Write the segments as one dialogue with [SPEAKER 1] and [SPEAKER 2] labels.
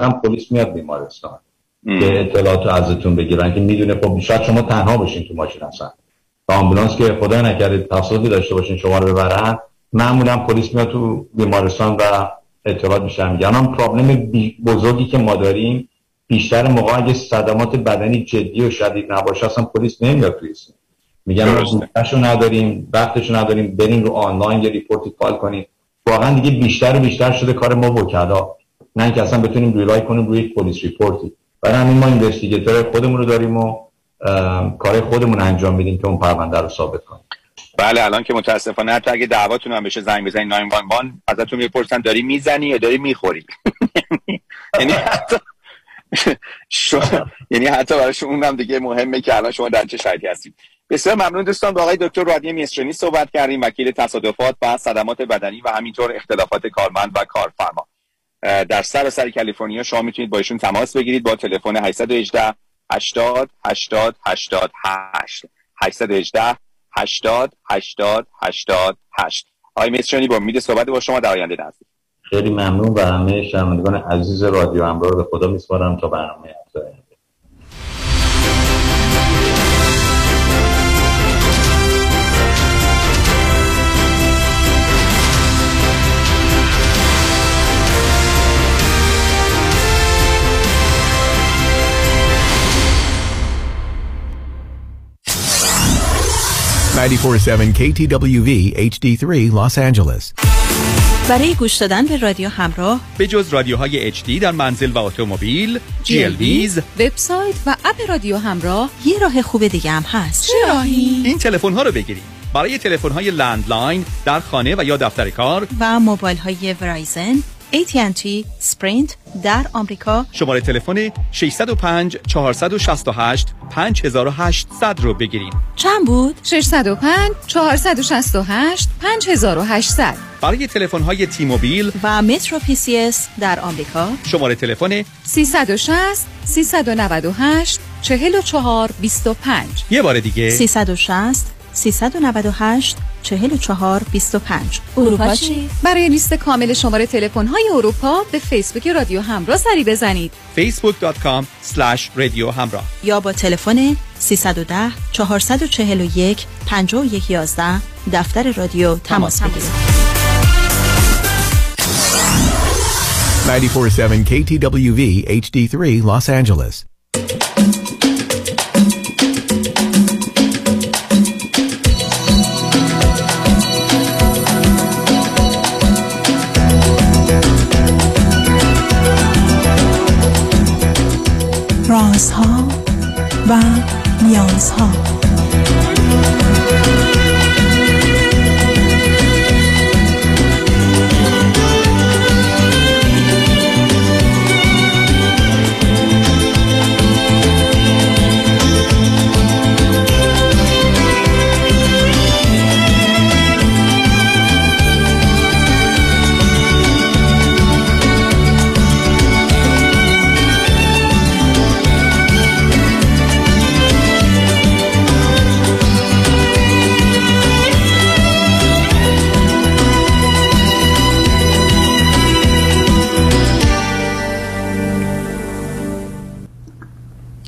[SPEAKER 1] هم پلیس میاد بیمارستان. که اطلاعات ازتون بگیرن که می‌دونه خب شاید شما تنها باشین تو ماشین هستن آمبولانس که خدا نکرده تصادفی داشته باشین شما رو ببرن معمولا پلیس میاد تو بیمارستان و اطلاعات میشن میگن هم problem بزرگی که ما داریم بیشتر موقع اگه صدمات بدنی جدی و شدید نباشه اصلا پلیس نمیاد توی میگن وقتشو نداریم وقتشو نداریم بریم رو آنلاین یه report ی file کنیم. واقعا دیگه بیشتر و بیشتر شده کار ما وکلا. نه اینکه اصلا بتونیم rely کنیم روی police report ی. برای همین ما investigator خودمون رو داریم و کار خودمون انجام میدیم که اون پرونده رو ثابت کنیم.
[SPEAKER 2] بله الان که متاسفانه حتی اگه دعواتون هم بشه زنگ بزنید 911 ازتون می‌پرسن داری می‌زنی یا داری می‌خوری؟ یعنی حتی یعنی حتی برای شما هم دیگه مهمه که الان شما در چه شرایطی هستید. بسیار ممنون دوستان. با آقای دکتر رادی میسترنی صحبت کردیم وکیل تصادفات و صدمات بدنی و همینطور اختلافات کارمند و کارفرما. در سر کالیفرنیا شما می‌تونید با ایشون تماس بگیرید با تلفن 818 80 80 88 818 80 80 88 آقای میسترنی با امید صحبت با شما در آینده نزدیک.
[SPEAKER 1] خیلی ممنون و همه شنوندگان عزیز رادیو همراه به خدا میسپارم تا برنامه
[SPEAKER 3] 947 KTWV HD3 Los Angeles.
[SPEAKER 4] برای گوش دادن به رادیو همراه
[SPEAKER 2] به جز رادیوهای HD در منزل و اتومبیل GLBز
[SPEAKER 4] وبسایت و اپ رادیو همراه یه راه خوب دیگه هم هست.
[SPEAKER 2] چه راهی این تلفن ها رو بگیرید. برای تلفن های landline در خانه و یا دفتر کار
[SPEAKER 4] و موبایل های Verizon AT&T Sprint در آمریکا.
[SPEAKER 2] شماره تلفن 605 468 5800 رو بگیرید.
[SPEAKER 4] چند بود؟
[SPEAKER 5] 605 468 5800
[SPEAKER 2] برای تلفن های T-Mobile
[SPEAKER 4] و MetroPCS در آمریکا.
[SPEAKER 2] شماره تلفن
[SPEAKER 5] 360 398 44 25
[SPEAKER 2] یه بار دیگه.
[SPEAKER 4] 360 398 44 25 اروپا چی؟
[SPEAKER 5] برای لیست کامل شماره تلفن های اروپا به فیسبوک رادیو همراه سری بزنید.
[SPEAKER 2] facebook.com رادیو همراه.
[SPEAKER 4] یا با تلفن 310 441 5111 دفتر رادیو تماس بگیرید.
[SPEAKER 3] 947 KTWV HD3 Los Angeles
[SPEAKER 6] رازها و نیازها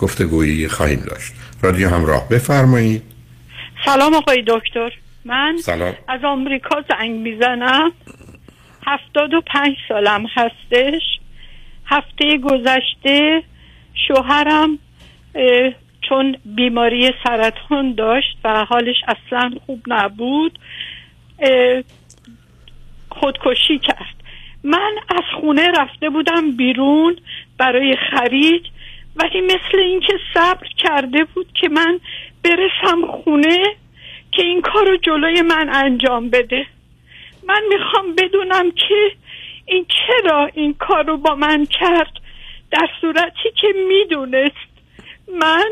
[SPEAKER 7] گفتگویی خواهیم داشت. رادیو همراه بفرمایید.
[SPEAKER 8] سلام آقای دکتر. من
[SPEAKER 7] سلام.
[SPEAKER 8] از آمریکا زنگ می‌زنم. هفتاد و پنج سالم هستش. هفته گذشته شوهرم چون بیماری سرطان داشت و حالش اصلا خوب نبود خودکشی کرد. من از خونه رفته بودم بیرون برای خرید. ولی مثل اینکه صبر کرده بود که من برسم خونه که این کار رو جلوی من انجام بده. من می‌خوام بدونم که این چرا این کار رو با من کرد. در صورتی که می‌دونست من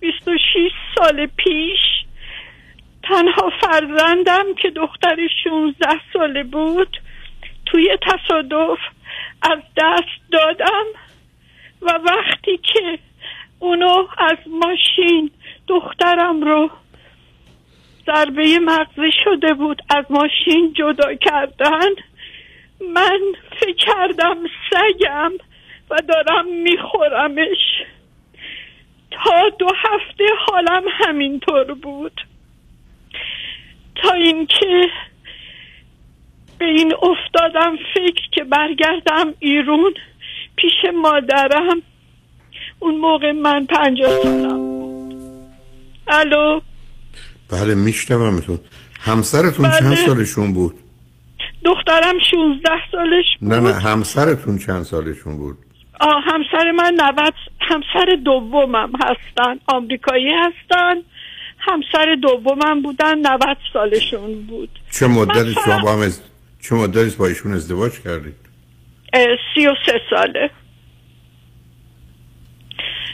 [SPEAKER 8] 26 سال پیش تنها فرزندم که دختر 16 ساله بود توی تصادف از دست دادم. و وقتی که اونو از ماشین دخترم رو ضربه مغزی شده بود از ماشین جدا کردن من فکر کردم سگم و دارم میخورمش. تا دو هفته حالم همینطور بود. تا اینکه به این افتادم فکر که برگردم ایرون. پیش مادرم. اون موقع من پنجاه سالم بود. الو؟
[SPEAKER 7] بله میشنومتون. همسرتون
[SPEAKER 8] بله.
[SPEAKER 7] چند سالشون بود؟
[SPEAKER 8] دخترم 16 سالش بود.
[SPEAKER 7] نه نه همسرتون چند سالشون بود؟
[SPEAKER 8] آه همسر من 90 همسر دومم هستن آمریکایی هستن. همسر دومم بودن 90 سالشون بود.
[SPEAKER 7] چه مدتی
[SPEAKER 8] من
[SPEAKER 7] شما با هم از... چه مدتی با ایشون ازدواج کردید؟
[SPEAKER 8] اه، 33 ساله.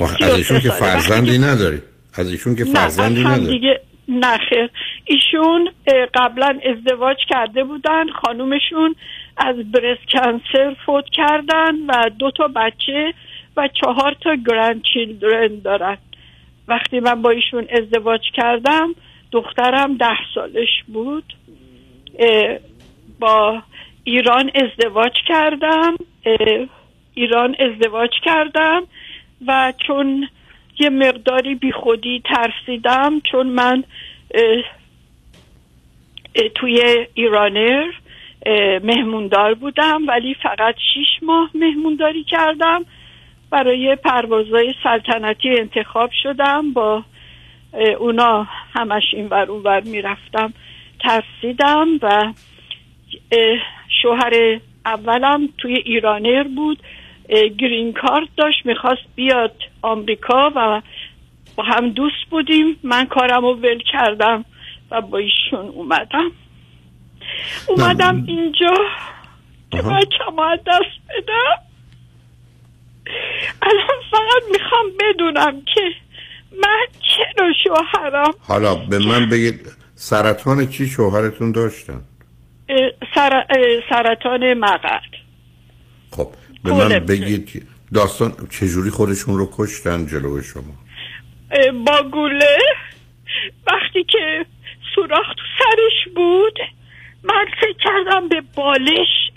[SPEAKER 7] و
[SPEAKER 8] سی و
[SPEAKER 7] از ایشون
[SPEAKER 8] سه
[SPEAKER 7] که
[SPEAKER 8] ساله.
[SPEAKER 7] فرزندی نداری. از ایشون که فرزندی نداری.
[SPEAKER 8] دیگه نخیر ایشون قبلا ازدواج کرده بودن. خانومشون از برست کنسر فوت کردن و دو تا بچه و چهار تا گرند چیلدرن دارن. وقتی من با ایشون ازدواج کردم دخترم ده سالش بود. با ایران ازدواج کردم ایران ازدواج کردم و چون یه مقداری بیخودی ترسیدم چون من اه، اه، توی ایرانر مهموندار بودم ولی فقط شیش ماه مهمونداری کردم. برای پروازهای سلطنتی انتخاب شدم با اونا همش این ور اون ور می‌رفتم. ترسیدم و شوهر اولم توی ایرانر بود گرین کارت داشت می‌خواست بیاد آمریکا و با هم دوست بودیم. من کارم رو ول کردم و با ایشون اومدم. اومدم اینجا که. بچم از دست بدم الان فقط می‌خوام بدونم که من چرا شوهرم؟
[SPEAKER 7] حالا به من بگید سرطان چی شوهرتون داشتن؟
[SPEAKER 8] سر- سرطان مغز
[SPEAKER 7] خب به. من بگید داستان چجوری خودشون رو کشتن جلو شما؟
[SPEAKER 8] با گوله. وقتی که سوراخ تو سرش بود من فکر کردم به بالش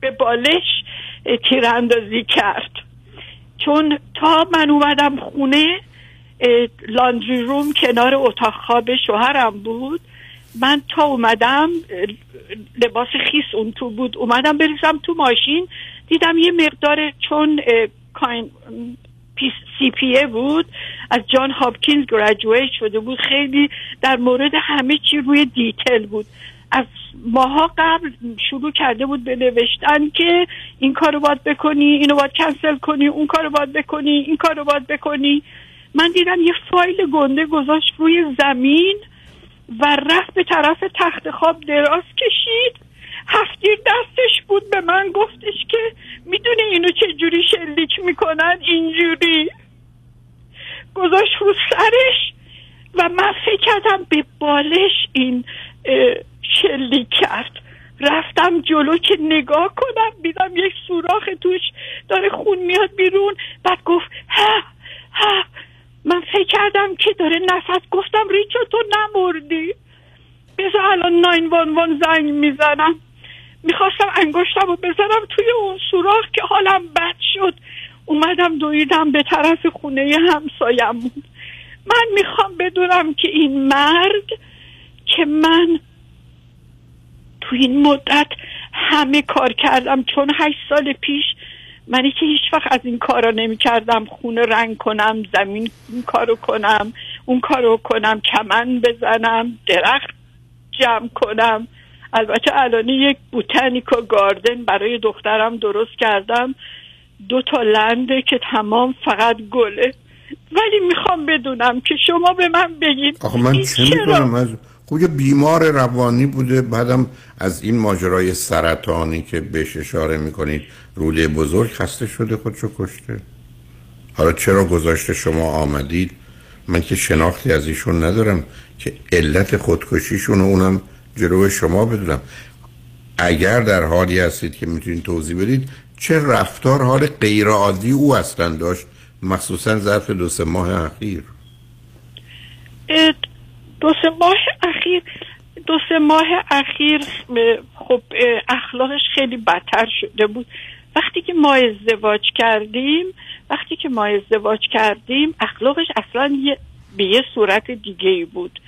[SPEAKER 8] به بالش تیراندازی کرد. چون تا من اومدم خونه لاندری روم کنار اتاق خواب شوهرم بود من تا اومدم لباس خیس اون تو بود. اومدم بریزم تو ماشین. دیدم یه مقدار چون CPA بود از Johns Hopkins graduate شده بود. خیلی در مورد همه چی روی detail بود. از ماها قبل شروع کرده بود به نوشتن که این کارو باید بکنی اینو باید کنسل کنی اون کارو باید بکنی این کارو باید بکنی. من دیدم یه فایل گنده گذاشت روی زمین. و رفت به طرف تخت خواب دراز کشید. هفتیر دستش بود به من گفتش که می‌دونه اینو چه جوری شلیک می‌کنن؟ اینجوری. گذاشت رو سرش و من فکر کردم به بالش این شلیک کرد. رفتم جلو که نگاه کنم دیدم یک سوراخ توش داره خون میاد بیرون. بعد گفت ها ها من فکر کردم که داره نفس گفتم ریچو تو نمردی؟ بذار الان 911 زنگ می‌زنم. می‌خواستم انگشتم رو بزنم توی اون سوراخ که حالم بد شد. اومدم دویدم به طرف خونه همسایمون من می‌خوام بدونم که این مرد که من تو این مدت همه کار کردم چون هشت سال پیش منی که هیچ وقت از این کارا نمی کردم خونه رنگ کنم زمین این کارو کنم اون کارو کنم کمن بزنم درخت جمع کنم. البته الان یک بوتانیکا گاردن برای دخترم درست کردم. دو تا لنده که تمام فقط گله. ولی می‌خوام بدونم که شما به من بگید
[SPEAKER 7] آخه من چه می‌کنم از خب یه بیمار روانی بوده بعدم از این ماجرای سرطانی که بهش اشاره می‌کنید. روله بزرگ خسته شده خودشو کشته. حالا چرا گذاشته شما آمدید؟ من که شناختی از ایشون ندارم که علت خودکشیشون و اونم جلو شما بدونم. اگر در حالی هستید که می‌تونید توضیح بدید چه رفتار حال غیر عادی او اصلا داشت؟ مخصوصا ظرف دو سه ماه اخیر.
[SPEAKER 8] دو سه ماه اخیر دو سه ماه اخیر خب اخلاقش خیلی بدتر شده بود. وقتی که ما ازدواج کردیم وقتی که ما ازدواج کردیم اخلاقش اصلا یه به یه صورت دیگه ای بود.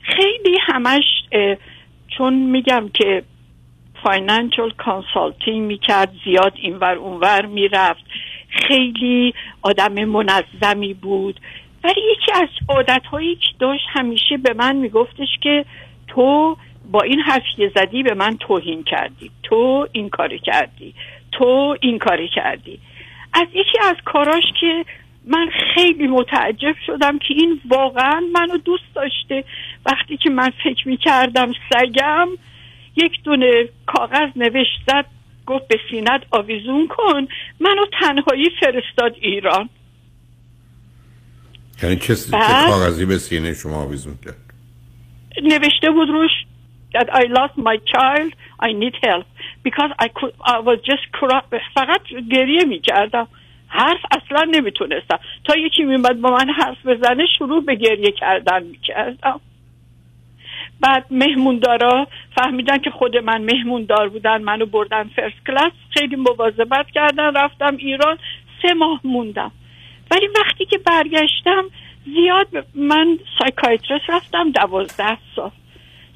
[SPEAKER 8] خیلی همش چون میگم که financial consulting می‌کرد زیاد اینور اونور می‌رفت. خیلی آدم منظمی بود. ولی یکی از عادت هایی که داشت همیشه به من میگفتش که تو با این حرفی زدی به من توهین کردی. تو این کاری کردی. تو این کاری کردی. از یکی از کاراش که من خیلی متعجب شدم که این واقعا منو دوست داشته. وقتی که من فکر می‌کردم سگم یک دونه کاغذ نوشت زد گفت به سینت آویزون کن. منو تنهایی فرستاد ایران.
[SPEAKER 7] یعنی چه, چه کاغذی به سینه شما آویزون کرد؟
[SPEAKER 8] نوشته بود روش that I lost my child I need help. Because I could I was just فقط گریه می کردم حرف اصلا نمی‌تونستم. تا یکی میمد با من حرف بزنه شروع به گریه کردن می‌کردم. بعد مهموندارا فهمیدن که خود من مهموندار بودن منو بردن فرست کلاس خیلی مواظبت کردن رفتم ایران. سه ماه موندم. ولی وقتی که برگشتم زیاد من psychiatrist رفتم دوازده سال.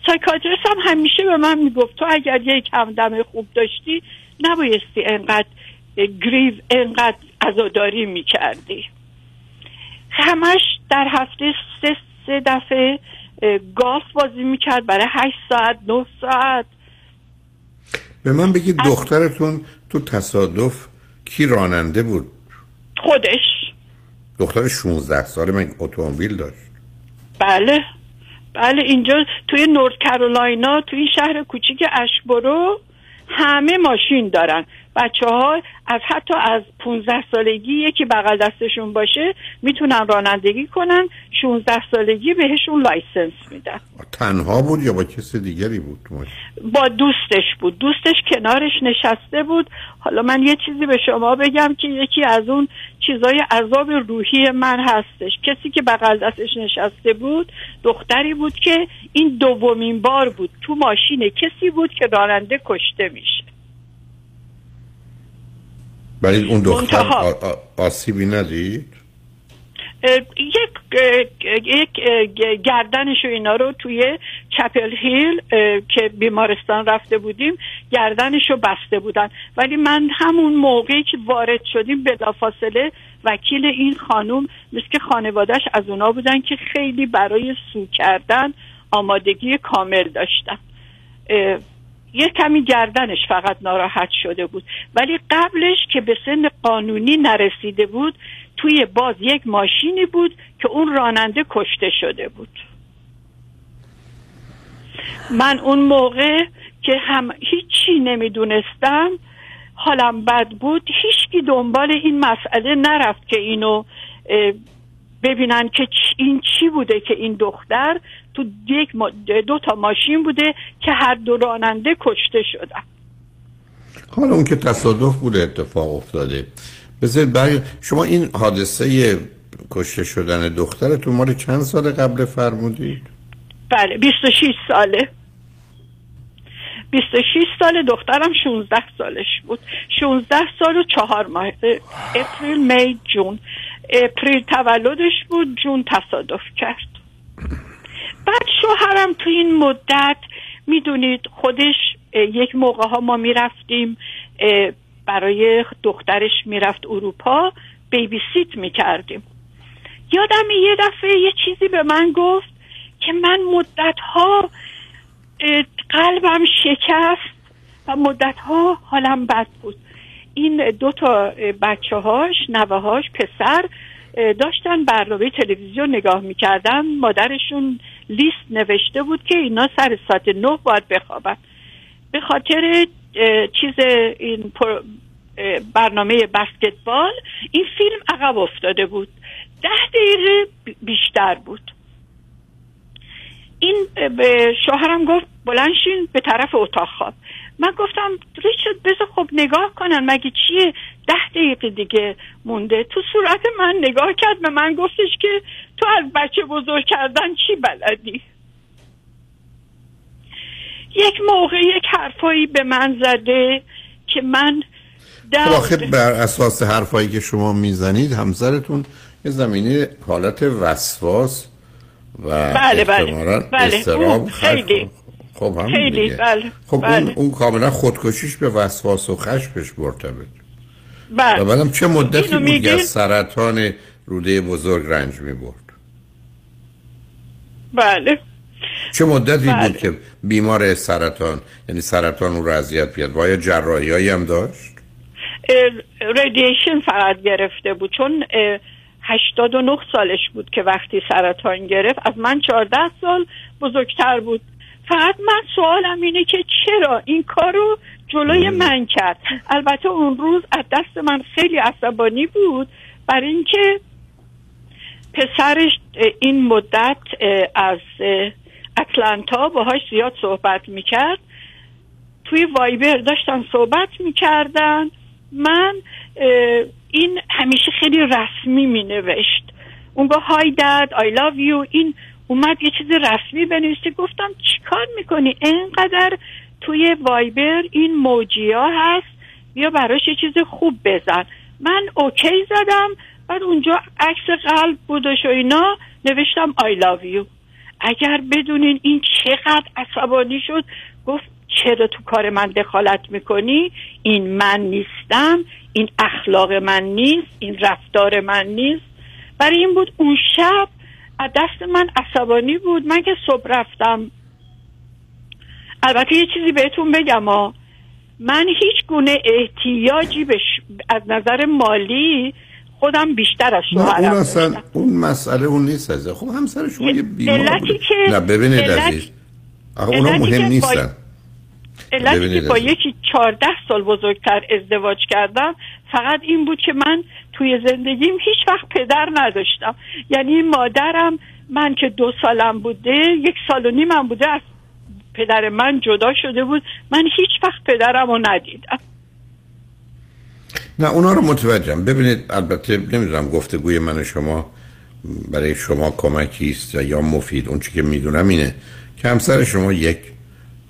[SPEAKER 8] psychiatrist هم همیشه به من می‌گفت تو اگر یک همدم خوب داشتی نبایستی انقدر grieve انقدر عزاداری می‌کردی. همش در هفته سه, سه دفعه گلف بازی می‌کرد برای هشت ساعت نه ساعت.
[SPEAKER 7] به من بگید دخترتون تو تصادف کی راننده بود؟
[SPEAKER 8] خودش.
[SPEAKER 7] دختر 16 ساله من اتومبیل داشت.
[SPEAKER 8] بله. بله اینجا توی North Carolina توی شهر کوچیک Asheboro همه ماشین دارن. بچه ها از حتی از 15 سالگی یکی بغل دستشون باشه می‌تونن رانندگی کنن 16 سالگی بهشون license میدن.
[SPEAKER 7] تنها بود یا با کسی دیگری بود؟
[SPEAKER 8] با دوستش بود. دوستش کنارش نشسته بود. حالا من یه چیزی به شما بگم که یکی از اون چیزای عذاب روحی من هستش. کسی که بغل دستش نشسته بود دختری بود که این دومین بار بود. تو ماشین کسی بود که راننده کشته میشه.
[SPEAKER 7] ولی اون دختر آسیبی ندید؟
[SPEAKER 8] یک یک گردنش و اینا رو توی چپل هیل که بیمارستان رفته بودیم گردنش رو بسته بودن. ولی من همون موقعی که وارد شدیم بلافاصله وکیل این خانوم مثل که خانوادهش از اونا بودن که خیلی برای سو کردن آمادگی کامل داشتن. یه کمی گردنش فقط ناراحت شده بود. ولی قبلش که به سن قانونی نرسیده بود توی باز یک ماشینی بود که اون راننده کشته شده بود. من اون موقع که هم هیچی نمی‌دونستم حالم بد بود. هیچکی دنبال این مسئله نرفت که اینو ببینن که این چی بوده که این دختر تو یک دو تا ماشین بوده که هر دو راننده کشته شدن.
[SPEAKER 7] حالا اون که تصادف بوده اتفاق افتاده. بذارید برای شما این حادثه کشته شدن دخترتون مال چند سال قبل فرمودید؟
[SPEAKER 8] بله 26 ساله. 26 سال دخترم 16 سالش بود. 16 سال و چهار ماه اپریل می جون. اپریل تولدش بود جون تصادف کرد. بعد شوهرم تو این مدت می‌دونید خودش یک موقع ها ما می‌رفتیم برای دخترش می‌رفت اروپا بیبی سیت می‌کردیم. یادم یه دفعه یه چیزی به من گفت که من مدت ها قلبم شکست و مدت ها حالم بد بود. این دو تا بچه هاش نوه هاش پسر داشتن برنامه تلویزیون نگاه می‌کردن. مادرشون لیست نوشته بود که اینا سر ساعت نه باید بخوابن. به خاطر چیز این برنامه بسکتبال این فیلم عقب افتاده بود. ده دقیقه بیشتر بود. این شوهرم گفت بلنشین به طرف اتاق خواب. من گفتم ریچارد بذار خب نگاه کنن. مگه چیه؟ ده دقیقه دیگه مونده. تو صورت من نگاه کرد به من گفتش که تو از بچه بزرگ کردن چی بلدی؟ یک موقع یک حرفایی به من زده که من
[SPEAKER 7] در بر اساس حرفایی که شما می‌زنید همسرتون یه زمینه حالت وسواس و
[SPEAKER 8] بله بله. بله. خیلی
[SPEAKER 7] خب هم
[SPEAKER 8] خیلی بله
[SPEAKER 7] خب
[SPEAKER 8] بله.
[SPEAKER 7] اون, اون کاملا خودکشیش به وسواس و خشمش مرتبط
[SPEAKER 8] بله.
[SPEAKER 7] و بعدم چه مدتی بود از سرطان روده بزرگ رنج می برد؟
[SPEAKER 8] بله.
[SPEAKER 7] چه مدتی
[SPEAKER 8] بله.
[SPEAKER 7] بود که بیمار سرطان یعنی سرطان رو اذیت بیاد و آیا جراحی هم داشت؟
[SPEAKER 8] ردیشن فقط گرفته بود چون 89 سالش بود که وقتی سرطان گرفت. از من 14 سال بزرگتر بود. فقط من سوالم اینه که چرا این کار رو جلوی من کرد؟ البته اون روز از دست من خیلی عصبانی بود برای اینکه پسرش این مدت از اتلانتا باهاش زیاد صحبت می‌کرد. توی وایبر داشتن صحبت می‌کردن. من این همیشه خیلی رسمی می نوشت اون گفت های داد آی لاو یو این اومد یه چیز رسمی بنویسه گفتم چیکار می‌کنی؟ اینقدر توی وایبر این موجی ها هست. بیا براش یه چیز خوب بزن. من اوکی زدم بعد اونجا عکس قلب بودش و اینا نوشتم آی لاو یو اگر بدونین این چقدر عصبانی شد گفت چرا تو کار من دخالت می‌کنی؟ این من نیستم این اخلاق من نیست این رفتار من نیست. برای این بود اون شب از دست من عصبانی بود. من که صبح رفتم. البته یه چیزی بهتون بگم ها من هیچ گونه احتیاجی به از نظر مالی خودم بیشتر از شوهرم
[SPEAKER 7] اون اصلا اون مسئله اون نیست از خب همسر شما یه بیمار
[SPEAKER 8] که
[SPEAKER 7] نه ببینید عزیز. اونا مهم نیستن.
[SPEAKER 8] علتی که با یکی چهارده سال بزرگتر ازدواج کردم فقط این بود که من توی زندگیم هیچ وقت پدر نداشتم. یعنی مادرم من که دو سالم بوده یک سال و نیمم بوده از پدر من جدا شده بود. من هیچ وقت پدرم رو ندیدم.
[SPEAKER 7] نه اونا رو متوجهم. ببینید البته نمی‌دونم گفتگوی من شما برای شما کمکی است یا مفید. اون چی که می‌دونم اینه که همسر شما یک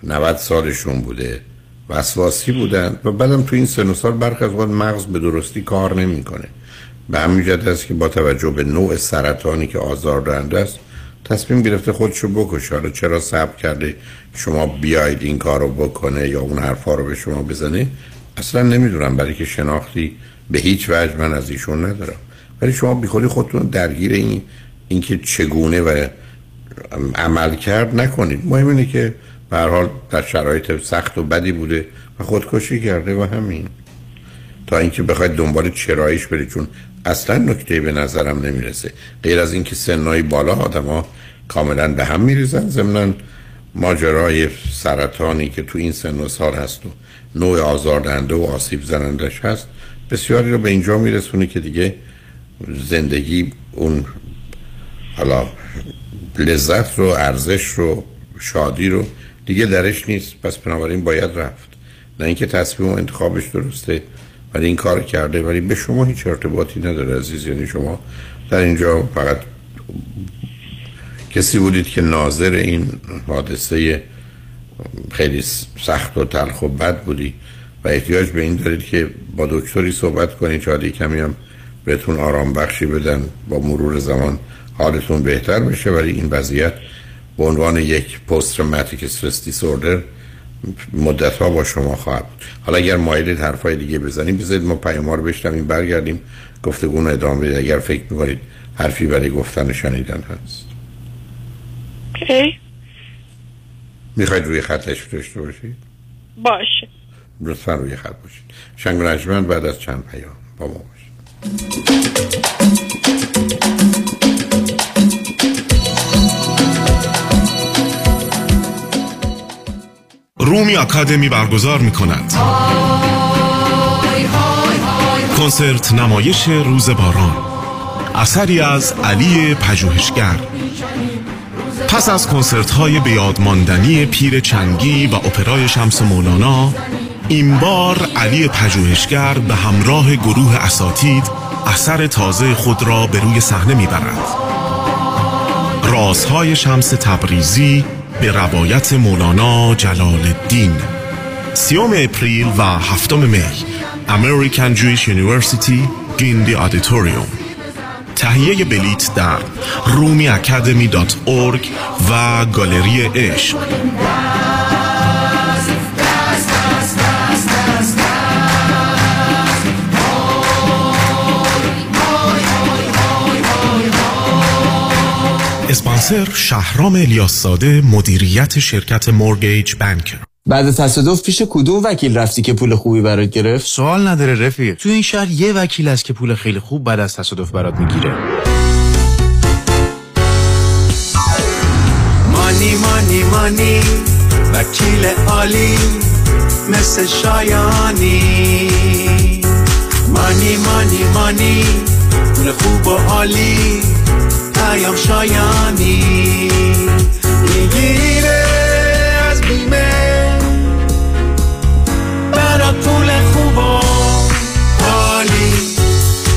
[SPEAKER 7] 90 سالشون بوده. وسواسی بودن و بعدم تو این سن و سال برخ از وقت مغز به درستی کار نمی‌کنه. به همین جهت است که با توجه به نوع سرطانی که آزاردهنده است تصمیم گرفته خودشو بکشه. حالا چرا صبر کرده شما بیاید این کار رو بکنه یا اون حرفا رو به شما بزنه؟ اصلا نمی‌دونم. برای که شناختی به هیچ وجه من از ایشون ندارم. ولی شما بیخوری خودتون درگیر این اینکه چگونه و عمل کرد نکنید. مهم اینه که به حال در شرایط سخت و بدی بوده و خودکشی کرده و همین. تا اینکه بخواید دنبال چراییش برید چون اصلا نکته به نظرم نمی‌رسه. غیر از اینکه سنهای بالا آدما کاملا به هم میریزن ضمن ماجرای سرطانی که تو این سن و سال هست و نوع آزاردهنده و آسیب زنندش هست بسیاری رو به اینجا میرسونه که دیگه زندگی اون حالا لذت رو ارزش رو شادی رو دیگه درش نیست. پس بنابراین باید رفت. نه اینکه تصمیم و انتخابش درسته ولی این کار کرده. ولی به شما هیچ ارتباطی نداره عزیز. یعنی شما در اینجا فقط کسی بودید که ناظر این حادثه خیلی سخت و تلخ و بد بودی و احتیاج به این دارید که با دکتری صحبت کنید. شاید کمی هم بهتون آرام بخشی بدن با مرور زمان حالتون بهتر بشه. ولی این وضعیت به عنوان یک پست تروماتیک استرس دیسوردر مدت ها با شما خواهد بود. حالا اگر مایلید حرفای دیگه بزنیم بذارید ما پیام رو بشنویم برگردیم گفتگون ادامه بدید اگر فکر می‌کنید حرفی برای گفتن شنیدن هست.
[SPEAKER 8] اوکی
[SPEAKER 7] می‌خواید روی خطش داشته باشید؟
[SPEAKER 8] باشه.
[SPEAKER 7] لطفا روی خط باشید. شنگ بعد از چند پیام با ما باشید.
[SPEAKER 9] رومی اکادمی برگزار می کند کنسرت نمایش روز باران. اثری از علی پژوهشگر. پس از کنسرت های بیادماندنی پیر چنگی و اپرای شمس مولانا این بار علی پژوهشگر به همراه گروه اساتید اثر تازه خود را به روی صحنه می‌برد. رازهای شمس تبریزی به روایت مولانا جلال الدین سی‌ام April و هفتم May American Jewish University Gindi Auditorium تهیه بلیت در Rumi Academy dot org و گالری عشق. اسپانسر شهرام الیاساده مدیریت شرکت مورگیج بانکر
[SPEAKER 10] بعد تصادف پیش کدوم وکیل رفتی که پول خوبی برات گرفت؟
[SPEAKER 11] سوال نداره رفیق. تو این شهر یه وکیل است که پول خیلی خوب بعد از تصادف برات می‌گیره.
[SPEAKER 12] مانی مانی مانی وکیل عالی مثل شایانی. مانی مانی مانی پول خوب و عالی. پیام شایانی. می‌گیره از بیمه. برا پول خوب و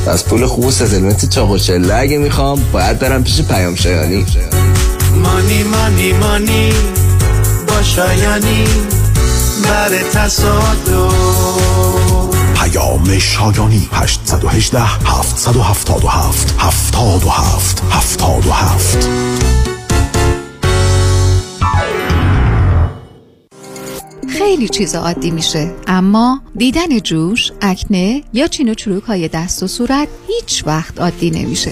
[SPEAKER 10] از پول خوب و ستلمنت چاق و چله اگه می‌خوام باید برم پیش پیام شایانی.
[SPEAKER 12] مانی مانی مانی. با شایانی. بر تصادف.
[SPEAKER 13] پیام شایانی 818 777 77 77
[SPEAKER 14] خیلی چیز عادی میشه اما دیدن جوش، اکنه یا چین و چروک های دست و صورت هیچ وقت عادی نمیشه.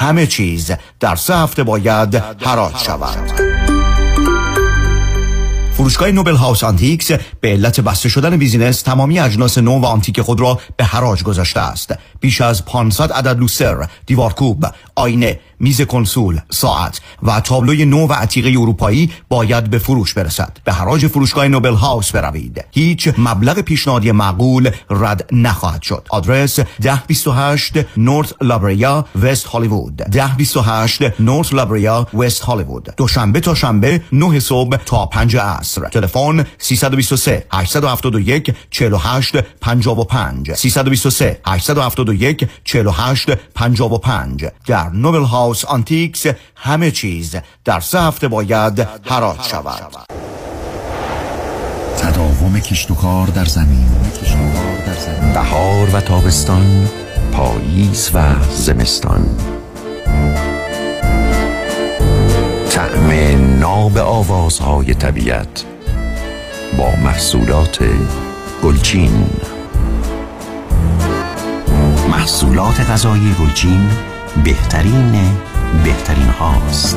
[SPEAKER 13] همه چیز در سه هفته باید حراج شود. فروشگاه Noble House Antiques به علت بسته شدن business تمامی اجناس نو و آنتیک خود را به حراج گذاشته است. بیش از 500 عدد لوستر دیوارکوب آینه میز کنسول ساعت و تابلوی نو و عتیقه اروپایی باید به فروش برسد. به حراج فروشگاه Noble House بروید. هیچ مبلغ پیشنهادی معقول رد نخواهد شد. آدرس 1028 North La Brea West Hollywood. 1028 North La Brea West Hollywood. دوشنبه تا شنبه 9 صبح تا 5 عصر. تلفن 323 871 48 55 323 871 48 55 در Noble House Antiques همه چیز در سه هفته باید حراج شود.
[SPEAKER 15] تداوم کشت و کار در زمین. بهار و تابستان پاییز و زمستان. طعم ناب آوازهای طبیعت با محصولات گلچین. محصولات غذایی گلچین بهترین بهترین هاست.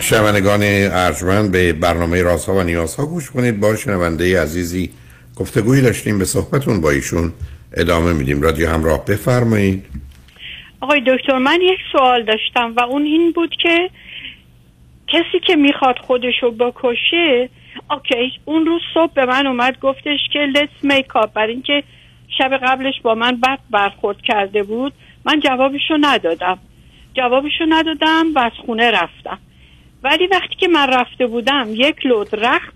[SPEAKER 7] شنوندگان ارجمند به برنامه رازها و نیازها گوش کنید. با شنونده عزیزی گفتگوی داشتیم به صحبتون با ایشون ادامه میدیم. رادیو همراه بفرمایید.
[SPEAKER 8] آقای دکتر من یک سوال داشتم و اون این بود که کسی که می‌خواد خودشو بکشه اوکی اون روز صبح به من اومد گفتش که let's make up بر اینکه شب قبلش با من بد برخورد کرده بود من جوابشو ندادم. جوابشو ندادم و از خونه رفتم. ولی وقتی که من رفته بودم یک لود رخت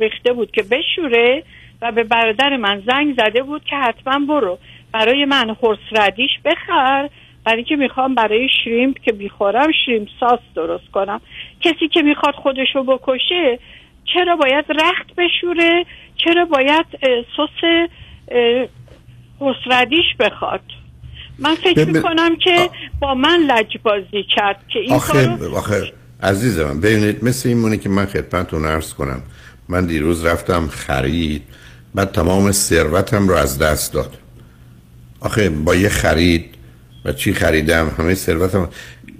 [SPEAKER 8] ریخته بود که بشوره و به برادر من زنگ زده بود که حتما برو. برای من خورس ردیش بخر برای اینکه می‌خوام برای شریمپ که بیخورم شریمپ ساس درست کنم. کسی که می‌خواد خودشو بکشه چرا باید رخت بشوره؟ چرا باید سس خسردیش بخواد. من فکر می‌کنم که با من لجبازی کرد که این
[SPEAKER 7] آخه, آخه عزیز من ببینید مثل این مونه که من خدمتتون عرض کنم. من دیروز رفتم خرید بعد تمام ثروتم رو از دست داد. آخه با یه خرید و چی خریدم همه ثروتم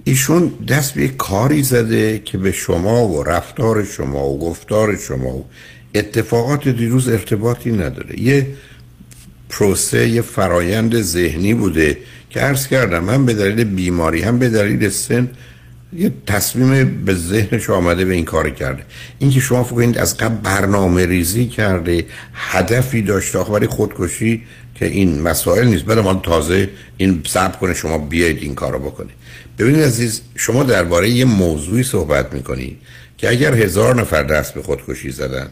[SPEAKER 7] ایشون دست به کاری زده که به شما و رفتار شما و گفتار شما و اتفاقات دیروز ارتباطی نداره. یه پروسه یه فرایند ذهنی بوده که عرض کردم هم به دلیل بیماری هم به دلیل سن یه تصمیم به ذهنش آمده به این کار کرده. اینکه شما فکر کنید از قبل برنامه ریزی کرده هدفی داشته آخه برای خودکشی که این مسائل نیست. برای ما تازه این صبر کنه شما بیاید این کارو بکنید ببینید عزیز شما درباره یه موضوعی صحبت می‌کنید که اگر هزار نفر دست به خودکشی زدن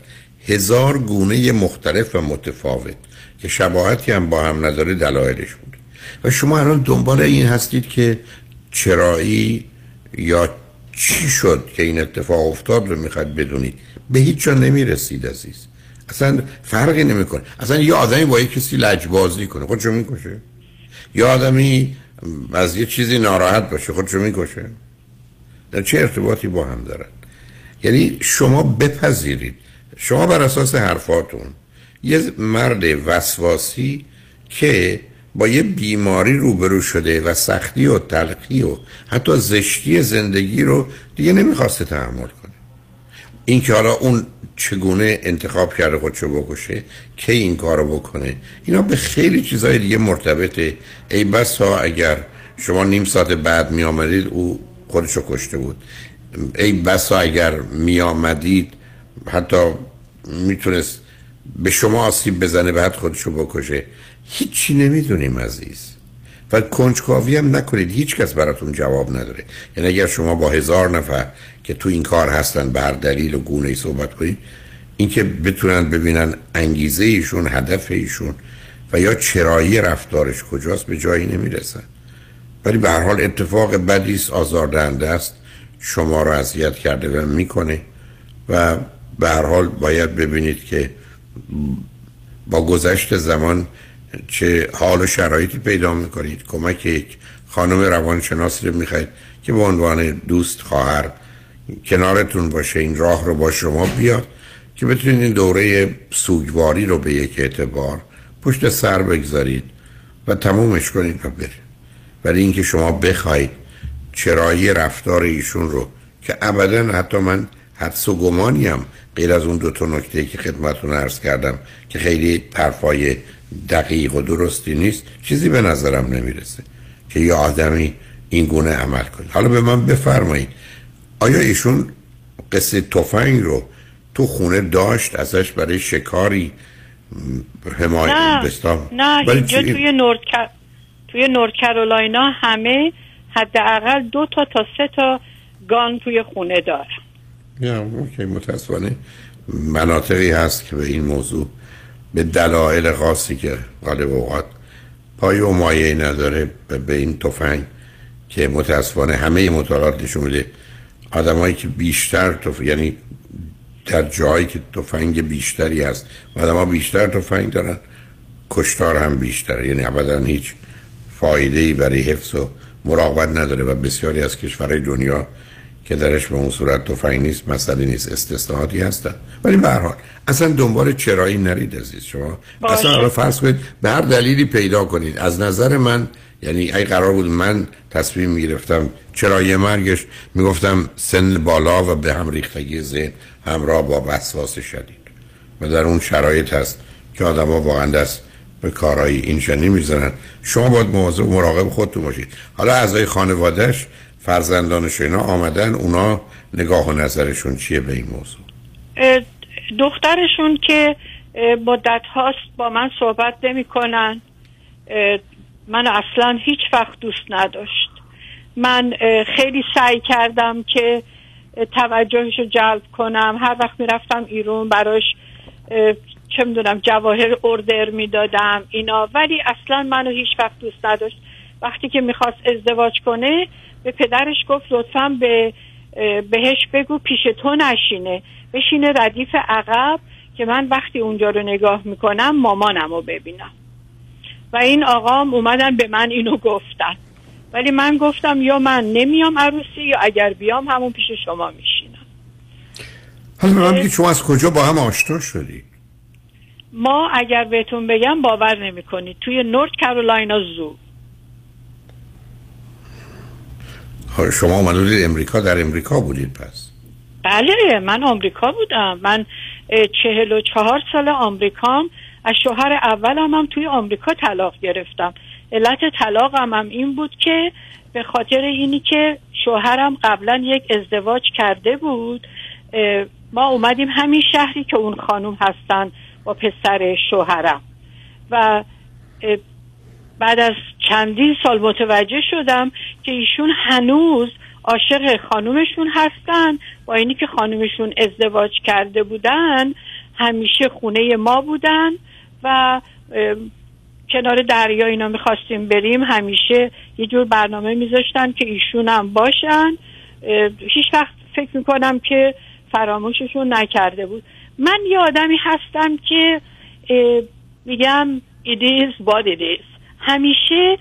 [SPEAKER 7] هزار گونه مختلف و متفاوت. که شباهتی هم با هم نداره دلایلش بود. و شما الان دنبال این هستید که چرایی یا چی شد که این اتفاق افتاد رو می‌خواد بدونید؟ به هیچ جا نمی‌رسید عزیز. اصلا فرقی نمی‌کنه. اصلا یه آدمی با یه کسی لجبازی کنه خودشو می‌کشه. یه آدمی از یه چیزی ناراحت باشه خودشو می‌کشه. در چه ارتباطی با هم دارن؟ یعنی شما بپذیرید. شما بر اساس حرفاتون یه مرد وسواسی که با یه بیماری روبرو شده و سختی و تلخی و حتی زشتی زندگی رو دیگه نمی‌خواسته تحمل کنه. این که حالا اون چگونه انتخاب کرده خودشو بکشه که این کارو بکنه اینا به خیلی چیزهای دیگه مرتبطه. ای بس ها اگر شما نیم ساعت بعد می آمدید او خودشو کشته بود. ای بس ها اگر می آمدید حتی می‌تونست به شما آسیب بزنه بعد خودشو بکشه. هیچی نمی‌دونیم عزیز. و کنجکاوی هم نکنید. هیچ کس براتون جواب نداره. یعنی اگر شما با هزار نفر که تو این کار هستن بر دلیل و گونه صحبت کنید اینکه بتونن ببینن انگیزه ایشون هدف ایشون و یا چرایی رفتارش کجاست به جایی نمی‌رسن. ولی به هر حال اتفاق بدی است آزاردهنده است. شما رو اذیت کرده و می‌کنه. و به هر حال باید ببینید که با گذشت زمان چه حال و شرایطی پیدا می‌کنید؟ کمک یک خانم روانشناسی رو می‌خواید که به عنوان دوست خواهر کنارتون باشه این راه رو با شما بیاد که بتونید این دوره سوگواری رو به یک اعتبار پشت سر بگذارید و تمومش کنید و برید. ولی اینکه شما بخواید چرایی رفتار ایشون رو که ابدا حتی من حدس و گمانیم غیر از اون دو تا نکته که خدمتتون عرض کردم که خیلی حرفای دقیق و درستی نیست چیزی به نظرم نمی‌رسه که یه آدمی این گونه عمل کنه. حالا به من بفرمایید آیا ایشون قصه تفنگ رو تو خونه داشت ازش برای شکاری حمایت؟
[SPEAKER 8] نه نه اینجا توی نورد توی نورد کرولاینا همه حداقل دو تا تا سه تا گان توی خونه دارن
[SPEAKER 7] اوکی متاسفانه مناطقی هست که به این موضوع به دلایل خاصی که غالب اوقات پای و مایه نداره به این تفنگ که متاسفانه همه مطالعات نشون میده. آدمایی که بیشتر تف... یعنی در جایی که تفنگ بیشتری هست و آدم ها بیشتر تفنگ دارن کشتار هم بیشتره. یعنی ابدا هیچ فایده ای برای حفظ و مراقبت نداره و بسیاری از کشورهای دنیا که درش به اون صورت تفنگ نیست مسئله نیست استثناءاتی هستن. ولی به هر حال اصلا دنبال چرایی نرید عزیز شما.
[SPEAKER 8] باشه.
[SPEAKER 7] اصلا رو فرض کنید به هر دلیلی پیدا کنید. از نظر من یعنی ای قرار بود من تصمیم می‌گرفتم چرا یه مرگش می‌گفتم سن بالا و به هم ریختگی ذهن همراه با وسواس شدید. و در اون شرایط هست که آدم ها واقعا دست به کارهای این شنی می‌زنن شما باید مواظب مراقب خودتون باشید. حالا اعضای خانوادهش فرزندانش اینا آمدن اونا نگاه و نظرشون چیه به این موضوع؟
[SPEAKER 8] دخترشون که مدت هاست با من صحبت نمی کنن. من اصلا هیچ وقت دوست نداشت. من خیلی سعی کردم که توجهش رو جلب کنم. هر وقت می‌رفتم ایرون براش چه می‌دونم جواهر اردر می‌دادم اینا. ولی اصلا منو هیچ وقت دوست نداشت. وقتی که می‌خواست ازدواج کنه به پدرش گفت لطفا به بهش بگو پیش تو نشینه. بشینه ردیف عقب که من وقتی اونجا رو نگاه می‌کنم مامانم رو ببینم. و این آقام اومدن به من اینو گفتن. ولی من گفتم یا من نمیام عروسی یا اگر بیام همون پیش شما میشینم.
[SPEAKER 7] حالا من شما از کجا با هم آشنا شدید
[SPEAKER 8] ما اگر بهتون بگم باور نمی‌کنید. توی نورت کارولاینا زو
[SPEAKER 7] حالا شما آمده امریکا در امریکا بودید پس.
[SPEAKER 8] بله من آمریکا بودم. من چهل و چهار سال آمریکام. از شوهر اولم هم توی آمریکا طلاق گرفتم. علت طلاقم هم این بود که به خاطر اینی که شوهرم قبلا یک ازدواج کرده بود ما اومدیم همین شهری که اون خانم هستن با پسر شوهرم. و بعد از چندین سال متوجه شدم که ایشون هنوز عاشق خانومشون هستن. با اینی که خانومشون ازدواج کرده بودن همیشه خونه ما بودن و کنار دریا اینا می‌خواستیم بریم. همیشه یه جور برنامه میذاشتن که ایشون هم باشن هیچ وقت فکر می‌کنم که فراموششون نکرده بود. من یه آدمی هستم که میگم it is what it is. همیشه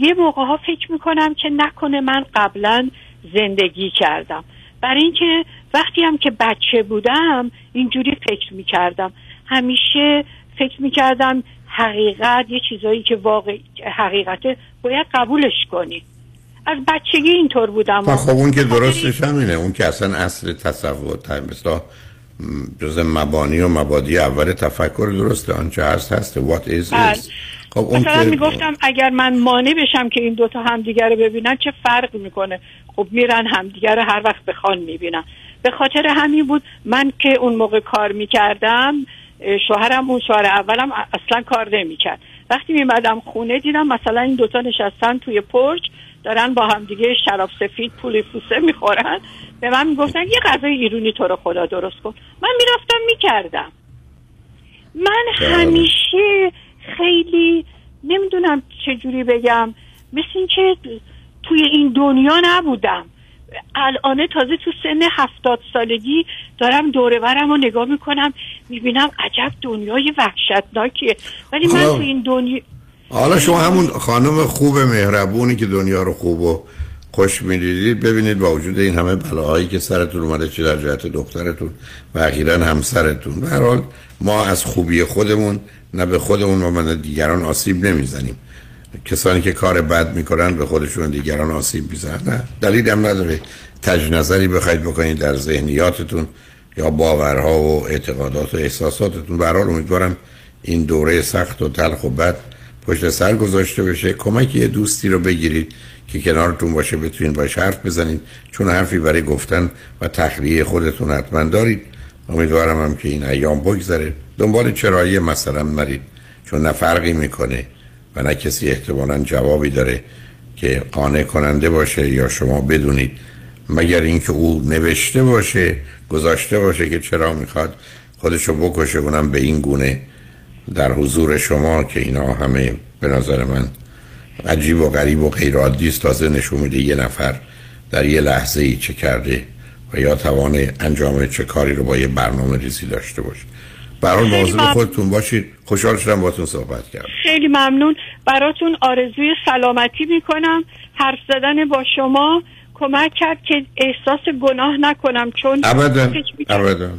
[SPEAKER 8] یه موقع ها فکر می‌کنم که نکنه من قبلا زندگی کردم. برای اینکه وقتی هم که بچه بودم اینجوری فکر می‌کردم. همیشه فکر می‌کردم حقیقت یه چیزایی که واقع حقیقته باید قبولش کنی. از بچگی اینطور بودم.
[SPEAKER 7] خب اون که درستش همینه. اون که اصلا اصل تصور مثلا جز مبانی و مبادی اول تفکر درسته. آنچه هست هست. What is
[SPEAKER 8] بله.
[SPEAKER 7] is. خب اون
[SPEAKER 8] مثلا
[SPEAKER 7] که
[SPEAKER 8] می‌گفتم اگر من مانع بشم که این دوتا همدیگه رو ببینن چه فرق می‌کنه؟ خب میرن همدیگه رو هر وقت بخوان می‌بینن. به خاطر همین بود من که اون موقع کار می‌کردم شوهرم اون شوهر اولم اصلا کار نمی‌کرد. وقتی میمدم خونه دیدم مثلا این دوتا نشستن توی پرچ دارن با همدیگه شراب سفید پولی فوسه می‌خورن. به من می‌گفتن یه غذای ایرونی تو رو خدا درست کن. من می‌رفتم می‌کردم. من همیشه خیلی نمی‌دونم چجوری بگم. مثل اینکه توی این دنیا نبودم. الان تازه تو سن هفتاد سالگی دارم دوره برم رو نگاه می‌کنم می‌بینم عجب دنیای وحشتناکیه ولی من
[SPEAKER 7] حالا-
[SPEAKER 8] تو این دنیا
[SPEAKER 7] حالا شما همون خانم خوب مهربونی که دنیا رو خوب و خوش می‌دیدید ببینید با وجود این همه بلاهایی که سرتون اومده چه در جهت دخترتون و اخیرا همسرتون. به هر حال ما از خوبی خودمون نه به خودمون و نه دیگران آسیب نمی‌زنیم. کسانی که کار بد می‌کنن به خودشون و دیگران آسیب می‌زنن. نه دلیل هم نداره. تج نظری بخواید بکنید در ذهنیاتتون یا باورها و اعتقادات و احساساتتون. به هر حال امیدوارم این دوره سخت و تلخ و بد پشت سر گذاشته بشه. کمک یه دوستی رو بگیرید که کنارتون باشه بتونید باش حرف بزنید. چون حرفی برای گفتن و تخلیه خودتون حتما دارید. امیدوارم هم که این ایام بگذره. دنبال چرایی مثلا نرید چون نه فرقی می‌کنه و نه کسی احتمالا جوابی داره که قانع کننده باشه یا شما بدونید. مگر اینکه او نوشته باشه گذاشته باشه که چرا می‌خواد خودشو بکشه اونم به این گونه. در حضور شما که اینا همه به نظر من عجیب و غریب و غیر عادی است. تازه نشون میده یه نفر در یه لحظه ای چه کرده و یا توان انجام چه کاری رو با یه برنامه ریزی داشته باشه. برای مواظب
[SPEAKER 8] ممنون.
[SPEAKER 7] خودتون باشید. خوشحال شدم باتون صحبت کردم.
[SPEAKER 8] خیلی ممنون. براتون آرزوی سلامتی می‌کنم. حرف زدن با شما کمک کرد که احساس گناه نکنم. چون
[SPEAKER 7] ابدا
[SPEAKER 8] فکر می‌کردم-
[SPEAKER 7] ابدا.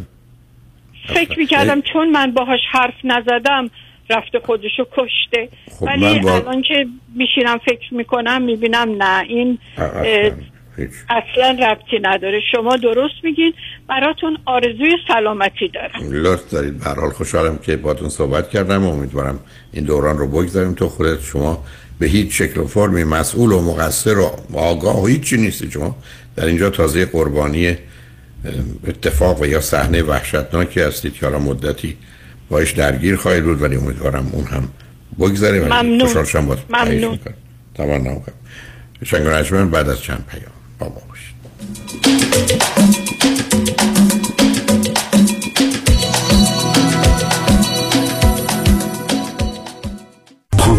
[SPEAKER 8] فکر می‌کردم چون من باهاش حرف نزدم رفته خودشو کشته.
[SPEAKER 7] خب
[SPEAKER 8] ولی
[SPEAKER 7] با-
[SPEAKER 8] الان که میشینم فکر می‌کنم می‌بینم نه این
[SPEAKER 7] هیچ.
[SPEAKER 8] اصلا ربطی نداره. شما درست میگین براتون آرزوی سلامتی دارم.
[SPEAKER 7] لطف دارید. به هر حال خوشحالم که باتون صحبت کردم. و امیدوارم این دوران رو بگذاریم. تو خودت شما به هیچ شکل و فرمی مسئول و مقصر و آگاه و هیچی نیستی. شما در اینجا تازه قربانی اتفاق و یا صحنه وحشتناکی هستید که حالا مدتی باش درگیر خواهید بود ولی امیدوارم اون هم بگذاره ولی
[SPEAKER 8] ممنون.
[SPEAKER 7] خوشحال با
[SPEAKER 8] ممنون.
[SPEAKER 7] تمام بعد از چند پیام. Vamos.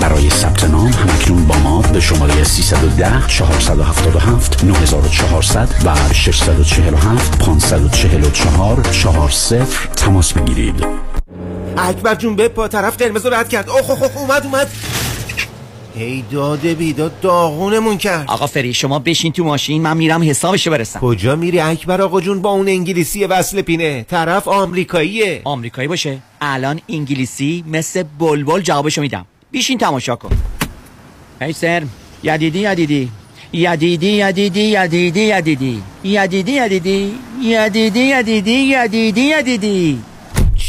[SPEAKER 16] برای ثبت نام همکنون با ما به شماره 310 477 9400 و 647 544 40 تماس بگیرید.
[SPEAKER 17] اکبر جون به پا طرف قرمز رو رد کرد. اوه اوه اوه، اومد اومد. هی داده بیداد داغونمون کرد.
[SPEAKER 18] آقا فری شما بشین تو ماشین من میرم حسابشو برسم.
[SPEAKER 17] کجا میری اکبر آقا جون؟ با اون انگلیسی وصل پینه. طرف آمریکاییه.
[SPEAKER 18] آمریکایی باشه. الان انگلیسی مثل بلبل جوابشو میدم. بیشین تماشا کن. هی سر یدیدی یدیدی. یدیدی یدیدی یدیدی یدیدی. یدیدی یدیدی. یدیدی یدیدی یدیدی یدیدی.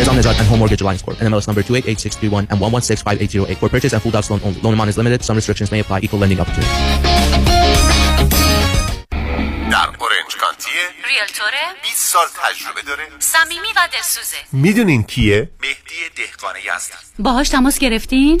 [SPEAKER 19] Nizam Nizad and Home Mortgage Alliance Corp. NMLS number 288631 and 1165808. For purchase and full docs loan only. Loan amount is limited. Some restrictions may apply. Equal lending opportunity.
[SPEAKER 17] در اورنج کانتیه
[SPEAKER 20] ریلتوره
[SPEAKER 17] 20 سال تجربه داره
[SPEAKER 20] صمیمی و دلسوزه
[SPEAKER 17] میدونین کیه
[SPEAKER 20] مهدی دهقان یزدی باهاش تماس گرفتین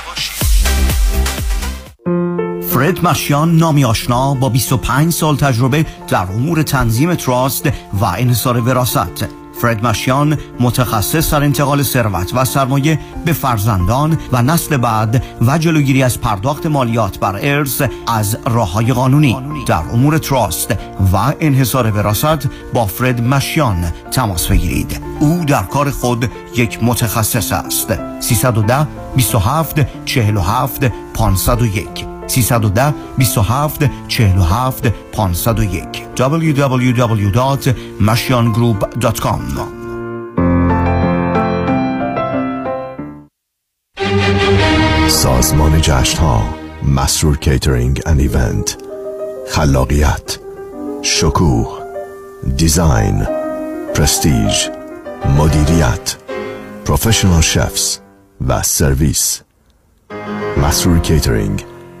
[SPEAKER 13] فرد مشیان نامی آشنا با 25 سال تجربه در امور تنظیم تراست و انحصار وراست فرد مشیان متخصص در انتقال ثروت و سرمایه به فرزندان و نسل بعد و جلوگیری از پرداخت مالیات بر ارث از راه های قانونی. در امور تراست و انحصار وراست با فرد مشیان تماس بگیرید. او در کار خود یک متخصص است. 310 27 47 501 310 27 47 501 www.mashiangroup.com
[SPEAKER 3] design پرستیژ مدیریت professional chefs و سرویس مسرور کیترینگ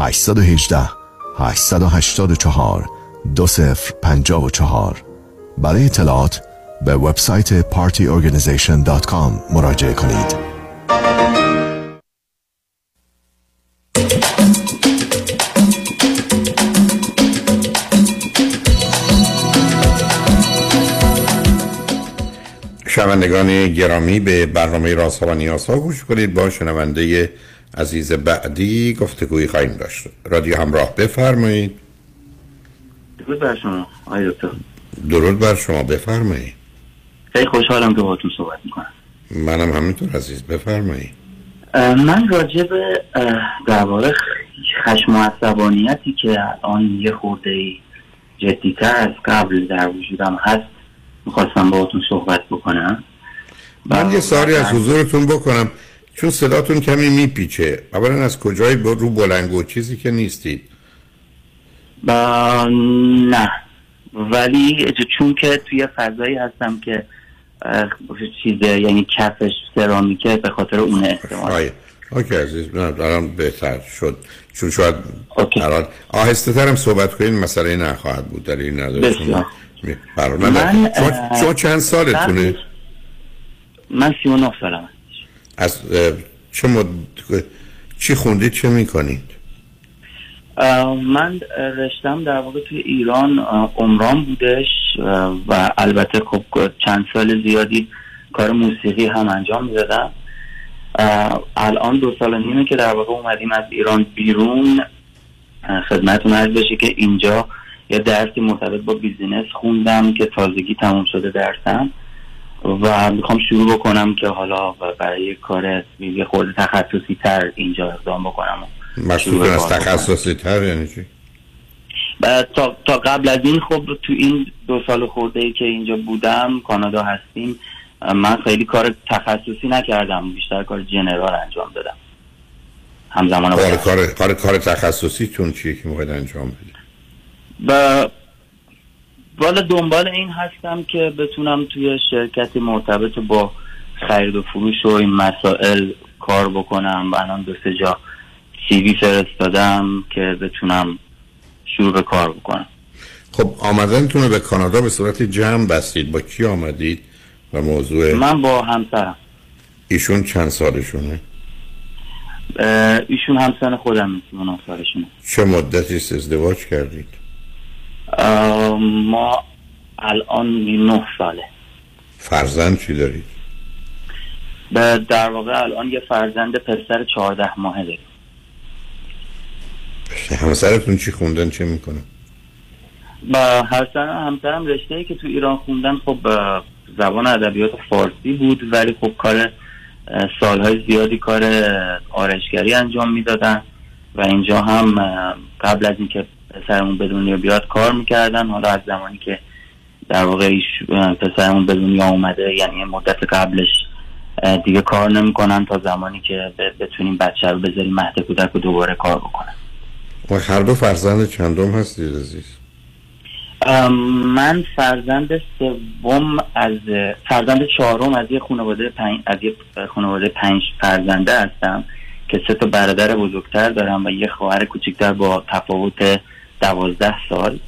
[SPEAKER 3] 818 884 2054 برای اطلاعات به وبسایت partyorganization.com مراجعه کنید.
[SPEAKER 7] شنوندگان گرامی به برنامه راست و نیاز ها گوش کنید با شنونده عزیز بعدی گفتگوی خواهیم داشت. رادیو همراه بفرمایید.
[SPEAKER 21] درود بر شما آقای دکتر.
[SPEAKER 7] درود بر شما بفرمایید.
[SPEAKER 21] خیلی خوشحالم که باهاتون صحبت می‌کنم.
[SPEAKER 7] منم همینطور عزیز بفرمایید.
[SPEAKER 21] من راجع به درباره خشم و عصبانیتی که الان یه خورده جدیتر از قبل در وجودم هست می‌خواستم باهاتون صحبت بکنم.
[SPEAKER 7] من یه ساری از حضورتون بکنم. چون صداتون کمی میپیچه. اولا از کجای رو بلنگو؟ چیزی که نیستید
[SPEAKER 21] با نه. ولی چون که توی فضایی هستم که چیزه یعنی کفش سرامیکه به خاطر اون استعمال
[SPEAKER 7] اوکی عزیز. الان بهتر شد. چون شاید الان آهسته ترم صحبت کنین مسئله نخواهد بود. در این نداره من شما چند سالتونه؟
[SPEAKER 21] من سی و نه سالم
[SPEAKER 7] از چه مد... چی خوندید چه می‌کنید؟
[SPEAKER 21] من رشتم در واقع توی ایران عمران بودش و البته خب چند سال زیادی کار موسیقی هم انجام می‌دادم الان دو سال نیمه که در واقع اومدیم از ایران بیرون خدمتون عرض بشه که اینجا یه درسی مرتبط با بیزینس خوندم که تازگی تموم شده درسم. و می‌خوام شروع بکنم که حالا برای کار یه خورده تخصصی تر اینجا اقدام بکنم
[SPEAKER 7] مشروط از تخصصی تر یعنی چی؟
[SPEAKER 21] تا, تا قبل از این خب تو این دو سال خورده ای که اینجا بودم کانادا هستیم من خیلی کار تخصصی نکردم بیشتر کار جنرال انجام دادم. همزمان
[SPEAKER 7] کار, کار, کار, کار تخصصی تون چیه که موقع انجام بدید؟
[SPEAKER 21] والا دنبال این هستم که بتونم توی شرکتی مرتبط با خرید و فروش و این مسائل کار بکنم و الان دو سه جا سیوی فرستادم که بتونم شروع به کار بکنم.
[SPEAKER 7] خب آمدنتون به کانادا به صورت جمع بستید. با کی آمدید و موضوع
[SPEAKER 21] من با همسرم.
[SPEAKER 7] ایشون چند سالشونه؟
[SPEAKER 21] ایشون همسن خودم 39 سالشونه.
[SPEAKER 7] چه مدتی ازدواج کردید؟
[SPEAKER 21] ما الان نه ساله.
[SPEAKER 7] فرزند چی دارید؟
[SPEAKER 21] در واقع الان یه فرزند پسر چهارده ماهه داریم.
[SPEAKER 7] همسرتون چی خوندن چه می‌کنه
[SPEAKER 21] با همسرم همسرم رشته ای که تو ایران خوندن خب زبان ادبیات فارسی بود ولی خب کار سالهای زیادی کار آرشگری انجام می‌دادن و اینجا هم قبل از اینکه پسرمون به دنیا بیاد کار می‌کردن. حالا از زمانی که در واقع پسرمون به دنیا اومده یعنی مدت قبلش دیگه کار نمی‌کنن تا زمانی که بتونیم بچه رو بذاریم مهد کودک رو دوباره کار بکنن.
[SPEAKER 7] و هر دو فرزند چندم هستید عزیز؟
[SPEAKER 21] من فرزند سوم از فرزند چهارم از یه خانواده پنج از یه خانواده پنج فرزنده هستم که سه تا برادر بزرگتر دارم و یه خواهر کوچکتر با تفاوت دوازده سال.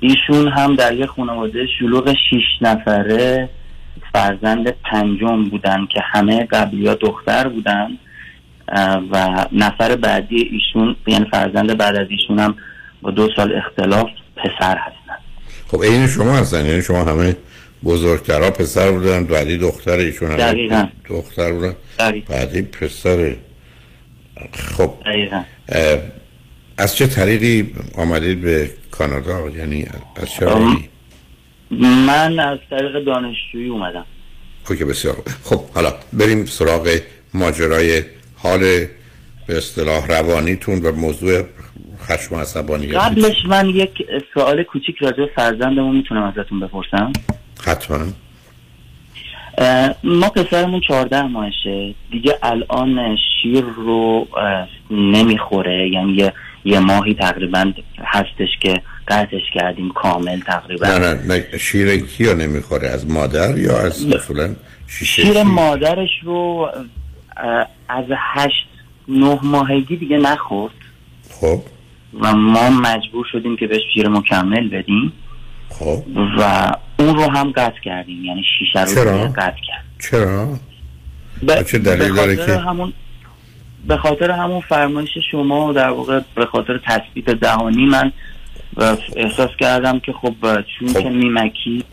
[SPEAKER 21] ایشون هم در یه خانواده شلوغ شیش نفره فرزند پنجم بودن که همه قبلی ها دختر بودن و نفر بعدی ایشون یعنی فرزند بعد از ایشون هم با دو سال اختلاف پسر هستن.
[SPEAKER 7] خب این شما هستن یعنی شما همه بزرگترها پسر بودن بعدی دختر ایشون
[SPEAKER 21] هم
[SPEAKER 7] دختر بودن بعدی پسر. خب
[SPEAKER 21] دقیقا.
[SPEAKER 7] از چه طریقی آمدید به کانادا؟ یعنی از چه
[SPEAKER 21] من از طریق دانشجویی اومدم.
[SPEAKER 7] اوکی بسیار. خب حالا بریم سراغ ماجرای حال به اصطلاح روانیتون و موضوع خشم و عصبانیت
[SPEAKER 21] قبلش من یک سوال کوچیک راجع به فرزندمون می‌تونم ازتون بپرسم.
[SPEAKER 7] حتما.
[SPEAKER 21] ما پسرمون چهارده ماهشه. دیگه الان شیر رو نمی‌خوره. یعنی یه, یه ماهی تقریبا هستش که قطعش کردیم کامل تقریبا.
[SPEAKER 7] نه نه نه شیر کیو نمی‌خوره؟ از مادر یا از مثلا شیشه
[SPEAKER 21] شیر مادرش رو از هشت نه ماهگی دیگه نخورد.
[SPEAKER 7] خب.
[SPEAKER 21] و ما مجبور شدیم که بهش شیر مکمل بدیم.
[SPEAKER 7] خب.
[SPEAKER 21] و اون رو هم قطع کردیم یعنی شیشه رو قطع کرد
[SPEAKER 7] چرا؟
[SPEAKER 21] به
[SPEAKER 7] چه دلیل داره که-
[SPEAKER 21] همون به خاطر همون فرمایش شما و در واقع به خاطر تثبیت دهانی من احساس کردم که خب چون که میمکی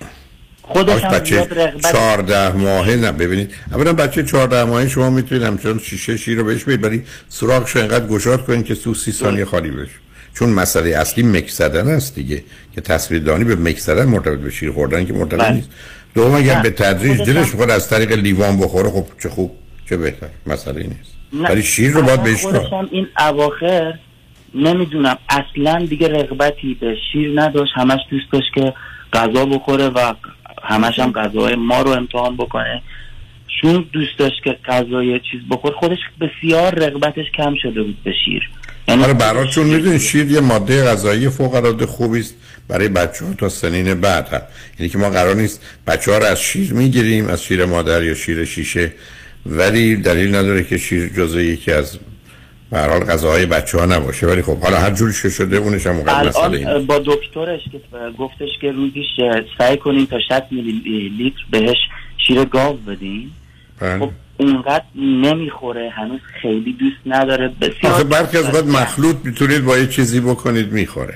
[SPEAKER 21] خودش هم
[SPEAKER 7] بچه
[SPEAKER 21] رغبت
[SPEAKER 7] چهارده ماهه نه ببینید. اولا بچه چهارده ماهه شما می‌تونید همچنان شیشه شیر رو بهش بدید ولی سراغش رو اینقدر گشاد کنید که تو سی ثانیه خالی بشه. چون مسئله اصلی مکس زدن است دیگه که تصویر دانی به مکس زدن مرتبط به شیر خوردن که مرتبط
[SPEAKER 21] بله.
[SPEAKER 7] نیست. دوم اگر به تدریج دلش می‌خواد از طریق لیوان بخوره خب چه خوب چه بهتر مسئله نیست. ولی شیر رو باید
[SPEAKER 21] هم این اواخر نمی‌دونم اصلا دیگه رغبتی به شیر نداشت. همش دوست داشت که غذا بخوره و همش هم غذاهای ما رو امتحان بکنه. چون دوست داشت که غذای چیز بخور خودش بسیار رغبتش کم شده بود به شیر. یعنی
[SPEAKER 7] آره برای چون می‌دونید شیر یه ماده غذایی فوق العاده خوبی است برای بچه ها تا سنین بعد هم. یعنی که ما قرار نیست بچه ها رو از شیر می‌گیریم از شیر مادر یا شیر شیشه ولی دلیل نداره که شیر جزء یکی از به حال غذاهای بچه ها نباشه. ولی خب حالا هر جوری شده اونش هم اونقدر مسئله این
[SPEAKER 21] با دکترش که گفتش که روزی ش- سعی کنیم تا 60 میلی لیتر بهش شیر گاو بدیم.
[SPEAKER 7] بله.
[SPEAKER 21] خب اونقدر نمی‌خوره هنوز خیلی دوست نداره. بسیار
[SPEAKER 7] آخه برخی از اوقات مخلوط می‌تونید با یه چیزی بکنید می‌خوره.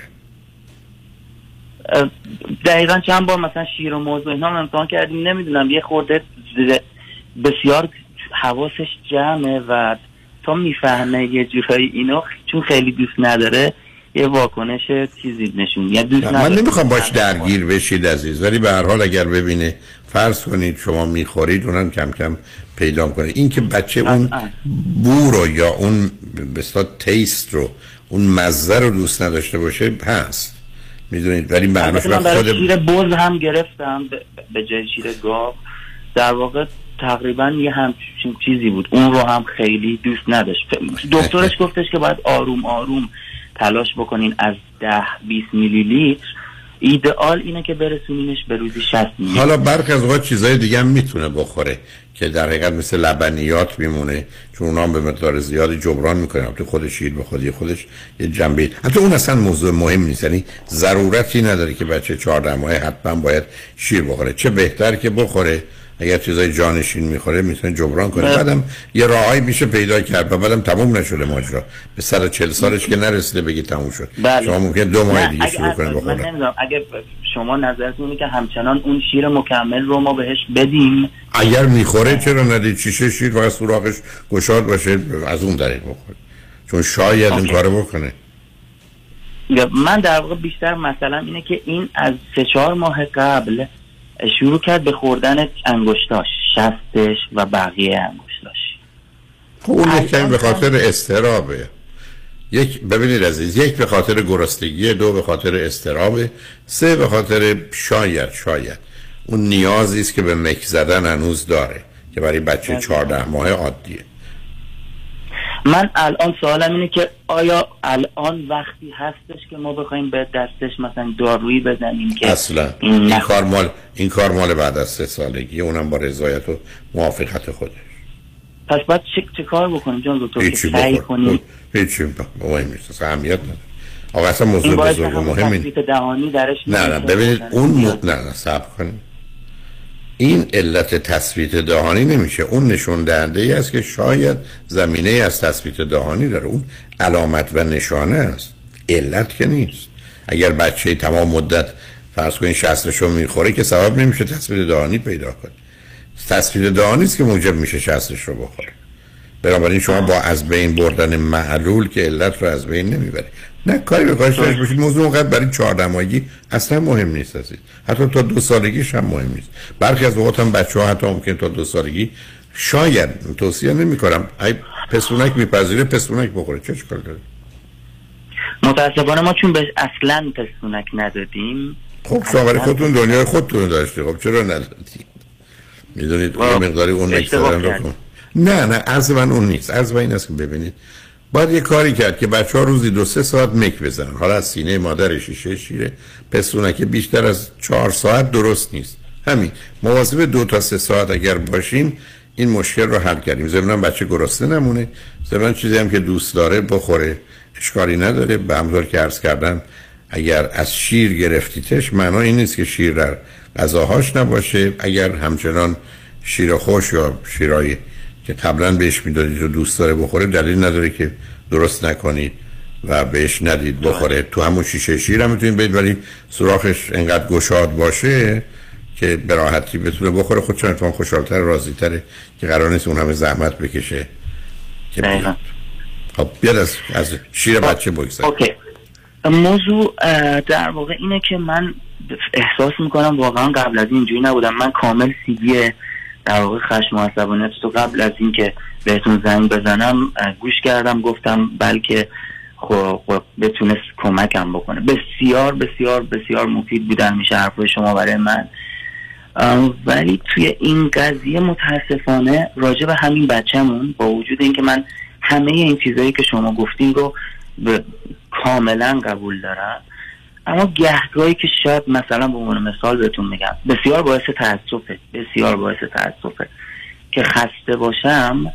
[SPEAKER 21] دقیقا چند بار مثلا شیر و موز و اینا هم امتحان کردیم. نمی‌دونم یه خورده بسیار حواسش جمعه و تا می‌فهمه یه جورایی اینو چون خیلی دوست نداره یه واکنش چیزی نشون یا دوست
[SPEAKER 7] نه، من
[SPEAKER 21] نداره.
[SPEAKER 7] نمی‌خوام باش درگیر بشید عزیز. ولی به هر حال اگر ببینه فرض کنید شما می‌خورید اونم کم کم پیدا کنه این که بچه اون بو رو یا اون به اصطلاح تیست رو اون مزه رو دوست نداشته باشه هست. می‌دونید؟ ولی معناش خود
[SPEAKER 21] شیر بز هم گرفتم به جای شیر گاو. در واقع تقریبا یه همچین چیزی بود. اون رو هم خیلی دوست نداشت. دکترش گفتش که باید آروم آروم تلاش بکنین. از ده 20 میلی لیتر. ایدئال اینه که برسونینش به روزی 60 میلی.
[SPEAKER 7] حالا برخی از اوقات چیزای دیگه هم می‌تونه بخوره که در حقیقت مثل لبنیات میمونه. چون اونا هم به مقدار زیادی جبران می‌کنه تو خود شیر به خودی خودش یه جنبه. حتی اون اصلا موضوع مهم نیست. یعنی ضرورتی نداره که بچه 14 ماه حتما باید شیر بخوره. چه بهتر که بخوره. اگر چیزای جانشین می‌خوره می‌تونه جبران کنه
[SPEAKER 21] بله.
[SPEAKER 7] بعدم یه راههایی میشه پیدا کرد و بعدم تموم نشده ماجرا. به 140 سالش که نرسیده بگی تموم شد.
[SPEAKER 21] بله.
[SPEAKER 7] شما ممکن دو ماه
[SPEAKER 21] نه،
[SPEAKER 7] دیگه شروع بخوره
[SPEAKER 21] نمی‌دونم. اگه شما نظرتون اینه که همچنان اون شیر مکمل رو ما بهش بدیم.
[SPEAKER 7] اگر می‌خوره چرا ندید شیشه شیر و سوراخش گشاد باشه از اون طریق بخوره. چون شاید این. کارو بکنه.
[SPEAKER 21] من در واقع بیشتر مثلا اینه که این از سه چهار ماه قبل شروع کرد به خوردن انگشتاش شستش و بقیه انگشتاش.
[SPEAKER 7] خب اون یک کمی به خاطر استرابه. یک ببینید عزیز یک به خاطر گرسنگی دو به خاطر استرابه سه به خاطر شاید شاید. اون نیازی است که به مک زدن هنوز داره که برای بچه 14 ماه عادیه.
[SPEAKER 21] من الان سوالم اینه که آیا الان وقتی هستش که ما بخوایم به دستش مثلا دارویی بزنیم که
[SPEAKER 7] اصلا.
[SPEAKER 21] این
[SPEAKER 7] این کار مال این کار مال بعد از سه سالگی اونم با رضایت و موافقت خودش.
[SPEAKER 21] پس باید چه, چه کار بکنیم جان دکتر؟ که سعی کنیم؟
[SPEAKER 7] هیچی ب- مهم نیست اصلا اهمیت نداره. آقا اصلا موضوع بزرگ و
[SPEAKER 21] همون
[SPEAKER 7] مهم این
[SPEAKER 21] تثبیت دهانی درش
[SPEAKER 7] نه نه ببینید. اون م... نه نه صبر کنید. این علت تثبیت دهانی نمیشه. اون نشون دهنده ای است که شاید زمینه از تثبیت دهانی داره. اون علامت و نشانه است. علت که نیست. اگر بچه تمام مدت فرض کنید شستشو می‌خوره که سبب نمیشه تثبیت دهانی پیدا کنه. تثبیت دهانی است که موجب میشه شستش رو بخوره. بنابراین شما با از بین بردن معلول که علت رو از بین نمی‌بری نه کاری به کارش داشته باشید موضوع اونقدر برای 14 ماهگی اصلا مهم نیست عزیز. حتی تا دو سالگیش هم مهم نیست. برخی از اوقات هم بچه ها حتی ممکن تا دو سالگی شاید توصیه نمی کنم ای پسونک میپذیره پسونک بخوره. چه کار داره
[SPEAKER 21] متاسفانه ما چون بهش اصلا پستونک ندادیم
[SPEAKER 7] خب شما برای خودتون دنیای خودتون داشته خب چرا ندادید می‌دونید اون مقداری اون نه نه عرض من اون نیست. عرض من این است که ببینید. باید یه کاری کرد که بچه ها روزی دو سه ساعت مک بزنن. حالا از سینه مادر شیشه شیره. پستونکه بیشتر از چهار ساعت درست نیست. همین. مواظب دو تا سه ساعت اگر باشیم این مشکل رو حل کردیم. ضمن بچه گرسنه نمونه. ضمن چیزی هم که دوست داره بخوره. اشکالی نداره. به همطور که عرض کردم اگر از شیر گرفتیتش معنا این نیست که شیر در غذاهاش نباشه. اگر همچنان شیر خوش یا شیرایی که قبلا بهش می‌دادید و دوست داره بخوره دلیل نداره که درست نکنید و بهش ندید بخوره. تو همون شیشه شیر هم می‌تونید برید ولی سوراخش انقدر گشاد باشه که به راحتی بتونه بخوره. خودشون اتفاقا خوشحالتر راضی تره که قرار نیست اون همه زحمت بکشه که بیاد. خب بیاد از, از شیر بچه بگذار.
[SPEAKER 21] اوکی. موضوع در واقع اینه که من احساس می‌کنم واقعا قبل از این اینجوری نبودم. من کامل سیدی در واقع خشم و تو قبل از اینکه بهتون زنگ بزنم گوش کردم گفتم بلکه خب خب بتونست کمکم بکنه. بسیار بسیار بسیار مفید بودن میشه حرفای شما برای من. ولی توی این قضیه متاسفانه راجع به همین بچهمون با وجود اینکه من همه این چیزهایی که شما گفتین رو کاملا قبول دارم اما گهگاهی که شاید مثلا به عنوان مثال بهتون میگم بسیار باعث تاسفه بسیار باعث تاسفه که خسته باشم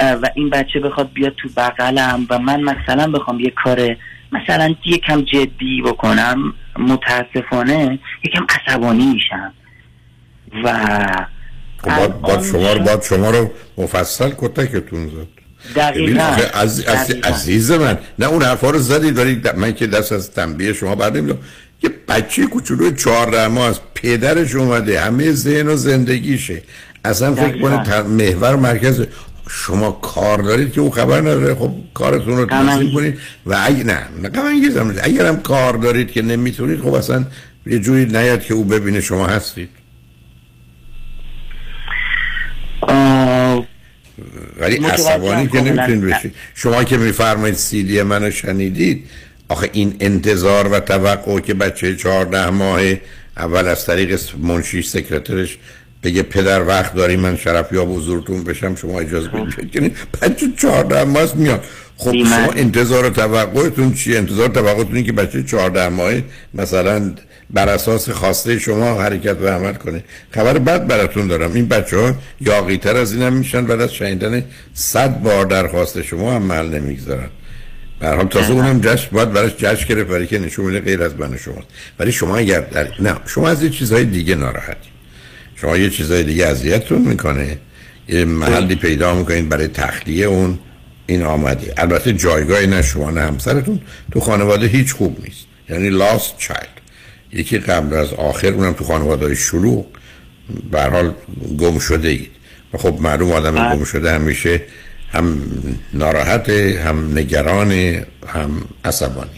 [SPEAKER 21] و این بچه بخواد بیاد تو بغلم و من مثلا بخوام یه کار مثلا یکم جدی بکنم متاسفانه یکم عصبانی میشم. و
[SPEAKER 7] خب باید, شما رو باید شما رو مفصل کتکتون زد.
[SPEAKER 21] دقیقا.
[SPEAKER 7] عز...
[SPEAKER 21] دقیقاً.
[SPEAKER 7] عزیز من نه اون حرفا رو زدید ولی من که دست از تنبیه شما بر نمیدم یه بچه کوچولو چهارده ماه از پدرش اومده همه ذهن و زندگیشه اصلا فکر. کنه محور مرکز شما کار دارید که او خبر نداره خب کارتون رو تنظیم کنید و اگه نه نه. اگر هم کار دارید که نمی‌تونید خب اصلا یه جوری نیاد که او ببینه شما هستید ولی عصبانی که. نمی‌تونید بشید شما که میفرمایید سیدی منو شنیدید آخه این انتظار و توقع که بچه چهارده ماهه اول از طریق منشی سکرترش بگه پدر وقت داری من شرف یا حضورتون بشم شما اجازه بدید یعنی بچه چهارده ماه میاد. خب. شما انتظار و توقعتون چیه؟ انتظار و توقعتون که بچه چهارده ماهه مثلا بر اساس خواسته شما حرکت و عمل کنه خبر بد براتون دارم. این بچه ها یاقی تر از این هم میشن بعد از شنیدن صد بار درخواست شما هم محل نمی‌گذارن. به هر حال تازه اونم جشن باید براش جشن گرفت برای که نشون میده غیر از من و شماست. ولی شما اگر در... نه شما از یه چیزهای دیگه ناراحتی شما یه چیزهای دیگه اذیتتون می‌کنه. یه محلی پیدا می‌کنید برای تخلیه اون. این آمدی البته جایگاهی نه شما نه همسرتون. تو خانواده هیچ خوب نیست. یعنی لاست چایلد یکی قبل از آخر اونم تو خانواده شلوغ به حال گم شده اید. و خب معلوم آدم گم شده همیشه هم ناراحته هم نگران هم عصبانی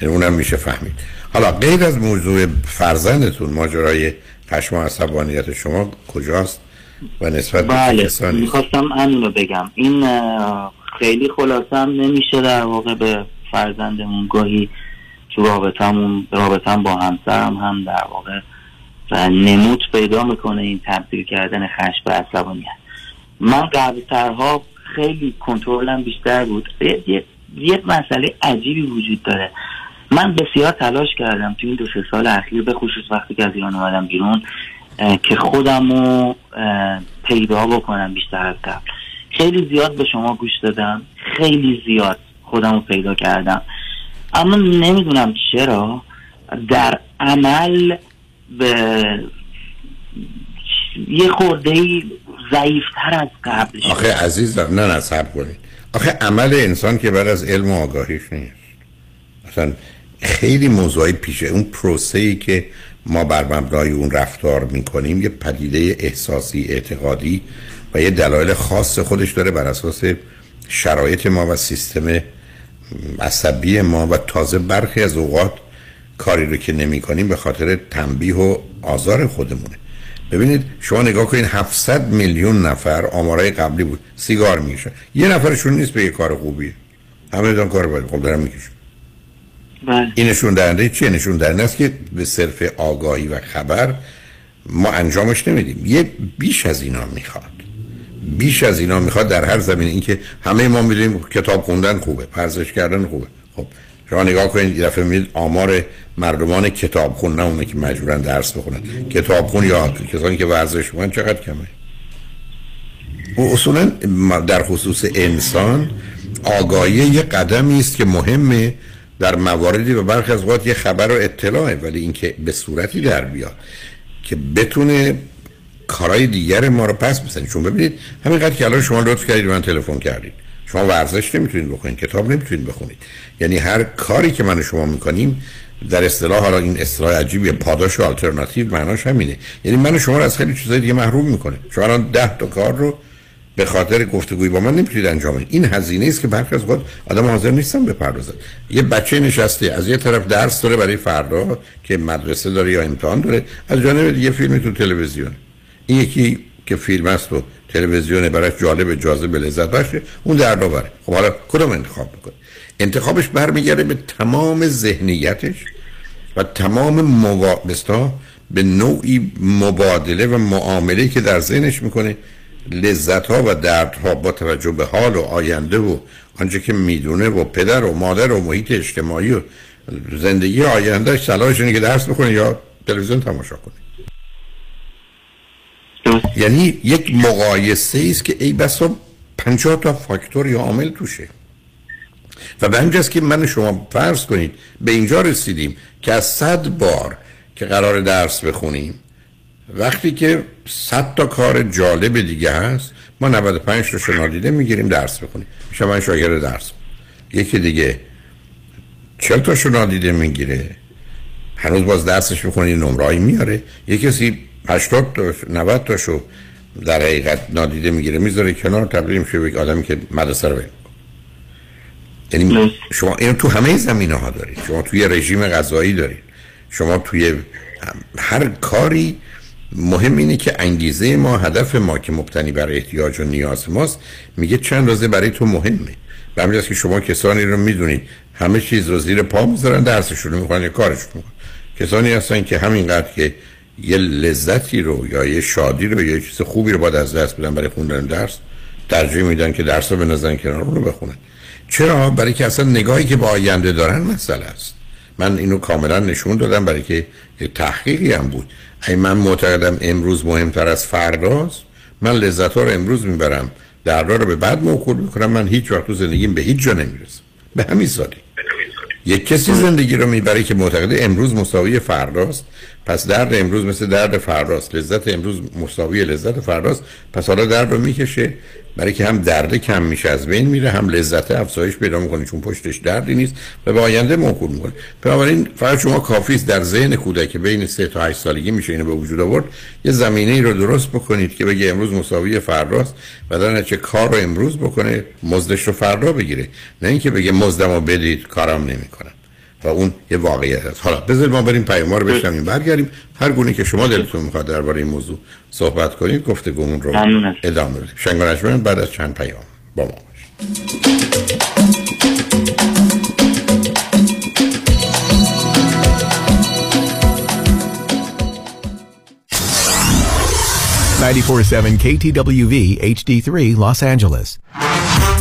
[SPEAKER 7] یعنی اونم میشه فهمید. حالا غیر از موضوع فرزندتون ماجرای خشم و عصبانیت شما کجاست و نسبت به
[SPEAKER 21] بله
[SPEAKER 7] کسانی؟
[SPEAKER 21] می‌خواستم همینو بگم. این خیلی خلاصه هم نمیشه در واقع به فرزندمون گاهی تو رابطمون رابطم با همسرم هم در واقع و نمود پیدا می‌کنه این تبدیل کردن خشم به عصبانیت. من قبل ترها خیلی کنترلم بیشتر بود. یه, یه, مسئله عجیبی وجود داره. من بسیار تلاش کردم تو این دو سه سال اخیر به خصوص وقتی که از ایران اومدم بیرون که خودم رو پیدا بکنم بیشتر از قبل. خیلی زیاد به شما گوش دادم. خیلی زیاد خودم رو پیدا کردم. اما نمی‌دونم چرا. در عمل به یه خورده ضعیفتر از قبل.
[SPEAKER 7] آخه عزیزم نه صبر کنید. آخه عمل انسان که بعد از علم و آگاهیش نیست. اصلا خیلی موضوعی پیشه اون پروسه ای که ما بر مبنای اون رفتار می‌کنیم یه پدیده احساسی اعتقادی و یه دلایل خاص خودش داره بر اساس شرایط ما و سیستم عصبی ما و تازه برخی از اوقات کاری رو که نمی کنیم به خاطر تنبیه و آزار خودمونه. ببینید شما نگاه کنید 700 میلیون نفر آمارای قبلی بود. سیگار میشه یه نفرشون نیست به یه کار خوبیه همه دارن کار باید خب دارم می‌کشن.
[SPEAKER 21] بله.
[SPEAKER 7] این نشون دهنده چیه؟ نشون دهنده است که به صرف آگاهی و خبر ما انجامش نمیدیم. یه بیش از اینا می‌خواد. بیش از اینا می‌خواد در هر زمینه. اینکه همه ما می‌دونیم کتاب خوندن خوبه پرزش کردن خوبه. خب شما نگاه کنید یه دفعه می‌دید آمار مردمان کتاب خون نه اونه که مجبورن درس بخونن. کتاب خون یا کسانی که ورزش می‌کنن چقدر کمه؟ و اصولا در خصوص انسان آگاهی یه قدمی است که مهمه در مواردی و برخی از اوقات یه خبر و اطلاعه ولی اینکه به صورتی در بیاد که بتونه کارهای دیگر ما رو پس بزنید. چون ببینید همینقدر که الان شما لطف کردید من تلفن کردید. شما ورزش نمی‌تونید بکنید کتاب نمی‌تونید بخونید. یعنی هر کاری که من و شما می‌کنیم در اصطلاح حالا این اصطلاح عجیبی پاداش آلترناتیو معناش همینه. یعنی من و شما رو از خیلی چیزای دیگه محروم می‌کنه. شما الان 10 تا کار رو به خاطر گفتگوی با من نمی‌تونید انجام بدید. این هزینه است که برخی از خود آدم حاضر نیستن بپردازن. یه بچه نشسته از یه طرف درس داره برای فردا که مدرسه داره یا امتحان داره از جانب دیگه فیلمی تو تلویزیون. این یکی که فیلم است و تلویزیون براش جالب جاذب لذت بخشه اون در بره خب حالا کدوم انتخاب می‌کنه؟ انتخابش برمیگرده به تمام ذهنیتش و تمام موابستا به نوعی مبادله و معامله که در ذهنش می‌کنه. لذت ها و درد ها با توجه به حال و آینده و آنچه که می‌دونه و پدر و مادر و محیط اجتماعی و زندگی آینده صلاحش اینه که درس بکنه یا تلویزیون تماشا کنه. یعنی یک مقایسه است که ای بسا پنجاه تا فاکتور یا عامل توشه. و به همجاست که من شما فرض کنید به اینجا رسیدیم که از صد بار که قرار درس بخونیم وقتی که صد تا کار جالب دیگه هست ما 95 تا شنادیده می‌گیریم درس بخونیم. میشه من شاگرد درس. یکی دیگه 40 تا شنادیده می‌گیره هنوز باز درسش بخونی نمرایی میاره. یه کسی 80 تا 90 تاشو در حقیقت نادیده می‌گیره. می‌ذاره کنار تبدیل میشه به آدمی که مدرسه رو یعنی شما اینو تو همه زمینه ها دارید. شما توی رژیم غذایی دارید. شما توی هر کاری مهم اینه که انگیزه ما هدف ما که مبتنی بر احتیاج و نیاز ماست میگه چند روزه برای تو مهمه. به همین که شما کسانی رو می‌دونید همه چیز رو زیر پا می‌ذارن درسشون رو یا کارشون می‌کنن کسانی هستن که همینقدر که یه لذتی رو یا یه شادی رو یا یه چیز خوبی رو باید از دست بدن برای خوندن درس. ترجیح میدن که درس رو بنازن کنار رو بخونن. چرا؟ برای که اصلا نگاهی که با آینده دارن مسئله است. من اینو کاملا نشون دادم برای که یه تحقیقی هم بود. ای من معتقدم امروز مهمتر از فرداست. من لذت ها رو امروز می‌برم. در رو به بعد موکول می‌کنم. من هیچ وقت تو زندگیم به هیچ جا نمی‌رسم. به همین سادی یک کسی زندگی رو می‌بره که معتقد امروز مساوی فرداست. پس درد امروز مثل درد فرداست لذت امروز مساوی لذت فرداست پس حالا درد رو می‌کشه. برای که هم درد کم میشه از بین میره هم لذت افزایش پیدا می‌کنه چون پشتش دردی نیست و به آینده موکول می‌کنه. بنابراین فقط شما کافی در ذهن کودک بین 3 تا 8 سالگی میشه اینو به وجود آورد یه زمینه ای رو درست بکنید که بگه امروز مساوی فرداست و در چه کار رو امروز بکنه مزدش رو فردا بگیره. نه اینکه بگه مزدمو بدید کارم نمی‌کنم. و اون یه واقعیت هست. حالا بذارید ما بریم پیام رو بشنویم. برگردیم. هر گونه که شما دلتون می‌خواد درباره این موضوع صحبت کنید گفتگومون رو ادامه بدیم. شنگ بعد از چند پیام با ما باشید.
[SPEAKER 22] 947 KTWV HD3 Los Angeles.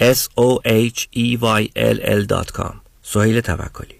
[SPEAKER 23] s o h e y l l.com سهیل توکلی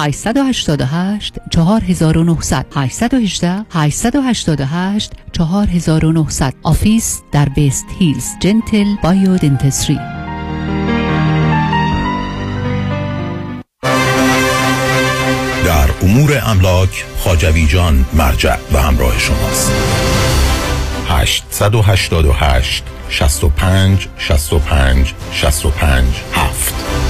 [SPEAKER 5] 888 4900 818 888 4900 office در West Hills. Gentle Biodentistry.
[SPEAKER 24] در امور املاک خاجوی جان مرجع و همراه شماست. 888 65 65 65 7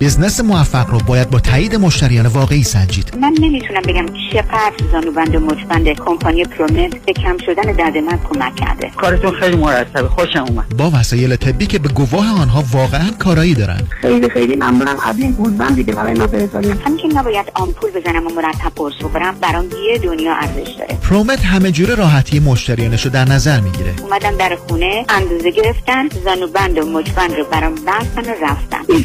[SPEAKER 25] بزنس موفق رو باید با تایید مشتریان واقعی سنجید.
[SPEAKER 26] من نمی‌تونم بگم چقدر زانوبند و مچبند کمپانی پرومت به کم شدن درد من کمک کرده.
[SPEAKER 27] کارتون خیلی مرتبه. خوشم اومد.
[SPEAKER 25] با وسایل طبی که به گواه آنها واقعا کارایی دارن
[SPEAKER 26] خیلی خیلی ممنونم. قبل این بودم دیگه برای ما فرستادیم همین که نباید آمپول بزنم و مرتب قرص بخورم برام یه دنیا ارزش داره.
[SPEAKER 25] پرومت همه جوره راحتی مشتریانش رو در نظر می‌گیره.
[SPEAKER 26] اومدن در خونه اندازه گرفتن زانوبند و مچبند رو برام بستن و رفتن.
[SPEAKER 27] این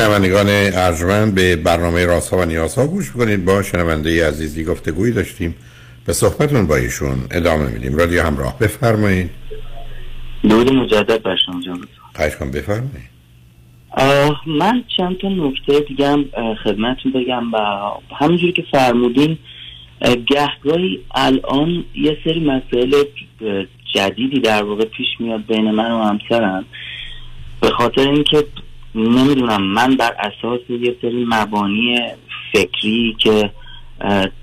[SPEAKER 7] شنوندگان ارجمند به برنامه راسا و نیاسا گوش کنید با شنونده عزیزی گفتگویی داشتیم. به صحبتون با ایشون ادامه میدیم. رادیو همراه بفرمایید.
[SPEAKER 21] درود مجدد بر شما جان
[SPEAKER 7] خواهش بفرمایید.
[SPEAKER 21] من چند تا نکته دیگه هم خدمتتون بگم و همینجوری که فرمودین گهگاهی الان یه سری مسائل جدیدی در واقع پیش میاد بین من و همسرم. به خاطر اینکه نمی‌دونم من بر اساس یه سری مبانی فکری که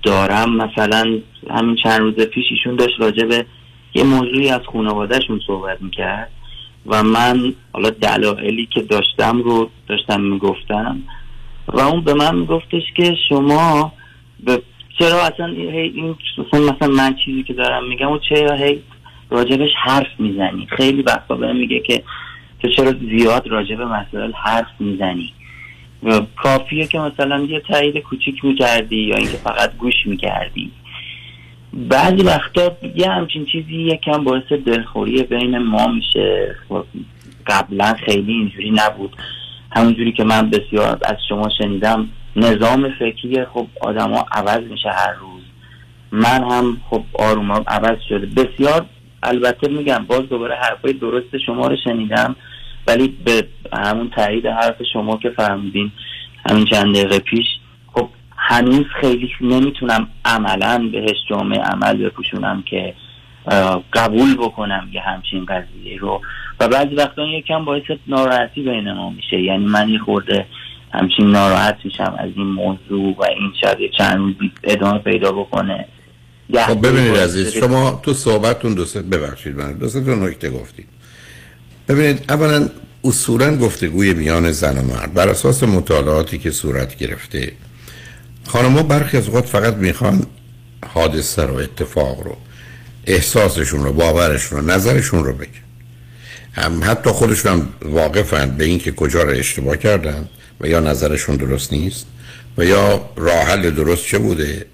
[SPEAKER 21] دارم مثلا همین چند روز پیش ایشون داشت راجع به یه موضوعی از خانوادهشون صحبت می‌کرد و من حالا دلایلی که داشتم رو داشتم می‌گفتم و اون به من میگفتش که شما به چرا اصلا این مثلا, من چیزی که دارم میگم و چرا هی راجبش حرف می‌زنی؟ خیلی وقتا بهم میگه که تو چرا زیاد راجب مسائل حرف می‌زنی؟ کافیه که مثلا یه تایید کوچیک می‌کردی یا اینکه فقط گوش می‌کردی. بعضی وقتا یه همچین چیزی یکم باعث دلخوری بین ما میشه. قبلا خیلی اینجوری نبود. همونجوری که من بسیار از شما شنیدم نظام فکری خب آدما عوض میشه هر روز. من هم خب آروم عوض شده. بسیار البته میگم باز دوباره حرفای درست شما رو شنیدم. ولی به همون تایید حرف شما که فرمودین همین چند دقیقه پیش خب هنوز خیلی نمی‌تونم عملا بهش جامعه عمل بپوشونم که قبول بکنم یه همچین قضیه رو. و بعضی وقتا یکم باعث ناراحتی بین ما میشه. یعنی من یه خورده همچین ناراحت میشم از این موضوع و این شاید چند روز ادامه پیدا بکنه.
[SPEAKER 7] خب ببینید عزیز شما تو صحبتتون دو ببخشید من دو تا نکته گفتید. ببینید اولا اصولا گفتگوی میان زن و مرد بر اساس مطالعاتی که صورت گرفته خانم‌ها برخی از اوقات فقط می‌خوان حادثه رو اتفاق رو احساسشون رو باورشون رو نظرشون رو بگن. هم حتی خودشون هم واقفند به اینکه کجا رو اشتباه کردن و یا نظرشون درست نیست و یا راه حل درست چه بوده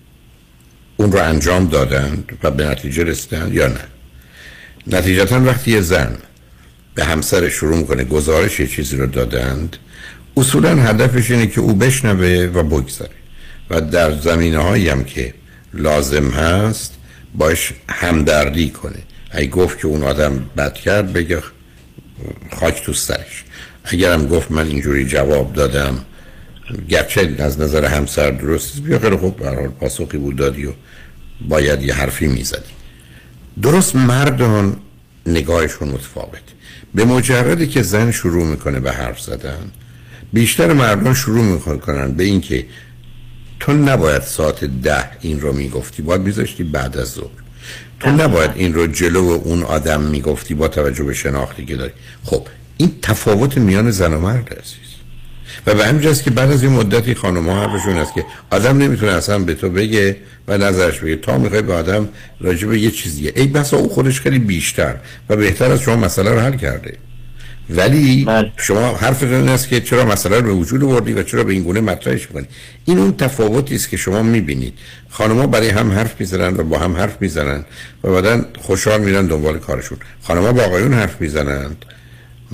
[SPEAKER 7] اون رو انجام دادند و به نتیجه رسیدن یا نه. نتیجتا وقتی یه زن به همسر شروع می‌کنه گزارش یه چیزی رو دادند. اصولا هدفش اینه که او بشنوه و بگذاره و در زمینه هایی هم که لازم هست باش همدردی کنه. اگه گفت که اون آدم بد کرد بگه خاک تو سرش. اگرم گفت من اینجوری جواب دادم گرچه از نظر همسر درست بیا خیلی خوب برحال پاسخی بود دادی و باید یه حرفی می‌زدی. درست مردان نگاهشون متفاوت به مجردی که زن شروع می‌کنه به حرف زدن بیشتر مردان شروع می‌کنن به اینکه تو نباید ساعت ده این رو می‌گفتی باید میذاشتی بعد از ظهر. تو نباید این رو جلو اون آدم می‌گفتی با توجه به شناختی که داری. خب این تفاوت میان زن و مرد عزیز و به همین که بعد از این مدتی خانم ها حرفشون است که آدم نمی‌تونه اصلا به تو بگه و نظرش بگه. تا می‌خوای به آدم راجع به یه چیزیه ای بسا او خودش خیلی بیشتر و بهتر از شما مسئله رو حل کرده. ولی بله. شما حرف این است که چرا مسئله رو به وجود آوردی و چرا به این گونه مطرحش می‌کنی؟ این اون تفاوتی است که شما می‌بینید. خانم‌ها برای هم حرف می‌زنن و با هم حرف می‌زنن و بعدا خوشحال میرن دنبال کارشون. خانم‌ها با آقایون حرف می‌زنند.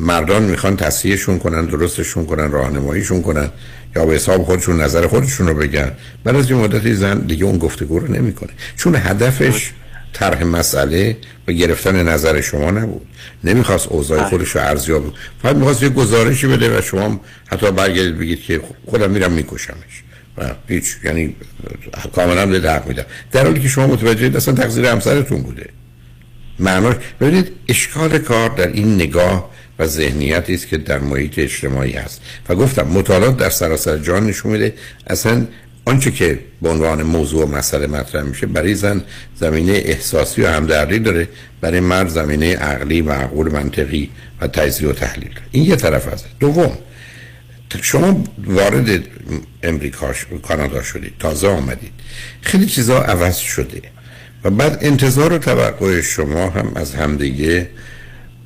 [SPEAKER 7] مردان می‌خوان تصحیحشون کنن درستشون کنن راهنماییشون کنن یا به حساب خودشون نظر خودشون رو بگن. بعد از یه مدتی زن دیگه اون گفتگو رو نمی‌کنه. چون هدفش طرح مسئله و گرفتن نظر شما نبود. نمی‌خواست اوضاع بله. خودش رو ارزیابی فقط می‌خواست یه گزارشی بده و شما حتی برگردید بگید که خودم میرم میکشمش. و هیچ یعنی کاملا به درد میدم. در حالی که شما متوجه اصلا تقصیر همسرتون بوده. معناش ببینید اشکال کار در این نگاه و ذهنیتی است که در محیط اجتماعی هست. و گفتم مطالعات در سراسر جهان نشون میده اصلا آنچه که به عنوان موضوع و مسئله مطرح میشه برای زن زمینه احساسی و همدردی داره برای مرد زمینه عقلی و عقول منطقی و تجزیه و تحلیل. این یه طرف از دوم شما وارد امریکا کانادا شدید تازه آمدید. خیلی چیزا عوض شده. و بعد انتظار و توقع شما هم از همدیگه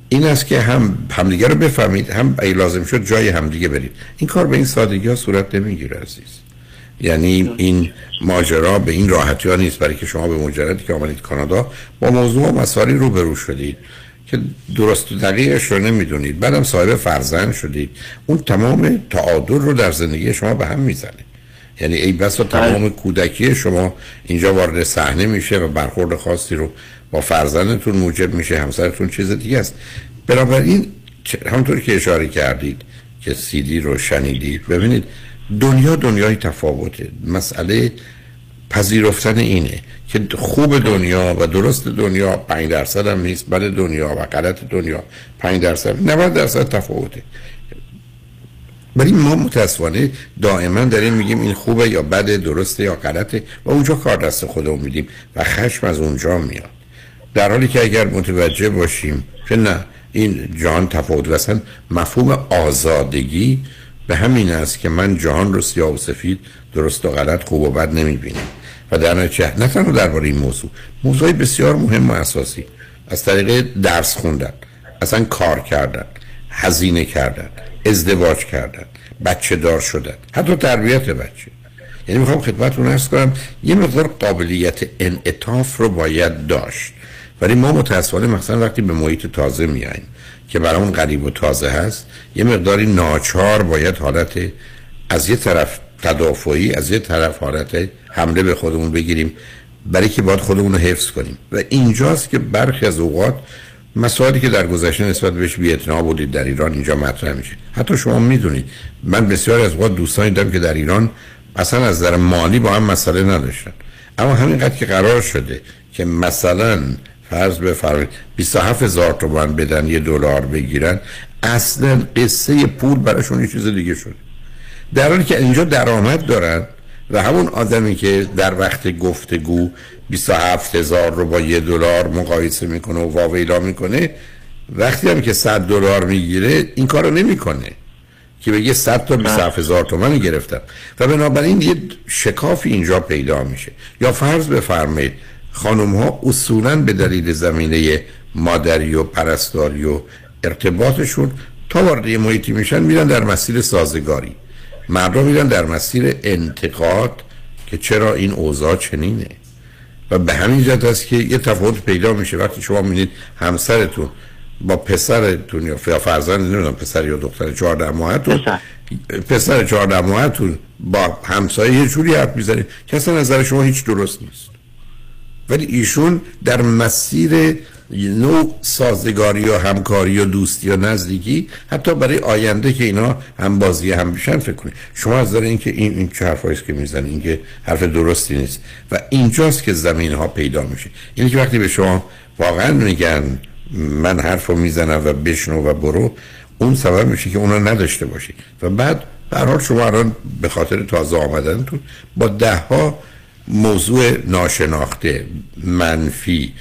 [SPEAKER 7] این است که هم همدیگه رو بفهمید هم ای لازم شد جای همدیگه برید. این کار به این سادگی ها صورت نمی‌گیره عزیز. یعنی این ماجرا به این راحتی ها نیست. برای که شما به مجردی که آمدید کانادا با موضوع و مسائلی روبرو شدید. که درست و دقیقش رو نمی‌دونید. بعدم صاحب فرزند شدید. اون تمام تعادل رو در زندگی شما به هم می‌زنه. یعنی ای بسا تمام کودکی شما اینجا وارد صحنه میشه و برخورد خاصی رو فرزندتون موجب میشه همسرتون چیز دیگه است. بنابراین همونطور که اشاره کردید که سیدی رو شنیدید ببینید دنیا دنیای تفاوته. مسئله پذیرفتن اینه که خوب دنیا و درست دنیا 5 درصد هم نیست بله دنیا و غلط دنیا 5 درصد 90 درصد تفاوته. ولی ما متاسفانه دائما داریم میگیم این خوبه یا بده درسته یا غلطه و اونجا کار دست خودمون میدیم و خشم از اونجا میاد. در حالی که اگر متوجه باشیم که نه این جهان تفاوت و اصلا مفهوم آزادگی به همین است که من جهان رو سیاه و سفید درست و غلط خوب و بد نمی‌بینم. و در نتیجه نه تنها درباره این موضوع موضوع بسیار مهم و اساسی. از طریق درس خوندن اصلا کار کردن هزینه کردن ازدواج کردن بچه دار شدن حتی تربیت بچه. یعنی می‌خوام خدمتتون ارز کنم یه مقدار قابلیت انعطاف رو باید داشت. ولی ما متاسفانه مثلا وقتی به محیط تازه میاییم که برامون غریب و تازه هست یه مقداری ناچار باید حالت از یه طرف تدافعی از یه طرف حالت حمله به خودمون بگیریم برای که باید خودمون رو حفظ کنیم. و اینجاست که برخی از اوقات مسائلی که در گذشته نسبت بهش بی‌اعتنا بودید در ایران اینجا مطرح میشه. حتی شما می‌دونید من بسیاری از اوقات دوستانی دارم که در ایران اصلا از نظر مالی با هم مسئله نداشتن. اما همینقدر که قرار شده که مثلا فرض بفرمایید 27 هزار تومان بدن یه دلار بگیرن. اصلا قصه پول براشون یه چیز دیگه شده در حالی که اینجا درآمد دارن و همون آدمی که در وقت گفتگو 27 هزار رو با یه دلار مقایسه می‌کنه و واویلا می‌کنه وقتی هم که 100 دلار می‌گیره این کارو نمی‌کنه که بگه 100 تا 27 هزار تومن گرفتم. و بنابراین یه شکافی اینجا پیدا میشه. یا فرض بفرمایید خانم ها اصولا به دلیل زمینه مادری و پرستاری و ارتباطشون تا وارد محیطی میشن میرن در مسیر سازگاری. مردم میرن در مسیر انتقاد که چرا این اوضاع چنینه. و به همین جهت است که یه تفاوت پیدا میشه. وقتی شما می‌بینید همسرتون با پسرتون یا فرزند نمی‌دونم پسر یا دختر 14 ماهتون پسر. 14 ماهتون با همسایه یه جوری حرف می‌زنید که اصلا نظر شما هیچ درست نیست. ولی ایشون در مسیر نوع سازگاری و همکاری و دوستی و نزدیکی حتی برای آینده که اینا هم بازی هم بیشن فکر کنید شما از داره اینکه این این چه حرفایی که می‌زنید اینکه حرف درستی نیست. و اینجاست که زمین ها پیدا میشه. یعنی که وقتی به شما واقعا میگن من حرف رو می‌زنم و بشنو و برو اون سبب میشه که اونا نداشته باشید و بعد به حال شما الان به خاطر تازه آمدنتون با ده ها موضوع ناشناخته منفی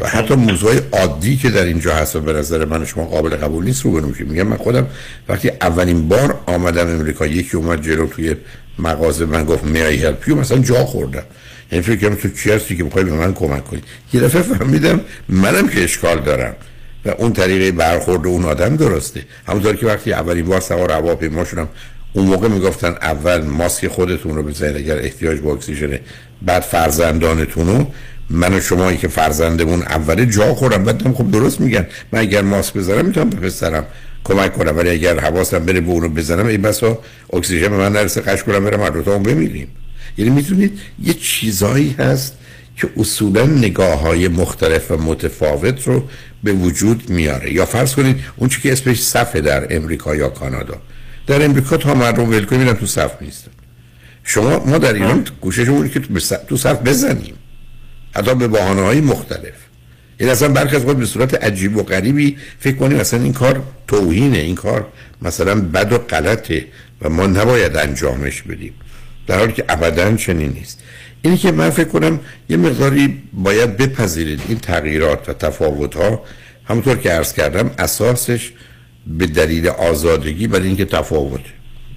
[SPEAKER 7] و حتی موضوع عادی که در اینجا هست و به نظر من شما قابل قبول نیست رو میشه میگم من خودم وقتی اولین بار آمدم امریکا یکی اومد جلو توی مغازه من گفت میای هلپ مثلا جا خوردم. یعنی فکر کنم تو چی هستی که می‌خوای به من کمک کنی؟ یه دفعه فهمیدم منم که اشکال دارم و اون طریقه برخورد اون آدم درسته. همونطور که وقتی اولین بار سوار هواپیما شدم اون موقع می‌گفتن اول ماسک خودتون رو بزنید اگر احتیاج به اکسیژن بعد فرزندانتون رو. من و شمایی که فرزندمون اولی جا خورم بعدم خب درست میگن. من اگر ماسک بذارم می‌تونم به پسرم کمک کنم ولی اگر حواسم بره به اونو بزنم این بسا اکسیژن من نرسه قش کنم برم هر دوتا بمیریم. یعنی می‌تونید یه چیزایی هست که اصولا نگاه های مختلف و متفاوت رو به وجود میاره. یا فرض کنید اون چی که اسمش صفه در امریکا یا کانادا. در امریکا تا مردم ولکن میرن تو صف نیستن شما ما در ایران گوششمون که تو صف بزنیم. حتی به بحانه های مختلف. این اصلا برخی از خود به صورت عجیب و غریبی فکر کنیم اصلا این کار توهینه. این کار مثلا بد و غلطه و ما نباید انجامش بدیم. در حالی که ابدا چنین نیست. اینی که من فکر کنم یه مقداری باید بپذیرید این تغییرات و تفاوت ها همونطور که عرض کردم اساسش به دلیل آزادگی برای اینکه تفاوت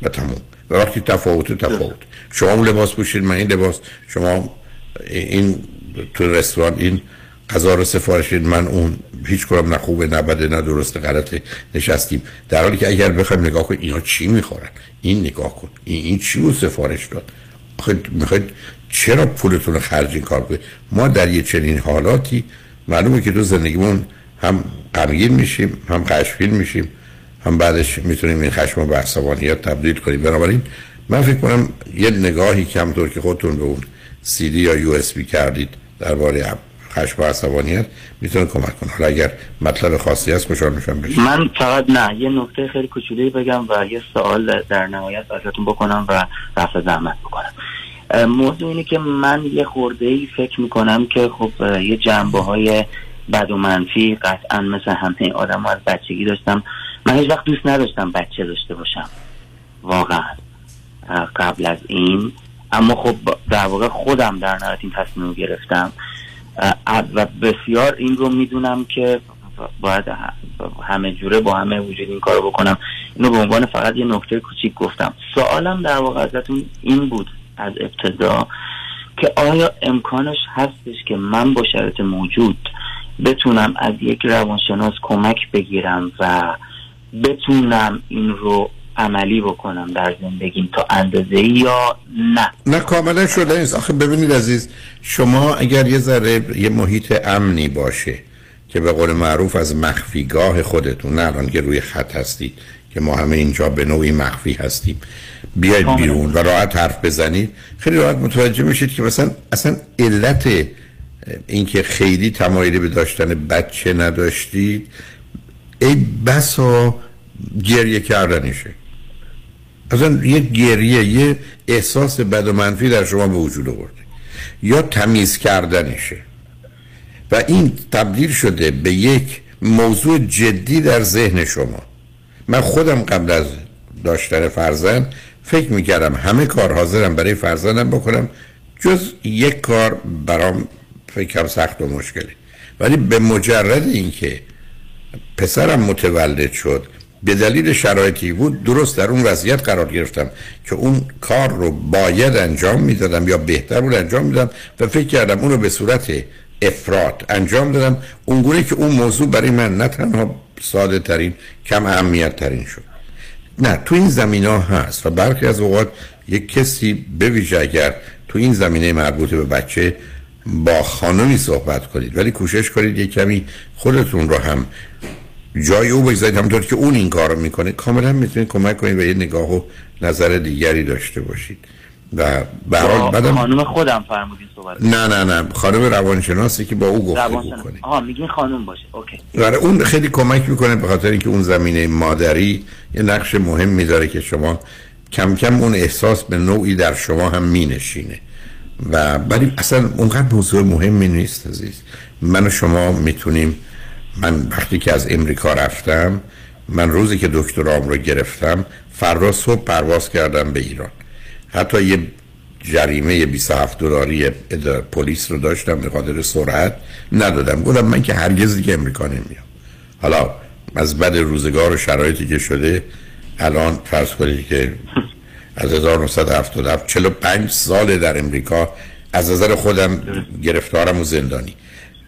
[SPEAKER 7] و تموم. و وقتی تفاوت تفاوت. شما لباس پوشید من این لباس. شما این تو رستوران این غذا رو سفارش من اون. هیچ کنم نه خوبه نه بده نه درسته غلطه نشستیم. در حالی که اگر بخوایم نگاه کنیم اینا چی می‌خورن؟ این نگاه کن. این, این چی رو سفارش داد؟ می‌خواید چرا پولتون رو خرج این کار کنید؟ ما در یه چنین حالاتی معلومه که تو زندگیمون هم غمگین میشیم هم خشمگین میشیم. هم بعدش می‌تونیم این خشم و به عصبانیت تبدیل کنیم. بنابراین من فکر کنم یه نگاهی کمطور که خودتون به اون سی دی یا یو اس بی کردید درباره خشم و عصبانیت می‌تونه کمک کنه. حالا اگر مطلب خاصی هست خوشحال میشم بشید
[SPEAKER 21] من فقط نه یه نکته خیلی کوچولویی بگم و یه سوال در نهایت ازتون بکنم و رفع زحمت بکنم. موضوع اینه که من یه خورده ای فکر می‌کنم که خب یه جنبه های بد و منفی قطعا مثل همه آدم از بچگی داشتم. من هیچ وقت دوست نداشتم بچه داشته باشم. واقعا. قبل از این. اما خب در واقع خودم در نهایت این تصمیم گرفتم. و بسیار این رو می‌دونم که باید همه جوره با همه وجود این کارو بکنم. اینو به عنوان فقط یه نکته کوچیک گفتم. سوالم در واقع ازتون این بود از ابتدا که آیا امکانش هستش که من با شرط موجود بتونم از یک روانشناس کمک بگیرم و بتونم این رو عملی بکنم در زندگیم تا اندازه یا نه.
[SPEAKER 7] نه کاملا شده نیست. آخه ببینید عزیز شما اگر یه ذره یه محیط امنی باشه که به قول معروف از مخفیگاه خودتون نه الان که روی خط هستید که ما همه اینجا به نوعی مخفی هستیم بیاید بیرون و راحت حرف بزنید خیلی راحت متوجه میشید که مثلا اصلا علت اینکه خیلی تمایلی به داشتن بچه نداشتید ای بسا گریه کردنشه اصلا یه گریه یه احساس بد و منفی در شما به وجود آورده. یا تمیز کردنشه و این تبدیل شده به یک موضوع جدی در ذهن شما. من خودم قبل از داشتن فرزند فکر می‌کردم همه کار حاضرم برای فرزندم بکنم جز یک کار برام فکرم سخت و مشکلی ولی به مجرد اینکه پسرم متولد شد. به دلیل شرایطی بود درست در اون وضعیت قرار گرفتم که اون کار رو باید انجام می‌دادم یا بهتر بود انجام می‌دادم و فکر کردم اون رو به صورت افراد انجام دادم. اونگونه که اون موضوع برای من نه تنها ساده ترین کم اهمیت ترین شد. نه تو این زمین ها هست و برخی از اوقات یک کسی به ویژه اگر تو این زمینه مربوط به بچه با خانمی صحبت کنید ولی کوشش کنید یک کمی خودتون رو هم جای او بگذارید همونطور که اون این کار رو می‌کنه کاملا می‌تونید کمک کنید و یه نگاه و نظر دیگری داشته باشید. و برحال
[SPEAKER 21] بعدم خانم خودم فرمودین صحبت
[SPEAKER 7] نه نه نه. خانم روانشناسی که با او گفته کنید.
[SPEAKER 21] آها میگین خانم باشه. اوکی.
[SPEAKER 7] آره اون خیلی کمک می‌کنه به خاطر اینکه اون زمینه مادری یه نقش مهم می‌ذاره که شما کم کم اون احساس به نوعی در شما هم مینشینه. و ولی اصلا اونقدر موضوع مهمی نیست عزیز. من و شما می‌تونیم من وقتی که از امریکا رفتم من روزی که دکترام رو گرفتم فردا صبح پرواز کردم به ایران. حتی یه جریمه 27 دلاری پلیس رو داشتم به خاطر سرعت ندادم. گفتم من که هرگز دیگه امریکا نمیام. حالا از بد روزگار و شرایطی که شده الان فرض کنید که از 1977 45 سال در امریکا از نظر خودم گرفتارم و زندانی.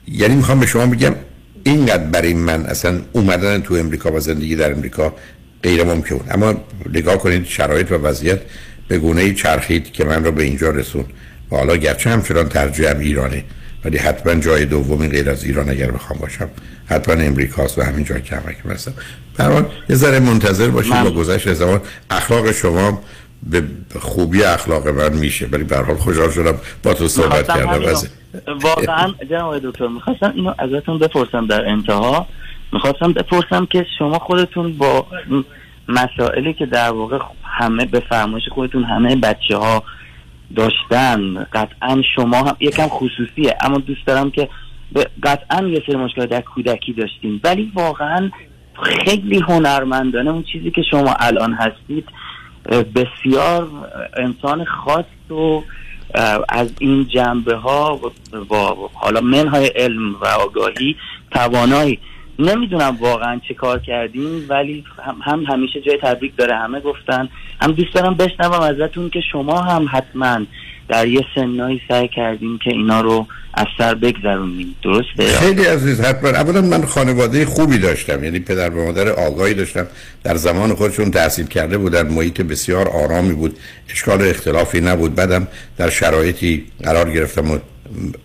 [SPEAKER 7] یعنی می‌خوام به شما بگم اینقدر برای من اصلا اومدن تو امریکا و زندگی در امریکا غیر ممکن اما نگاه کنید شرایط و وضعیت به گونه چرخید که من رو به اینجا رسون. و حالا گرچه همچنان ترجیحم ایرانه ولی حتما جای دومی غیر از ایران اگر بخوام باشم حتما امریکاست و همین جای که همه هستم. برحال یه ذره منتظر باشید با گذشت زمان. اخلاق شما به خوبی اخلاق من میشه ولی به حال خوشحال شدم با تو صحبت کردم.
[SPEAKER 21] واقعا جناب دکتر می‌خواستم اینو ازتون بپرسم در انتها. می‌خواستم بپرسم که شما خودتون با مسائلی که در واقع همه به فرمایش خودتون همه بچه ها داشتن قطعا شما هم یکم خصوصیه اما دوست دارم که قطعا یه سری مشکلات در کودکی داشتیم ولی واقعا خیلی هنرمندانه اون چیزی که شما الان هستید بسیار انسان خاص و از این جنبه ها و حالا منهای علم و آگاهی توانایی. نمی‌دونم واقعا چه کار کردیم ولی هم, همیشه جای تبریک داره. همه گفتن. هم دوست دارم بشنوم ازتون که شما هم حتما در یه سنایی سعی کردیم که اینا رو از سر بگذرونیم. درسته؟
[SPEAKER 7] خیلی عزیز حتما. اولا من خانواده خوبی داشتم یعنی پدر و مادر آگاهی داشتم. در زمان خودشون تحصیل کرده بودن محیط بسیار آرامی بود اشکال اختلافی نبود. بعدم در شرایطی قرار گرفتم و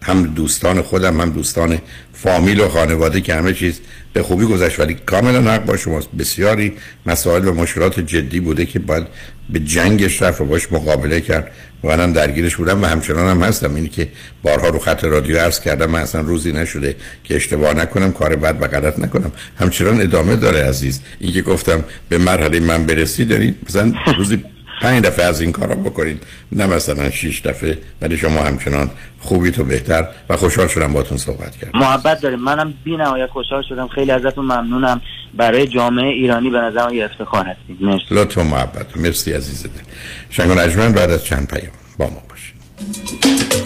[SPEAKER 7] هم دوستان خودم هم دوستان فامیل و خانواده که همه چیز به خوبی گذشت. ولی کاملا حق با شماست. بسیاری مسائل و مشکلات جدی بوده که باید به جنگش رفت و باش مقابله کرد. و منم درگیرش بودم و همچنان هم هستم. اینی که بارها رو خط رادیو عرض کردم. من اصلا روزی نشده که اشتباه نکنم کار بد و غلط نکنم. همچنان ادامه داره عزیز. این که گفتم به مرحله من برسی دارید مثلا روزی پنج دفعه از این کارا بکنید نه مثلا شیش دفعه ولی شما همچنان خوبی تو بهتر و خوشحال شدم باتون صحبت کردم.
[SPEAKER 21] محبت داریم. منم بی نهایت خوشحال شدم. خیلی ازتون ممنونم. برای جامعه ایرانی به نظرم یه افتخار هستید. مرسی.
[SPEAKER 7] لطف محبت. مرسی عزیز دل شنگان اجمن بعد از چند پیام با ما باشید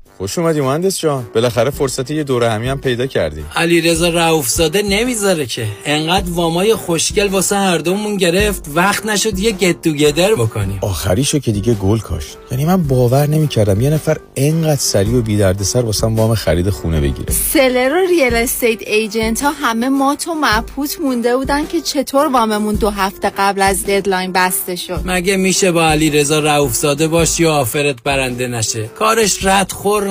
[SPEAKER 28] خوش اومدی مهندس جان. بالاخره فرصت یه دوره همی هم پیدا کردی.
[SPEAKER 29] علی رضا رؤوفزاده نمی‌ذاره که. انقدر وامای خوشگل واسه هر دومون گرفت وقت نشد یه get together بکنیم.
[SPEAKER 28] آخریشو که دیگه گل کاشت. یعنی من باور نمی‌کردم یه نفر انقدر سریع و بی دردسر واسم وام خرید خونه بگیره.
[SPEAKER 30] seller و real estate agent ها همه مات و مبهوت مونده بودن که چطور واممون دو هفته قبل از deadline بسته شد.
[SPEAKER 29] مگه میشه با علی رضا رؤوفزاده باشی و آفرت برنده نشه؟ کارش رد خور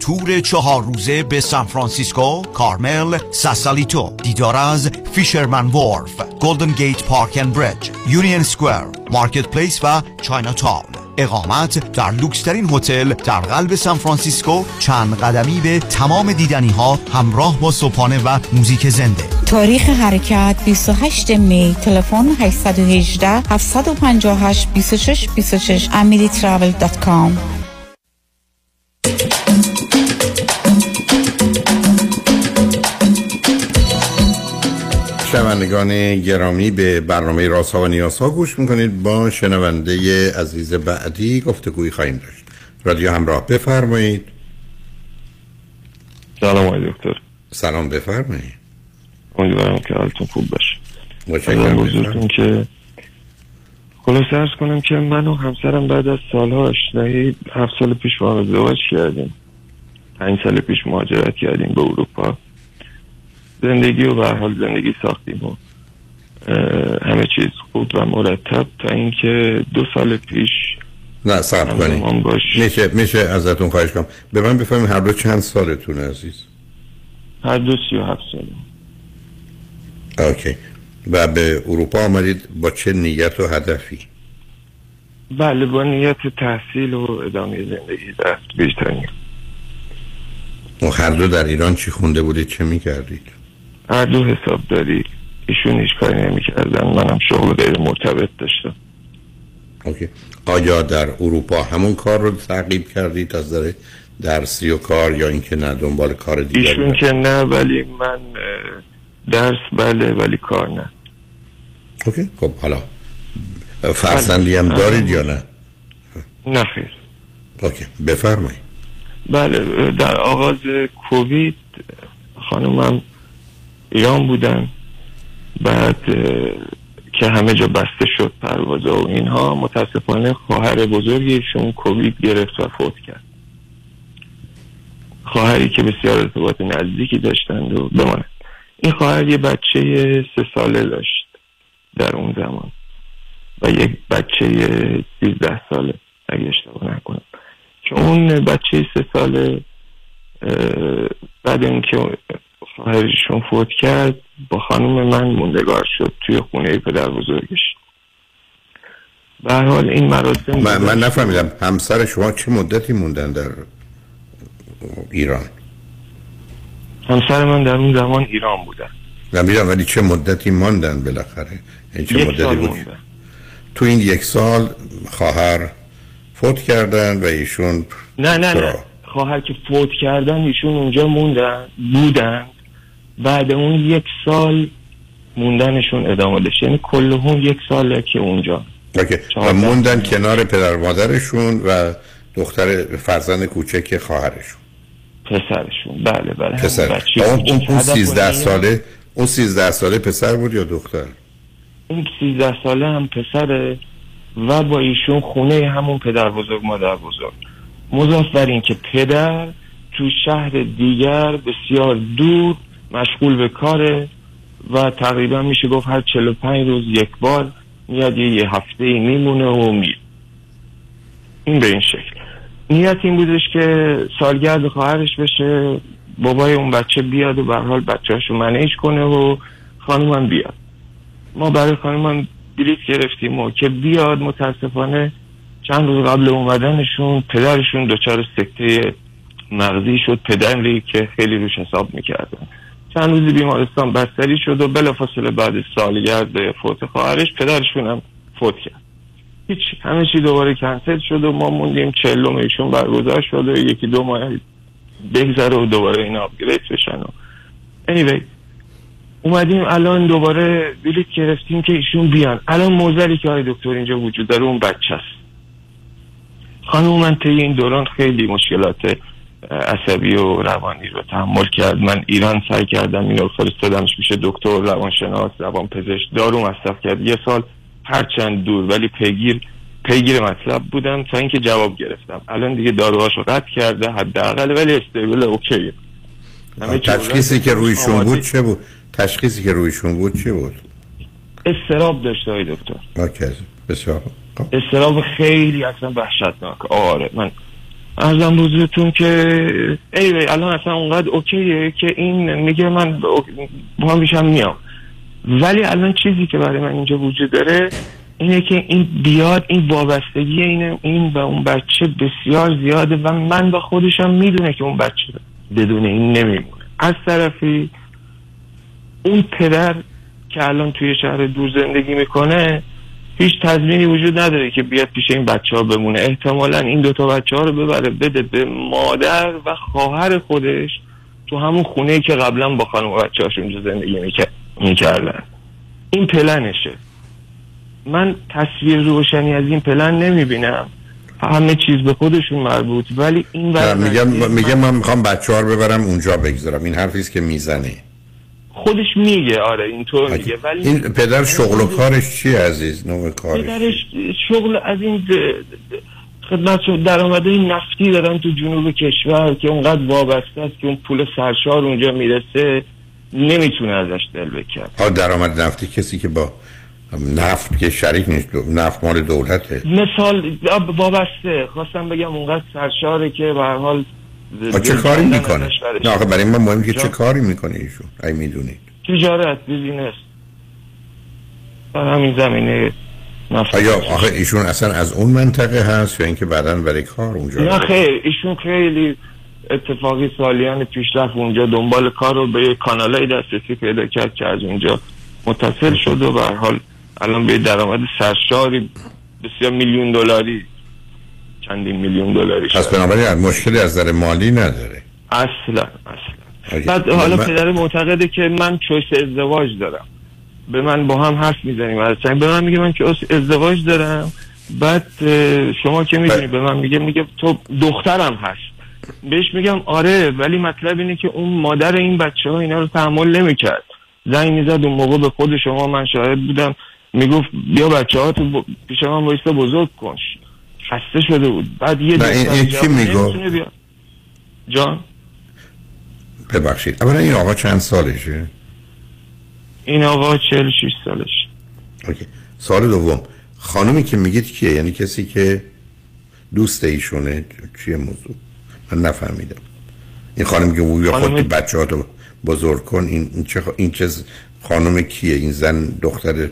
[SPEAKER 13] تور چهار روزه به سان فرانسیسکو، کارمل، ساسالیتو، دیدار از Fisherman's Wharf، Golden Gate Park and Bridge، Union Square، Market Place و Chinatown. اقامت در لوکسترین هتل در قلب سان فرانسیسکو چند قدمی به تمام دیدنی ها همراه با صبحانه و موزیک زنده
[SPEAKER 31] تاریخ حرکت 28 می تلفن 818 758 26 26 amiritravel.com
[SPEAKER 7] شنوندگان گرامی به برنامه راست ها و نیاز ها گوش می‌کنید. با شنونده عزیز بعدی گفتگوی خواهیم داشت. رادیو همراه بفرمایید.
[SPEAKER 32] سلام آقای دکتر.
[SPEAKER 7] سلام بفرمایید.
[SPEAKER 32] امیدوارم که حالتون خوب باشه.
[SPEAKER 7] متشکرم.
[SPEAKER 32] بزرگتون که خلاصه ارز کنم که من و همسرم بعد از سالها آشنایی هفت سال پیش با هم ازدواج کردیم. پنج سال پیش مهاجرت کردیم به اروپا. زندگی و به حال زندگی ساختیم و همه چیز خوب و مرتب تا اینکه دو سال پیش
[SPEAKER 7] نه صبر کنید میشه میشه ازتون خواهش کنم. به من بفهمید هر دو چند سالتونه عزیز؟
[SPEAKER 32] هر دو سی و هفت سال
[SPEAKER 7] اوکی. و به اروپا آمدید با چه نیت و هدفی؟
[SPEAKER 32] بله با نیت تحصیل و ادامه زندگی در بریتانیا
[SPEAKER 7] و هر دو در ایران چی خونده بودید؟ چه می‌کردید؟
[SPEAKER 32] هر دو حساب داری ایشون هیچ کاری نمی کردن منم شغل غیر مرتبط داشتم.
[SPEAKER 7] Okay. آیا در اروپا همون کار رو تعقیب کردید از نظر درسی و کار یا اینکه نه دنبال کار دیگری
[SPEAKER 32] ایشون که نه ولی من درس بله ولی کار نه.
[SPEAKER 7] Okay. خب حالا فرزندی هم دارید یا نه؟
[SPEAKER 32] نه خیر.
[SPEAKER 7] Okay. بفرمایید.
[SPEAKER 32] بله در آغاز کووید خانومم ایران بودن. بعد که همه جا بسته شد پروازه و اینها متاسفانه خواهر بزرگیشون کووید گرفت و فوت کرد. خواهری که بسیار ارتباط نزدیکی داشتند و بماند. این خواهر یه بچه سه ساله داشت در اون زمان. و یک بچه سیزده ساله اگه اشتباه نکنم. که اون بچه سه ساله بعد اینکه خواهرشون فوت کرد با خانم من موندگار شد توی خونه پدر بزرگش. به حال این مراسم
[SPEAKER 7] من, من نفهمیدم همسر شما چه مدتی موندن در ایران؟
[SPEAKER 32] همسر من در اون زمان ایران بودن
[SPEAKER 7] میرم ولی چه مدتی ماندن بالاخره؟ این چه
[SPEAKER 32] یک
[SPEAKER 7] مدتی
[SPEAKER 32] سال
[SPEAKER 7] بود؟
[SPEAKER 32] موندن.
[SPEAKER 7] تو این یک سال خواهر فوت کردن و ایشون
[SPEAKER 32] نه نه نه؟ خواهر که فوت کردن ایشون اونجا موندن بودن. بعد اون یک سال موندنشون ادامه داشت. یعنی کلهم یک ساله که اونجا.
[SPEAKER 7] و موندن کنار پدر مادرشون و دختر فرزند کوچک خواهرشون.
[SPEAKER 32] پسرشون. بله بله.
[SPEAKER 7] پسر. اون,
[SPEAKER 32] کوچیک.
[SPEAKER 7] اون, اون
[SPEAKER 32] هدف
[SPEAKER 7] 13
[SPEAKER 32] اینه-
[SPEAKER 7] ساله اون 13 ساله پسر بود یا دختر؟
[SPEAKER 32] اون 13 ساله هم پسره و با ایشون خونه همون پدر بزرگ مادر بزرگ. مضاف بر این که پدر تو شهر دیگر بسیار دور مشغول به کاره و تقریبا میشه گفت هر 45 روز یک بار میاد یه, هفته ای میمونه و میره. این به این شکل. نیت این بودش که سالگرد خواهرش بشه بابای اون بچه بیاد و به حال بچه‌اشو منیج کنه و خانومم بیاد. ما برای خانومم بلیت گرفتیم و که بیاد متاسفانه چند روز قبل اومدنشون پدرشون دچار سکته مغزی شد. پدری که خیلی روش حساب می‌کردن چند روزی بیمارستان بستری شد و بلافاصله بعد سالگرد فوت خواهرش پدرشون هم فوت کرد. هیچ همه چی دوباره کنسل شد و ما موندیم چلوم ایشون برگزار شد و یکی دو ماه بگذره و دوباره این آپگرید بشن و anyway اومدیم الان دوباره بلیت گرفتیم که ایشون بیان. الان موزلی که های دکتر اینجا وجود داره اون بچه است. خانم من این دوران خیلی مشکلات عصبی و روانی رو تحمل کرد. من ایران سعی کردم اینو فرستادمش میشه دکتر روانشناس روان پزشک دارو مصرف کرد. یه سال هرچند دور ولی پیگیر پیگیر مطلب بودم تا اینکه جواب گرفتم. الان دیگه داروهاشو قطع کرده حداقل ولی استیبل اوکیه.
[SPEAKER 7] تشخیصی که رویشون
[SPEAKER 32] آماده.
[SPEAKER 7] بود چه بود؟ تشخیصی که رویشون بود چه بود؟
[SPEAKER 32] استراب داشته های دکتر.
[SPEAKER 7] اوکی. بسیار خوب.
[SPEAKER 32] استراب خیلی اصلا وحشتناک. آره من ارزم بزرگتون که ای الان اصلا اونقدر اوکیه که این میگه من با هم میام. ولی الان چیزی که برای من اینجا وجود داره اینه که این بیاد این وابستگی این این و اون بچه بسیار زیاده و من با خودشم می‌دونه که اون بچه بدون این نمیمونه. از طرفی اون پدر که الان توی شهر دور زندگی می‌کنه هیچ تضمینی وجود نداره که بیاد پیش این بچه ها بمونه. احتمالا این دوتا بچه ها رو ببره بده به مادر و خواهر خودش تو همون خونه که قبلا با خانم بچه هاش اونجا زندگی می‌کردن. این پلنشه. من تصویر روشنی از این پلن نمی‌بینم. همه چیز به خودشون مربوط ولی این
[SPEAKER 7] میگم میگم من می‌خوام بچه ها رو ببرم اونجا بگذارم. این حرفی است که می‌زنه.
[SPEAKER 32] خودش میگه آره اینطور میگه. ولی
[SPEAKER 7] این پدر شغل و کارش چی عزیز؟ نوع کارش
[SPEAKER 32] پدرش شغل از این خدمت شد درآمده نفتی دارن تو جنوب کشور که اونقدر وابسته است که اون پول سرشار اونجا می‌رسه نمی‌تونه ازش دل بکن
[SPEAKER 7] ها درآمد نفتی کسی که با نفت که شریک نیست نفت مال دولته.
[SPEAKER 32] مثال وابسته. خواستم بگم اونقدر سرشاره که به هر حال
[SPEAKER 7] چه کاری می‌کنه. نه آخه برای من مهم که چه کاری می‌کنه ایشون ای می‌دونید
[SPEAKER 32] تجارت بیزینس در همین زمینه
[SPEAKER 7] آیا آخه ایشون اصلا از اون منطقه هست یا اینکه بعدا برای کار اونجا
[SPEAKER 32] نه؟ خیر ایشون خیلی اتفاقی سالیان پیش رفت اونجا دنبال کار رو به کانالای دسترسی پیدا کرد که از اونجا متصل شد و به حال الان به درآمد سرشاری بسیار میلیون دلاری چندین میلیون دلاری
[SPEAKER 7] پس
[SPEAKER 32] شد
[SPEAKER 7] بنابراین از مشکلی از نظر مالی نداره.
[SPEAKER 32] اصلا اصلا. بعد حالا
[SPEAKER 7] من-
[SPEAKER 32] پدر معتقده که من چویس ازدواج دارم. به من با هم حرف می‌زنیم از به من میگه من که ازدواج دارم. بعد شما که می‌دونی؟ به من میگه میگه تو دخترم هست. بهش میگم آره ولی مطلب اینه که اون مادر این بچه ها اینا رو تحمل نمی‌کرد. زنگ می‌زد اون موقع به خود شما من شاهد بودم. می‌گفت بیا بچه ها تو پیش من بایستا بزرگ کن. خسته شده بود. بعد یه
[SPEAKER 7] این-؟
[SPEAKER 32] نمی‌تونه بیا- جان؟
[SPEAKER 7] ببخشید. اولا این آقا چند سالشه؟
[SPEAKER 32] این آقا 46 سالش
[SPEAKER 7] اوکی. سال دوم. خانمی که میگید کیه؟ یعنی کسی که دوست ایشونه؟ چیه موضوع؟ من نفهمیدم. این خانم که بویا خود
[SPEAKER 32] خانم-
[SPEAKER 7] بچه ها رو بزرگ کن این, این چه, خ- این چه خانم کیه؟ این زن دختر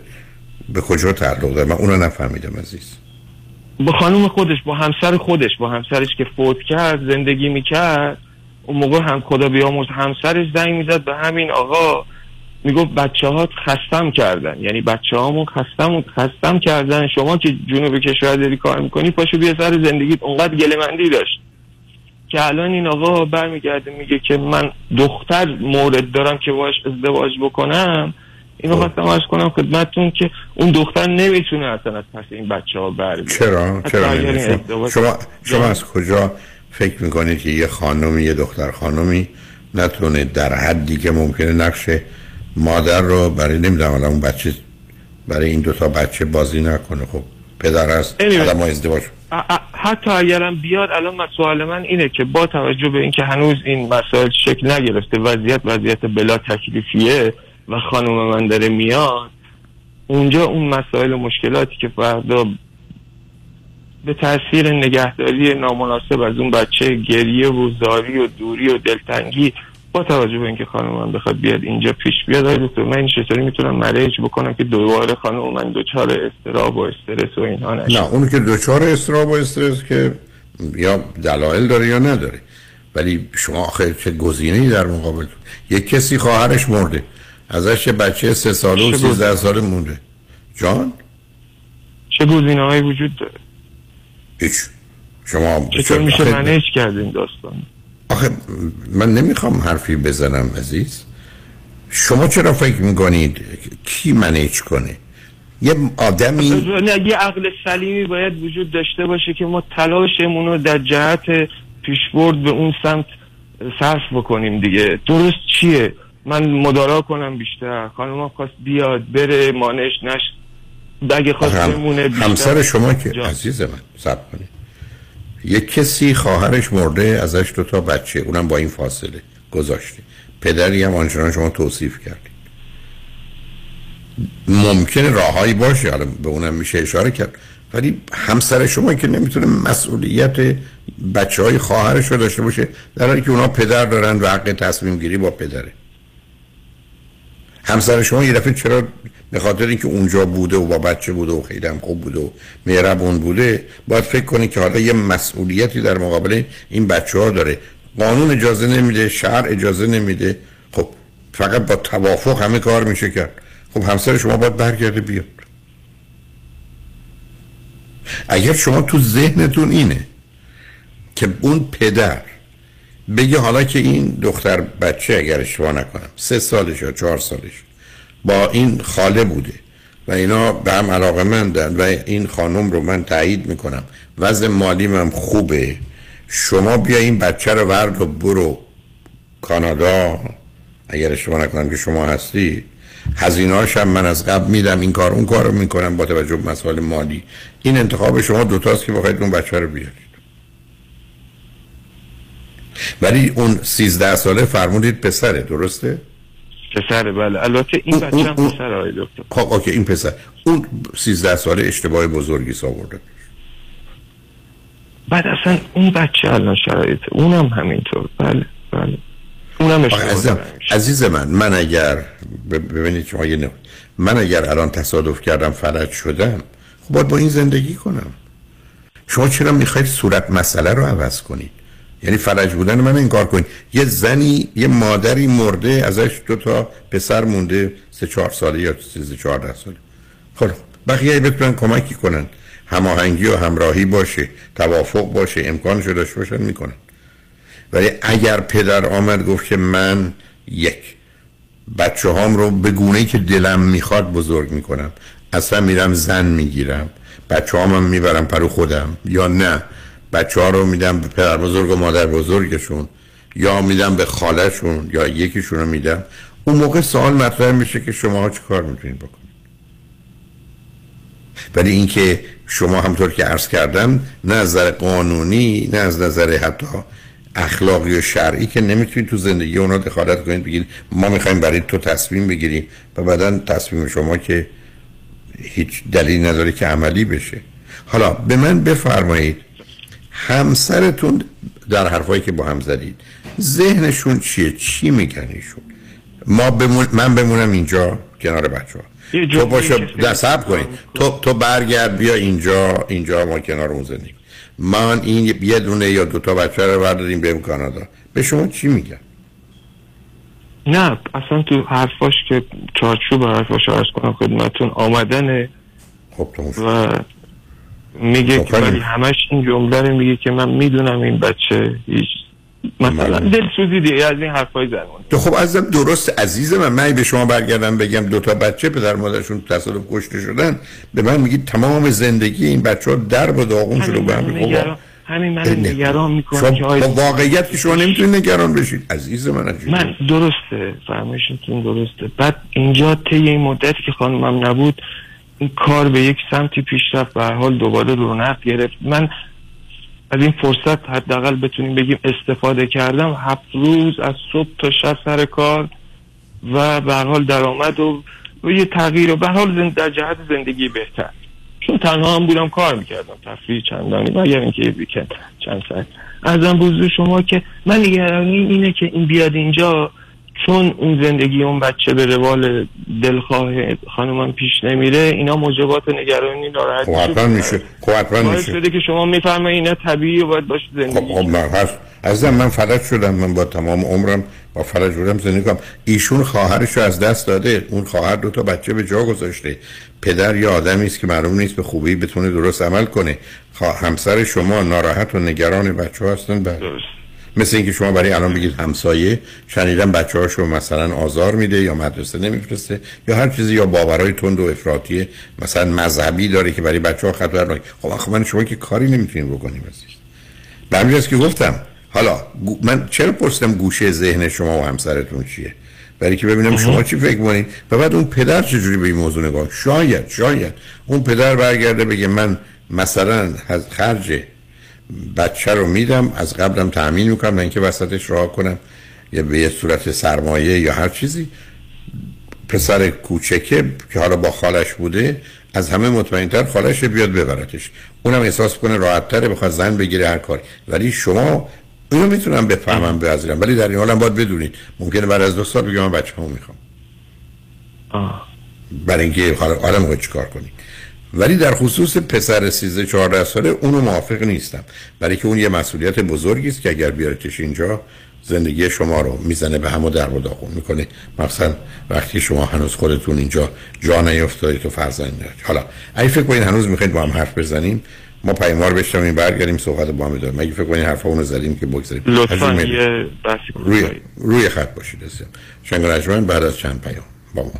[SPEAKER 7] به کجا تعلق داره؟ من اونو نفهمیدم عزیز.
[SPEAKER 32] با خانم خودش با همسر خودش با همسرش که فوت کرد زندگی می‌کرد. اون موقع هم خدا بیامرز همسرش زنگ می‌زد به همین آقا. می‌گفت بچه ها خستم کردن. یعنی بچه هامون خستم خستم کردن. شما که جنوب کشور داری کار می‌کنی پاشو بیا سر زندگیت. اونقدر گلمندی داشت. که الان این آقا برمیگرده میگه که من دختر مورد دارم که باش ازدواج بکنم. اینو خواستم ارز کنم خدمتتون که اون دختر نمی‌تونه اصلا از پس این بچه ها بر بیاد.
[SPEAKER 7] چرا چرا؟
[SPEAKER 32] ازدواج-
[SPEAKER 7] شما شما. از کجا فکر می‌کنید که یه خانمی یه دختر خانمی نتونه در حدی که ممکنه نقش مادر رو برای نمی‌دونم الان اون بچه برای این دوتا بچه بازی نکنه خب پدر
[SPEAKER 32] Anyway.
[SPEAKER 7] آدم ازدواج
[SPEAKER 32] حتی اگرم بیاد الان سوال من اینه که با توجه به اینکه هنوز این مسائل شکل نگرفته وضعیت وضعیت بلا تکلیفیه و خانم من داره میاد اونجا اون مسائل و مشکلاتی که فردا به تاثیر نگهداری نامناسب از اون بچه گریه و زاری و دوری و دلتنگی با توجه به اینکه خانم من بخواد بیاد اینجا پیش بیاد آقای دکتر من این چطوری می‌تونم مرج بکنم که دوباره خانم من دچار استراب و استرس و اینها نشه؟
[SPEAKER 7] نه اونو که دوچار استراب و استرس که یا دلایل داره یا نداره. ولی شما آخه چه گزینه‌ای در مقابل؟ یک کسی خواهرش مرده. ازش یه بچه سه ساله و سیزده ساله مونده. جان؟
[SPEAKER 32] چه گزینه هایی وجود؟ داره
[SPEAKER 7] هیچ. شما
[SPEAKER 32] چطور میشه
[SPEAKER 7] آخه-
[SPEAKER 32] منیج کرد این داستان؟
[SPEAKER 7] آخه من نمی‌خوام حرفی بزنم عزیز. شما چرا فکر می‌کنید کی منیج کنه؟ یه آدمی
[SPEAKER 32] نه یه عقل سلیمی باید وجود داشته باشه که ما تلاشمون رو در جهت پیشبرد به اون سمت صرف بکنیم دیگه. درست چیه؟ من مدارا کنم بیشتر. خانم خواست بیاد بره مانش نش. اگه خواست
[SPEAKER 7] هم-
[SPEAKER 32] بمونه بیشتر
[SPEAKER 7] همسر شما که. عزیز من سب کنید. یک کسی خواهرش مرده ازش دو تا بچه اونم با این فاصله گذاشته. پدری هم آنچنان شما توصیف کردید. ممکنه راههایی باشه حالا به اونم میشه اشاره کرد. ولی همسر شما که نمی‌تونه مسئولیت بچه های خواهرش رو داشته باشه در حالی که اونا پدر دارن و حق تصمیم گیری با پدره. همسر شما یه دفعه چرا به خاطر اینکه اونجا بوده و با بچه بوده و خیلی هم خوب بوده و مهربون بوده باید فکر کنی که حالا یه مسئولیتی در مقابل این بچه ها داره. قانون اجازه نمیده شهر اجازه نمیده. خب فقط با توافق همه کار میشه کرد. خب همسر شما باید برگرده بیاد. اگر شما تو ذهنتون اینه که اون پدر بگه حالا که این دختر بچه اگر اشتباه نکنم سه سالش یا چهار سالش با این خاله بوده و اینا به هم علاقه مندن و این خانم رو من تایید می‌کنم. وضع مالی من خوبه. شما بیا این بچه رو ورد و برو کانادا. اگر اشتباه نکنم که شما هستی هزینه‌هاش هم من از قبل میدم. این کار اون کار رو می‌کنم با توجه به مسائل مالی. این انتخاب شما دوتاست که بخواید اون بچه رو بیارید. ولی اون سیزده ساله فرمودید پسره درسته؟
[SPEAKER 32] پسره بله. البته این بچه هم پسر آقای دکتر.
[SPEAKER 7] خب اوکی این پسر. اون سیزده ساله اشتباه بزرگی ساورده.
[SPEAKER 32] بعد اصلا اون بچه الان شرایط اونم همینطور. بله بله. اونم
[SPEAKER 7] عزیزم عزیز من من اگر ببینید شما یه نه من اگر الان تصادف کردم فلج شدم خب باید با این زندگی کنم. شما چرا می‌خواید صورت مسئله رو عوض کنید؟ یعنی فلج بودن من این کار کنید یه زنی یه مادری مرده ازش دو تا پسر مونده سه چهار ساله یا سه چهار ساله. خب بقیه بتونن کمکی کنن. هماهنگی و همراهی باشه توافق باشه امکانشو داشته باشن می‌کنن. ولی اگر پدر آمد گفت که من یک بچه هام رو به گونه که دلم می‌خواد بزرگ می‌کنم. اصلا میرم زن می‌گیرم. بچه هام می‌برم پرو خودم. یا نه بچه ها رو میدم به پدر بزرگ و مادر بزرگشون یا میدم به خالهشون یا یکیشون رو میدم اون موقع سوال مطرح میشه که شما چه کار می‌تونید بکنید. ولی اینکه شما همطور که عرض کردم نه از نظر قانونی نه از نظر حتی اخلاقی و شرعی که نمی‌تونید تو زندگی اونا دخالت کنید بگید ما می‌خوایم برای تو تصمیم بگیریم. و بعدا تصمیم شما که هیچ دلیل نداره که عملی بشه. حالا به من بفرمایید همسرتون در حرفایی که با هم زدید ذهنشون چیه؟ چی میگن ایشون؟ ما بمون... من بمونم اینجا کنار بچه ها تو باشه دست کنید تو, تو برگرد بیا اینجا اینجا ما کنار اون زندگی. من این یه دونه یا دوتا بچه رو برداریم بریم کانادا. به شما چی میگن؟
[SPEAKER 32] نه اصلا تو حرفاش که چارچوب حرفاش ارز کنم خدمتون آمدنه
[SPEAKER 7] خب
[SPEAKER 32] و میگه که ولی همش این جمله رو میگه که من می‌دونم این بچه هیچ مثلا دل سوزیدی از این حرفای
[SPEAKER 7] تو خب ازم درست عزیز من من به شما برگردم بگم دو تا بچه پدر مادرشون تصادف کشته شدن به من میگید تمام زندگی این بچه ها در با داغون شده به هم
[SPEAKER 32] همین من نگران می‌کنم
[SPEAKER 7] که با واقعیت که شما نمی‌تونید نگران بشید. عزیز من عزیز
[SPEAKER 32] من درسته فرمایشتون درسته. بعد اینجا طی این مدتی که خانمم نبود این کار به یک سمتی پیش رفت به حال دوباره رونق گرفت. من از این فرصت حداقل بتونیم بگیم استفاده کردم. هفت روز از صبح تا شب سر کار و به حال درآمد و, و یه تغییر و به حال در جهت زندگی بهتر. چون تنها هم بودم کار می‌کردم. تفریح چندانی یعنی اینکه ویکند چند ساعت. ازم بزرگ شما که من نگرانی اینه که این بیاد اینجا چون اون زندگی اون بچه به روال دلخواه خانمان پیش نمیره اینا موجبات نگرانی ناراحتی
[SPEAKER 7] خب میشه. خب میشه.
[SPEAKER 32] شده که شما میفرمایید اینا طبیعی و باید باشه زندگی
[SPEAKER 7] خب خب نه هست. عزیزم من فلج شدم. من با تمام عمرم با فلج بودم زندگی کنم. ایشون خواهرش رو از دست داده. اون خواهر دو تا بچه به جا گذاشته. پدر یه آدمی است که معلوم نیست به خوبی بتونه درست عمل کنه. همسر شما ناراحت و نگران بچه هستن. بله. مثل اینکه شما برای الان بگید همسایه شنیدن بچه هاشو مثلا آزار میده یا مدرسه نمیفرسته یا هر چیزی یا باورهای تند و افراطی مثلا مذهبی داره که برای بچه ها خطرناک خب آخه من شما که کاری نمی‌تونیم بکنیم عزیز. به که گفتم حالا من چرا پرسیدم گوشه ذهن شما و همسرتون چیه؟ برای که ببینم شما چی فکر کنید و بعد اون پدر چجوری به این موضوع نگاه شاید شاید. اون پدر برگرده بگه من مثلا خرج بچه رو میدم از قبلم تأمین می‌کنم نه اینکه وسطش راه کنم. یا به یه صورت سرمایه یا هر چیزی. پسر کوچکه که حالا با خالش بوده از همه مطمئنتر خالش بیاد ببرتش. اونم احساس کنه راحت تره بخواد زن بگیره هر کاری ولی شما اینو می‌تونم بفهمم بذارم ولی در این حالم باید بدونید. ممکنه بعد از دو سال بگم من بچه همو می‌خوام برای اینکه حالا آدم چیکار کنید ولی در خصوص پسر 13 14 ساله اونو موافق نیستم. برای که اون یه مسئولیت بزرگی است که اگر بیارتش اینجا زندگی شما رو می‌زنه به هم و در و می‌کنه. مثلا وقتی شما هنوز خودتون اینجا جا نیفتادید تو فرزند دارید. حالا اگه فکر کنید هنوز می‌خواید با هم حرف بزنیم ما پیمار این برگردیم صحبت با هم داریم اگه فکر کنید حرفا اونو زدیم که بگذاریم.
[SPEAKER 32] لطفا یه
[SPEAKER 7] روی روی خط باشید شنگ بعد از چند پیام با ما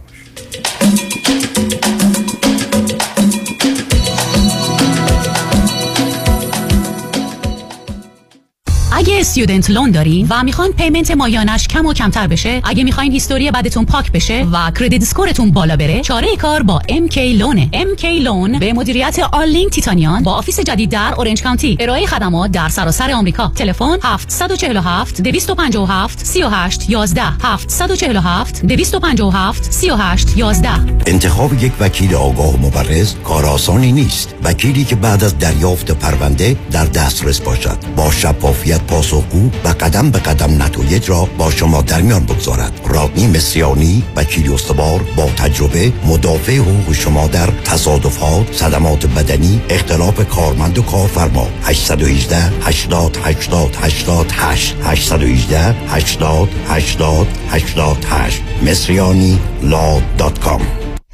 [SPEAKER 33] اگه student loan دارین و می‌خواین payment ماهیانش کم و کمتر بشه اگه می‌خواین history بدتون پاک بشه و credit score تون بالا بره چاره کار با MK Loan ه MK Loan به مدیریت آلینگ تیتانیان با آفیس جدید در اورنج کانتی ارائه خدمات در سراسر آمریکا. تلفن 747 257 38 11 747 257 38 11
[SPEAKER 15] انتخاب یک وکیل آگاه و مبرز کار آسانی نیست. وکیلی که بعد از دریافت پرونده در دسترس باشد. با شفافیت پاسخگو و قدم به قدم نتایج را با شما در میان بگذارد. رادنی مصریانی وکیل استوار با تجربه مدافع حقوق شما در تصادفات صدمات بدنی اختلاف کارمند و کارفرما. 818 80 80 88 818 80 80 88 مصریانی لا دات کام.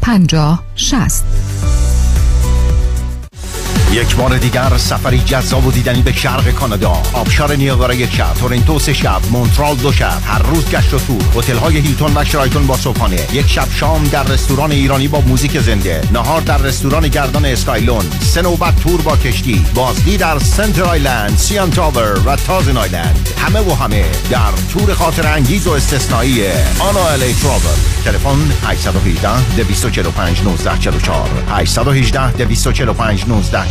[SPEAKER 14] 50 60
[SPEAKER 13] یک بار دیگر سفری جذاب و دیدنی به شرق کانادا. آبشار نیاگارا یک شب تورنتو سه شب مونترال دو شب هر روز گشت و تور. هتل های هیلتون و شرایتون با صبحانه. یک شب شام در رستوران ایرانی با موزیک زنده. نهار در رستوران گردان اسکایلون سه نوبت تور با کشتی. بازدی در سنتر آیلند سیان تاور و تازن آیلند. همه و همه در تور خاطر انگیز و استثنایی آنا الی تراول تلفن 818 245 1944 818 245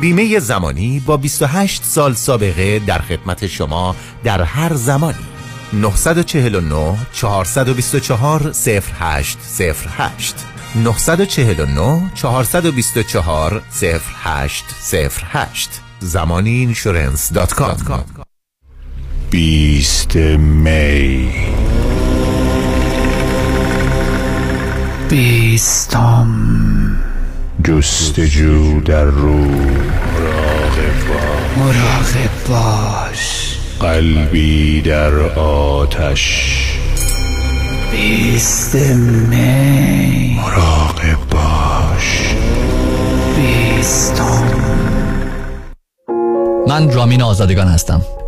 [SPEAKER 34] بیمه زمانی با 28 سال سابقه در خدمت شما در هر زمانی. 949 424 0808 949 424 0808 زمانی اینشورنس دات کام
[SPEAKER 35] بیست می.
[SPEAKER 36] بیستم.
[SPEAKER 35] جستجو در رو
[SPEAKER 36] مراقب باش.
[SPEAKER 35] قلبی در آتش.
[SPEAKER 36] بیست می.
[SPEAKER 35] مراقب باش.
[SPEAKER 36] بیستم.
[SPEAKER 37] من رامین آزادگان هستم.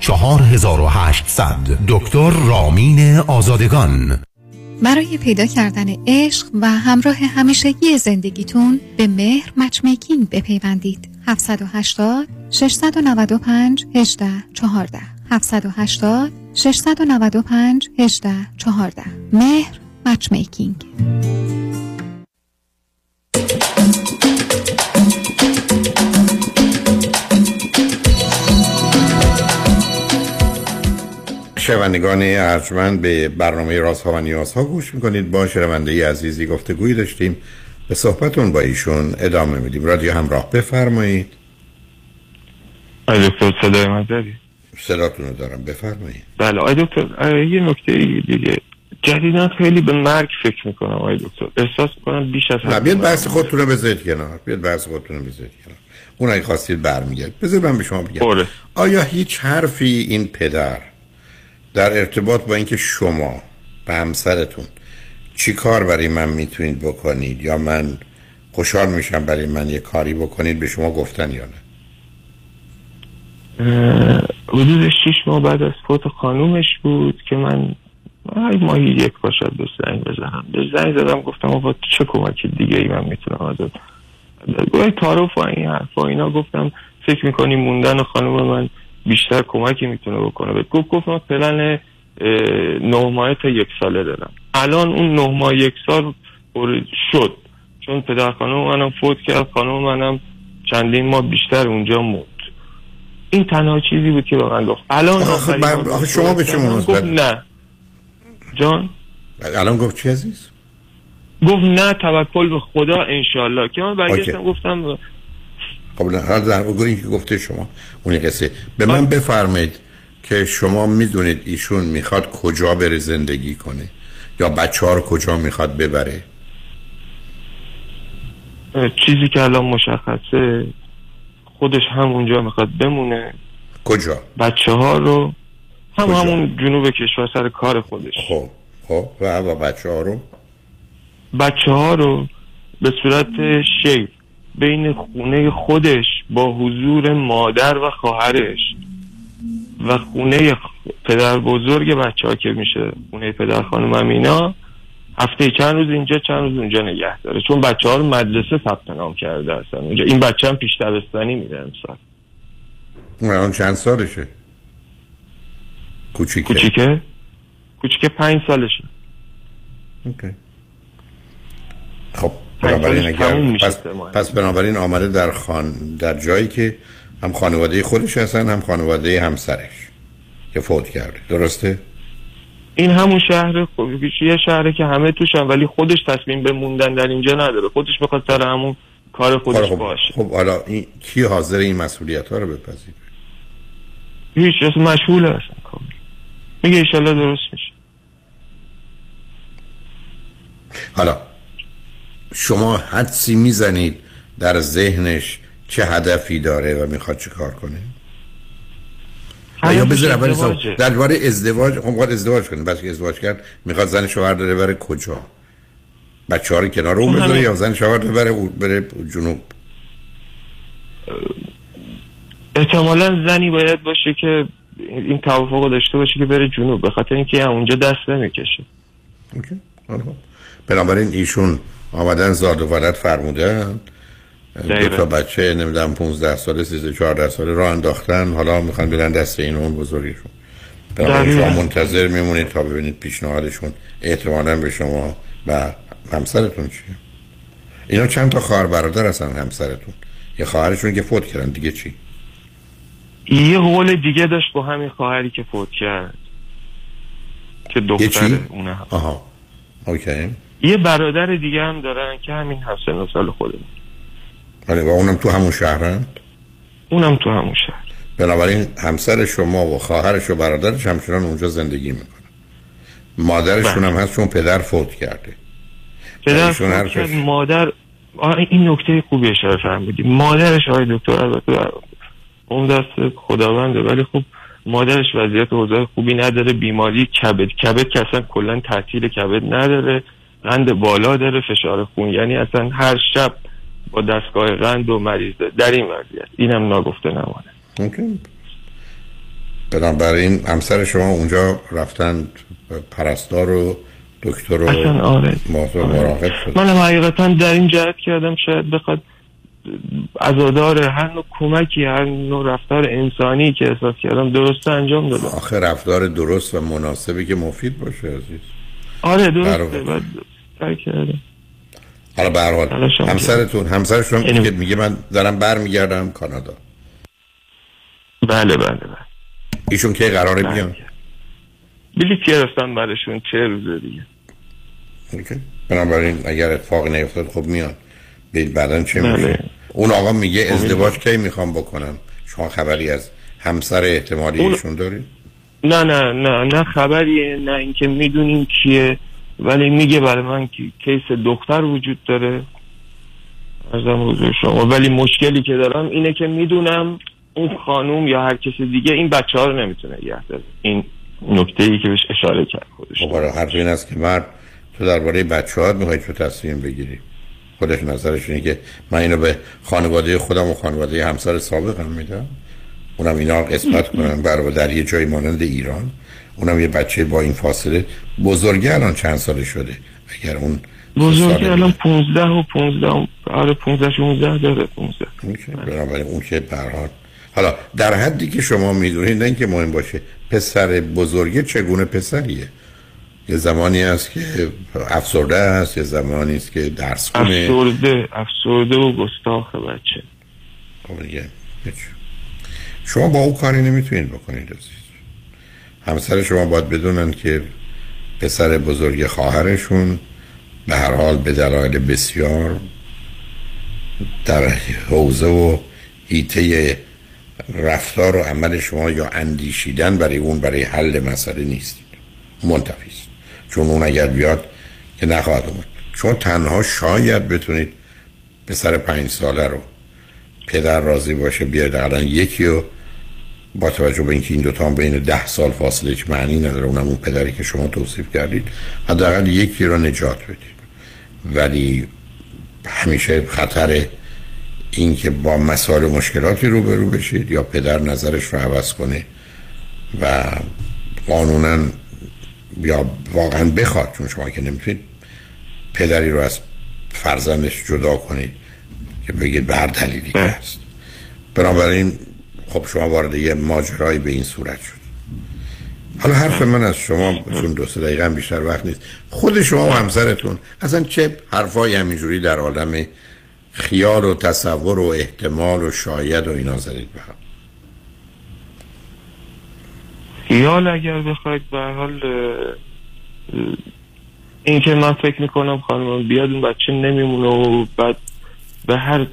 [SPEAKER 13] 4800 دکتر رامین آزادگان.
[SPEAKER 14] برای پیدا کردن عشق و همراه همیشگی زندگیتون به مهر مچمیکینگ بپیوندید. 780 695 18 14 780 695 18 14 مهر مچمیکینگ.
[SPEAKER 7] شنوندگان ارجمند به برنامه رازها و نیازها گوش می‌کنید. با شنونده عزیزی گفتگویی داشتیم. به صحبتون با ایشون ادامه میدیم. رادیو همراه بفرمایید.
[SPEAKER 32] آی دکتر صدای من داری؟
[SPEAKER 7] صداتون رو دارم. بفرمایید.
[SPEAKER 32] بله آی دکتر یه نکته دیگه. جدیدا خیلی به مرگ فکر می‌کنم آی دکتر. احساس می‌کنم بیش از
[SPEAKER 7] نه بیاد بحث خودتون رو بذارید کنار. بیاد بحث خودتون رو بذارید کنار. اون اگه خواستید برمیگرد بذار من به شما بگم.
[SPEAKER 32] بله.
[SPEAKER 7] آیا هیچ حرفی این پدر در ارتباط با اینکه شما به همسرتون چی کار برای من می‌تونید بکنید یا من خوشحال میشم برای من یه کاری بکنید به شما گفتن یا نه؟
[SPEAKER 32] حدود شیش ماه بعد از فوت خانومش بود که من هر ماهی یک باشد به زنگ بزنم. به زنگ زدم گفتم آقا چه کمکی دیگه ای من می‌تونم ازت؟ گویا تعارف و این حرفا اینا گفتم فکر می‌کنی موندن خانوم من بیشتر کمکی می‌تونه بکنه. بهت گفت گفت من پلن نه ماه تا یک ساله دارم. الان اون نه ماه یک سال شد. چون پدر خانوم منم فوت کرد خانوم منم چندین ماه بیشتر اونجا موند. این تنها چیزی بود که به من گفت. الان
[SPEAKER 7] آخه
[SPEAKER 32] آخرین
[SPEAKER 7] بر-
[SPEAKER 32] بار
[SPEAKER 7] آخه شما به چه؟
[SPEAKER 32] گفت نه. جان؟
[SPEAKER 7] الان گفت چی عزیز؟
[SPEAKER 32] گفت نه توکل به خدا انشالله که من برگشتم. گفتم
[SPEAKER 7] نه حالا در که گفته شما اون قصه. به من بفرمایید که شما می‌دونید ایشون می‌خواد کجا بره زندگی کنه یا بچه ها رو کجا می‌خواد ببره.
[SPEAKER 32] چیزی که الان مشخصه خودش هم اونجا می‌خواد بمونه.
[SPEAKER 7] کجا؟
[SPEAKER 32] بچه ها رو هم
[SPEAKER 7] کجا؟
[SPEAKER 32] همون جنوب کشور سر کار خودش.
[SPEAKER 7] خب خب و بچه ها رو؟
[SPEAKER 32] بچه ها رو به صورت شیر بین خونه خودش با حضور مادر و خواهرش و خونه پدر بزرگ بچه ها که میشه خونه پدر خانم امینا هفته چند روز اینجا چند روز اونجا نگه داره. چون بچه ها رو مدرسه ثبت نام کرده هستن. اونجا این بچه هم پیش دبستانی میره امسال.
[SPEAKER 7] اون چند سالشه؟ کوچیکه.
[SPEAKER 32] کوچیکه؟ کوچیکه پنج سالشه.
[SPEAKER 7] اوکی. خب. بنابراین اگر پس. پس بنابراین آمده در خان در جایی که هم خانواده خودش هستن هم خانواده همسرش. که فوت کرده. درسته؟
[SPEAKER 32] این همون شهر خب یه شهره که همه توشن ولی خودش تصمیم به موندن در اینجا نداره. خودش بخواد سر همون کار خودش
[SPEAKER 7] خب
[SPEAKER 32] باشه.
[SPEAKER 7] خب حالا این کی حاضر این مسئولیت ها رو بپذیره؟
[SPEAKER 32] هیچ کس مشغول هستن میگه ایشالله درست میشه.
[SPEAKER 7] حالا شما حدسی می‌زنید در ذهنش چه هدفی داره و می‌خواد چه کار کنه؟ یا بذار اول. حساب- در باره ازدواج خب می‌خواد ازدواج کنه. بس که ازدواج کرد می‌خواد زن شوهر داره بره کجا؟ بچه ها رو کنار اون
[SPEAKER 32] اون
[SPEAKER 7] بذاره یا زن شوهر داره بره بره جنوب؟
[SPEAKER 32] احتمالا زنی باید باشه که این توافق داشته باشه که بره جنوب به خاطر اینکه اونجا دست نمی‌کشه.
[SPEAKER 7] حالا خب. بنابراین ایشون آمدن زاد و ولد فرمودن. دو. تا بچه نمی‌دونم 15 ساله 13 14 ساله راه انداختن. حالا می‌خوان بدن دست این اون بزرگشون. بنابراین. شما منتظر میمونید تا ببینید پیشنهادشون احتمالا به شما و همسرتون چیه. اینا چند تا خواهر برادر هستن همسرتون؟ یه خواهرشون که فوت کردن دیگه چی؟
[SPEAKER 32] یه قول دیگه داشت با همین خواهری که فوت کرد. که
[SPEAKER 7] چی؟
[SPEAKER 32] اونه.
[SPEAKER 7] آها. اوکی.
[SPEAKER 32] یه برادر دیگه هم دارن که همین و سال خودمون.
[SPEAKER 7] ولی و اونم تو همون شهرن؟
[SPEAKER 32] اونم تو همون شهر.
[SPEAKER 7] بنابراین همسر شما و خواهرش و برادرش همچنان اونجا زندگی می‌کنن. مادرشون هم هست چون پدر فوت کرده.
[SPEAKER 32] پدر
[SPEAKER 7] ایشون
[SPEAKER 32] فوت
[SPEAKER 7] حرفش-
[SPEAKER 32] کرد مادر آه، این نکته خوبی اشاره فرمودی. مادرش آقای دکتر البته اون دست خداونده ولی خب مادرش وضعیت اوضاع خوبی نداره بیماری کبد کبد که اصلا کلا تعطیل کبد نداره. قند بالا داره فشار خون. یعنی اصلا هر شب با دستگاه قند و مریض داره. در این وضعیت. اینم ناگفته نمانه.
[SPEAKER 7] بنابراین همسر شما اونجا رفتن پرستار و دکتر و
[SPEAKER 32] اصلا آره.
[SPEAKER 7] مراقب شد.
[SPEAKER 32] من حقیقتا در این جهت کردم شاید بخواد ازادار هر نوع کمکی هر نوع رفتار انسانی که احساس کردم درست انجام دادم
[SPEAKER 7] آخه رفتار درست و مناسبی که مفید باشه عزیز.
[SPEAKER 32] آره درسته. بعد سعی کردم.
[SPEAKER 7] حالا به هر حال همسرتون همسرشون
[SPEAKER 32] یعنی-
[SPEAKER 7] که میگه من دارم برمیگردم کانادا.
[SPEAKER 32] بله بله بله.
[SPEAKER 7] ایشون کی قراره بیان؟
[SPEAKER 32] بلیت گرفتم براشون چه روزه دیگه.
[SPEAKER 7] اوکی. بنابراین اگر اتفاقی نیفتاد خب میان. بید بعدا چه
[SPEAKER 32] بله.
[SPEAKER 7] میشه؟ اون آقا میگه ازدواج کی می‌خوام بکنم؟ شما خبری از همسر احتمالی
[SPEAKER 32] اون-
[SPEAKER 7] ایشون دارید
[SPEAKER 32] نه نه نه نه خبریه نه اینکه می‌دونیم کیه ولی میگه برای من که کیس دختر وجود داره. ارزم حضور شما. ولی مشکلی که دارم اینه که می‌دونم اون خانوم یا هر کسی دیگه این بچه ها رو نمی‌تونه نگه داره. این نکته ای که بهش اشاره کرد خودش.
[SPEAKER 7] خب آره، حرف این است که مرد تو درباره بچه هات می‌خوای تو تصمیم بگیری؟ خودش نظرش اینه که من اینو به خانواده خودم و خانواده همسر سابقم میدم. اونم اینا قسمت کنن برای در یه جایی مانند ایران. اونم یه بچه با این فاصله بزرگه الان چند ساله شده. اگر اون
[SPEAKER 32] بزرگی
[SPEAKER 7] ساله
[SPEAKER 32] الان 15 و 15 و- آره 15 16 داره 15
[SPEAKER 7] میشه بنابراین اون که به هر حال. حالا در حدی که شما می‌دونید نه اینکه مهم باشه پسر بزرگه چگونه پسریه؟ یه زمانی است که افسرده است یه زمانی است که درس کنه
[SPEAKER 32] افسرده افسرده و گستاخ بچه.
[SPEAKER 7] خب دیگه. شما با او کاری نمی‌تونید بکنید عزیز. همسر شما باید بدونن که پسر بزرگ خواهرشون به هر حال به دلایل بسیار در حوزه و هیته رفتار و عمل شما یا اندیشیدن برای اون برای حل مسئله نیستید منتفی است. چون اون اگر بیاد که نخواهد اومد. شما تنها شاید بتونید پسر پنج ساله رو پدر راضی باشه بیاید الان یکی رو با توجه به اینکه این دوتا هم بین ده سال فاصله هیچ معنی نداره اونم اون پدری که شما توصیف کردید حداقل یکی رو نجات بدید. ولی همیشه خطر این که با مسائل مشکلاتی روبرو بشید یا پدر نظرش رو عوض کنه و قانونا یا واقعا بخواد چون شما که نمی‌تونید پدری رو از فرزندش جدا کنید که بگید به هر دلیلی که هست. بنابراین خب شما وارد یه ماجرایی به این صورت شد. حالا حرف من از شما چون دو سه دقیقه بیشتر وقت نیست. خود شما و همسرتون اصلا چه حرفایی همینجوری در عالم خیال و تصور و احتمال و شاید و اینا زدید به
[SPEAKER 32] خیال اگر بخواید به حال این که من فکر می‌کنم خانم بیاد اون بچه نمیمونه و بعد به هر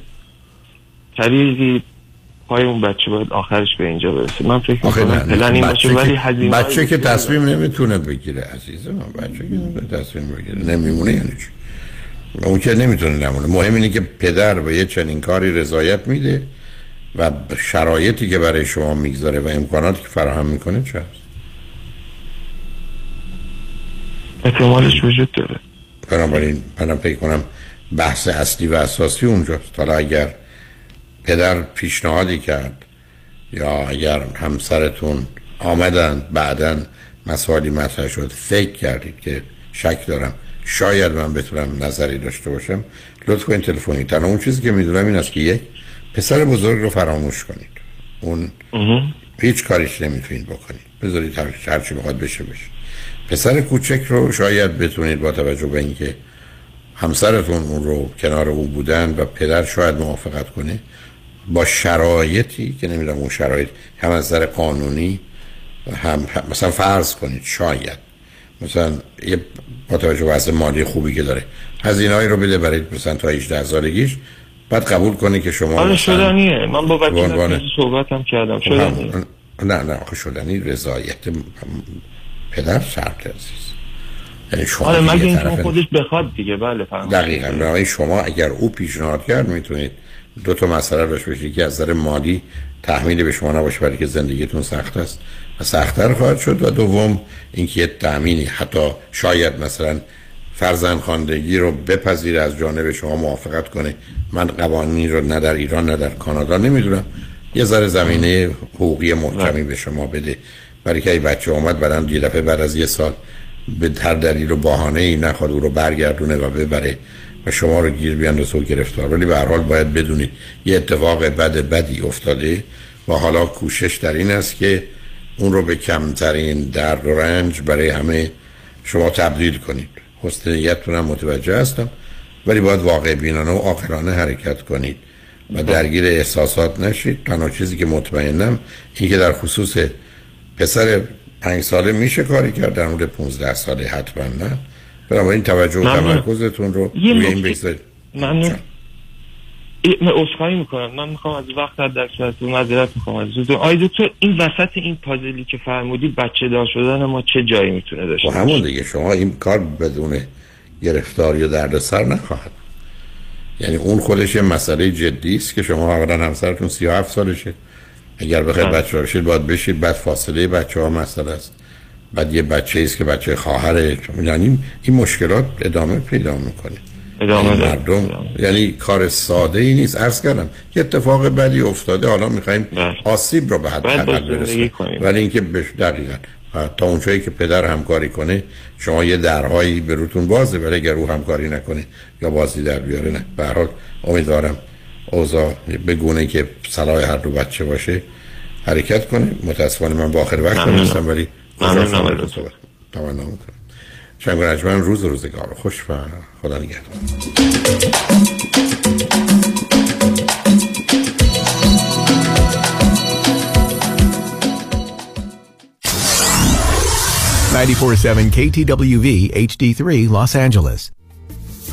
[SPEAKER 32] طریقی پای اون بچه باید آخرش به اینجا برسه. من فکر می‌کنم پلن این باشه ولی هزینه
[SPEAKER 7] بچه که تصمیم نمی‌تونه بگیره عزیز من بچه که تصمیم بگیره. نمیمونه یعنی چی؟ اون که نمی‌تونه نمونه. مهم اینه که پدر به یه چنین کاری رضایت میده و شرایطی که برای شما می‌گذاره و امکاناتی که فراهم می‌کنه چه هست؟
[SPEAKER 32] احتمالش وجود داره.
[SPEAKER 7] بنابراین منم فکر کنم بحث اصلی و اساسی اونجاست. حالا اگر پدر پیشنهادی کرد. یا اگر همسرتون آمدن بعدا مسائلی مطرح شد فکر کردید که شک دارم شاید من بتونم نظری داشته باشم لطف کنید تلفنی. تنها اون چیزی که می‌دونم این است که یک پسر بزرگ رو فراموش کنید. اون هیچ کاریش نمی‌تونید بکنید. بذارید هر چی بخواد بشه بشه. پسر کوچک رو شاید بتونید با توجه به اینکه همسرتون اون رو کنار او بودن و پدر شاید موافقت کنه با شرایطی که نمی‌دونم اون شرایط هم از نظر قانونی هم, مثلا فرض کنید شاید مثلا یه با توجه وضع مالی خوبی که داره هزینه‌ای رو بده برای مثلا تا 18 سالگیش بعد قبول کنه که شما
[SPEAKER 32] آره شدنیه. من با نتیجه صحبت هم کردم. شدنیه.
[SPEAKER 7] نه نه آخه شدنی رضایت پدر شرط عزیز. یعنی شما
[SPEAKER 32] آره مگه اینکه خودش بخواد دیگه؟ بله فهمیدم.
[SPEAKER 7] دقیقا. برای شما اگر او پیشنهاد کرد می‌تونید دو تا مسئله داشته باشید که از نظر مالی تحمیلی به شما نباشه برای که زندگیتون سخت است و سختتر خواهد شد. و دوم اینکه یه تأمینی حتی شاید مثلا فرزند خواندگی رو بپذیره از جانب شما موافقت کنه. من قوانینی رو نه در ایران نه در کانادا نمی‌دونم. یه ذره زمینه حقوقی محکمی به شما بده. برای که ای بچه اومد بعدن یه بعد از یه سال به هر دلیل و ای نخواد او رو برگردونه و ببره. شما رو گیر بیاندازه و گرفتار. ولی به هر حال باید بدونید یه اتفاق بد بدی افتاده و حالا کوشش در این است که اون رو به کمترین درد و رنج برای همه شما تبدیل کنید. حسن نیتتون هم متوجه هستم ولی باید واقع بینانه و عاقلانه حرکت کنید و درگیر احساسات نشید. تنها چیزی که مطمئنم این که در خصوص پسر پنج ساله میشه کاری کرد در مورد 15 ساله حتما نه. بنابراین توجه و. تمرکزتون رو
[SPEAKER 32] یه
[SPEAKER 7] روی این بگذارید.
[SPEAKER 32] ممنون. من عذرخواهی می‌کنم. من می‌خوام از وقت از دست معذرت می‌خوام از دکتر آی دکتر این وسط این پازلی که فرمودی بچه دار شدن ما چه جایی می‌تونه داشته
[SPEAKER 7] خب همون دیگه. شما این کار بدون گرفتاری و دردسر نخواهد. یعنی اون خودش یه مسئله جدی است که شما اولا همسرتون 37 سالشه. اگر بخواید
[SPEAKER 32] بله.
[SPEAKER 7] بچه بشید باید بشید. بعد فاصله بچه ها مسئله است. بعد یه بچه است که بچه خواهره. یعنی این مشکلات ادامه پیدا می‌کنه.
[SPEAKER 32] ادامه
[SPEAKER 7] یعنی
[SPEAKER 32] داره.
[SPEAKER 7] مردم یعنی کار ساده ای نیست. عرض کردم یه اتفاق بدی افتاده. حالا می‌خوایم آسیب رو به حد برسونیم. ولی اینکه بش دقیقا. تا اونجایی که پدر همکاری کنه شما یه درهایی به روتون بازه ولی اگر او همکاری نکنه یا بازی در بیاره نه. به حال امیدوارم اوضاع به گونه که صلاح هر دو بچه باشه حرکت کنه. متاسفانه من با آخر وقت. هستم ولی کنم. تمنا می‌کنم شنگ رجمن روز و روزگار خوش و خدا نگهدار
[SPEAKER 38] KTWV HD3 Los Angeles.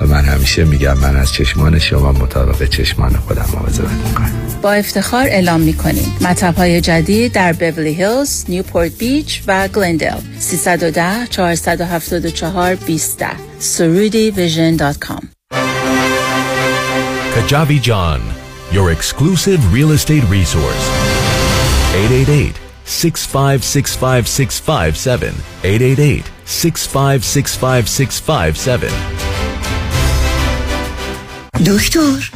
[SPEAKER 28] و من همیشه میگم من از چشمان شما مطابق چشمان خودم مواظبت می‌کنم
[SPEAKER 39] با افتخار اعلام می کنیم مطب های جدید در بیولی هیلز، نیوپورت بیچ و گلندل 310 474 20 surudivision.com
[SPEAKER 38] Kajabi John, your exclusive real estate resource. 888 6565657. 888 6565657.
[SPEAKER 40] دکتر.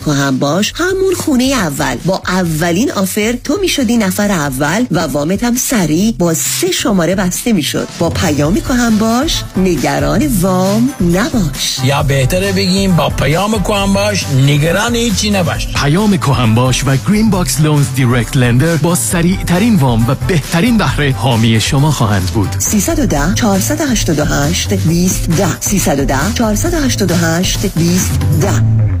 [SPEAKER 40] کهن‌باش همون خونه اول. با اولین offer تو می‌شدی نفر اول و وامت هم سریع با سه شماره بسته می‌شد. با پیام کهن‌باش نگران وام نباش.
[SPEAKER 29] یا بهتره بگیم با پیام کهن‌باش نگران هیچی نباش.
[SPEAKER 41] پیام کهن‌باش و Green Box Loans direct lender با سریع ترین وام و بهترین بهره حامی شما خواهند بود.
[SPEAKER 40] 310 488 20 10 310 488 20 10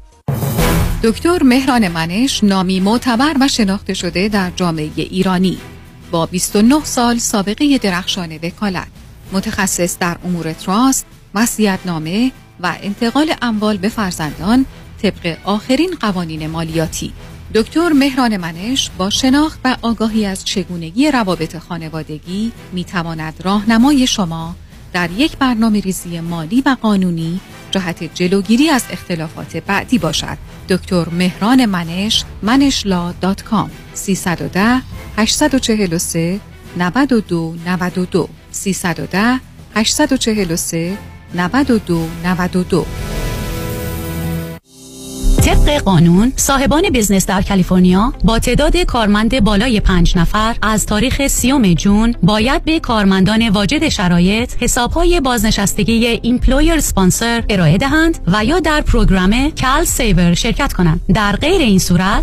[SPEAKER 14] دکتر مهران منش نامی معتبر و شناخته شده در جامعه ایرانی. با 29 سال سابقه درخشان وکالت. متخصص در امور trust، نامه و انتقال اموال به فرزندان طبق آخرین قوانین مالیاتی. دکتر مهران منش با شناخت و آگاهی از چگونگی روابط خانوادگی می تواند راهنمای شما در یک برنامه ریزی مالی و قانونی جهت جلوگیری از اختلافات بعدی باشد. دکتر مهران منش ManeshLaw dot com 310 843 92 92 310 843 92 92
[SPEAKER 33] طبق قانون صاحبان business در کالیفرنیا با تعداد کارمند بالای پنج نفر از تاریخ سی‌ام جون باید به کارمندان واجد شرایط حسابهای بازنشستگی employer sponsor ارائه دهند و یا در program CalSavers شرکت کنند. در غیر این صورت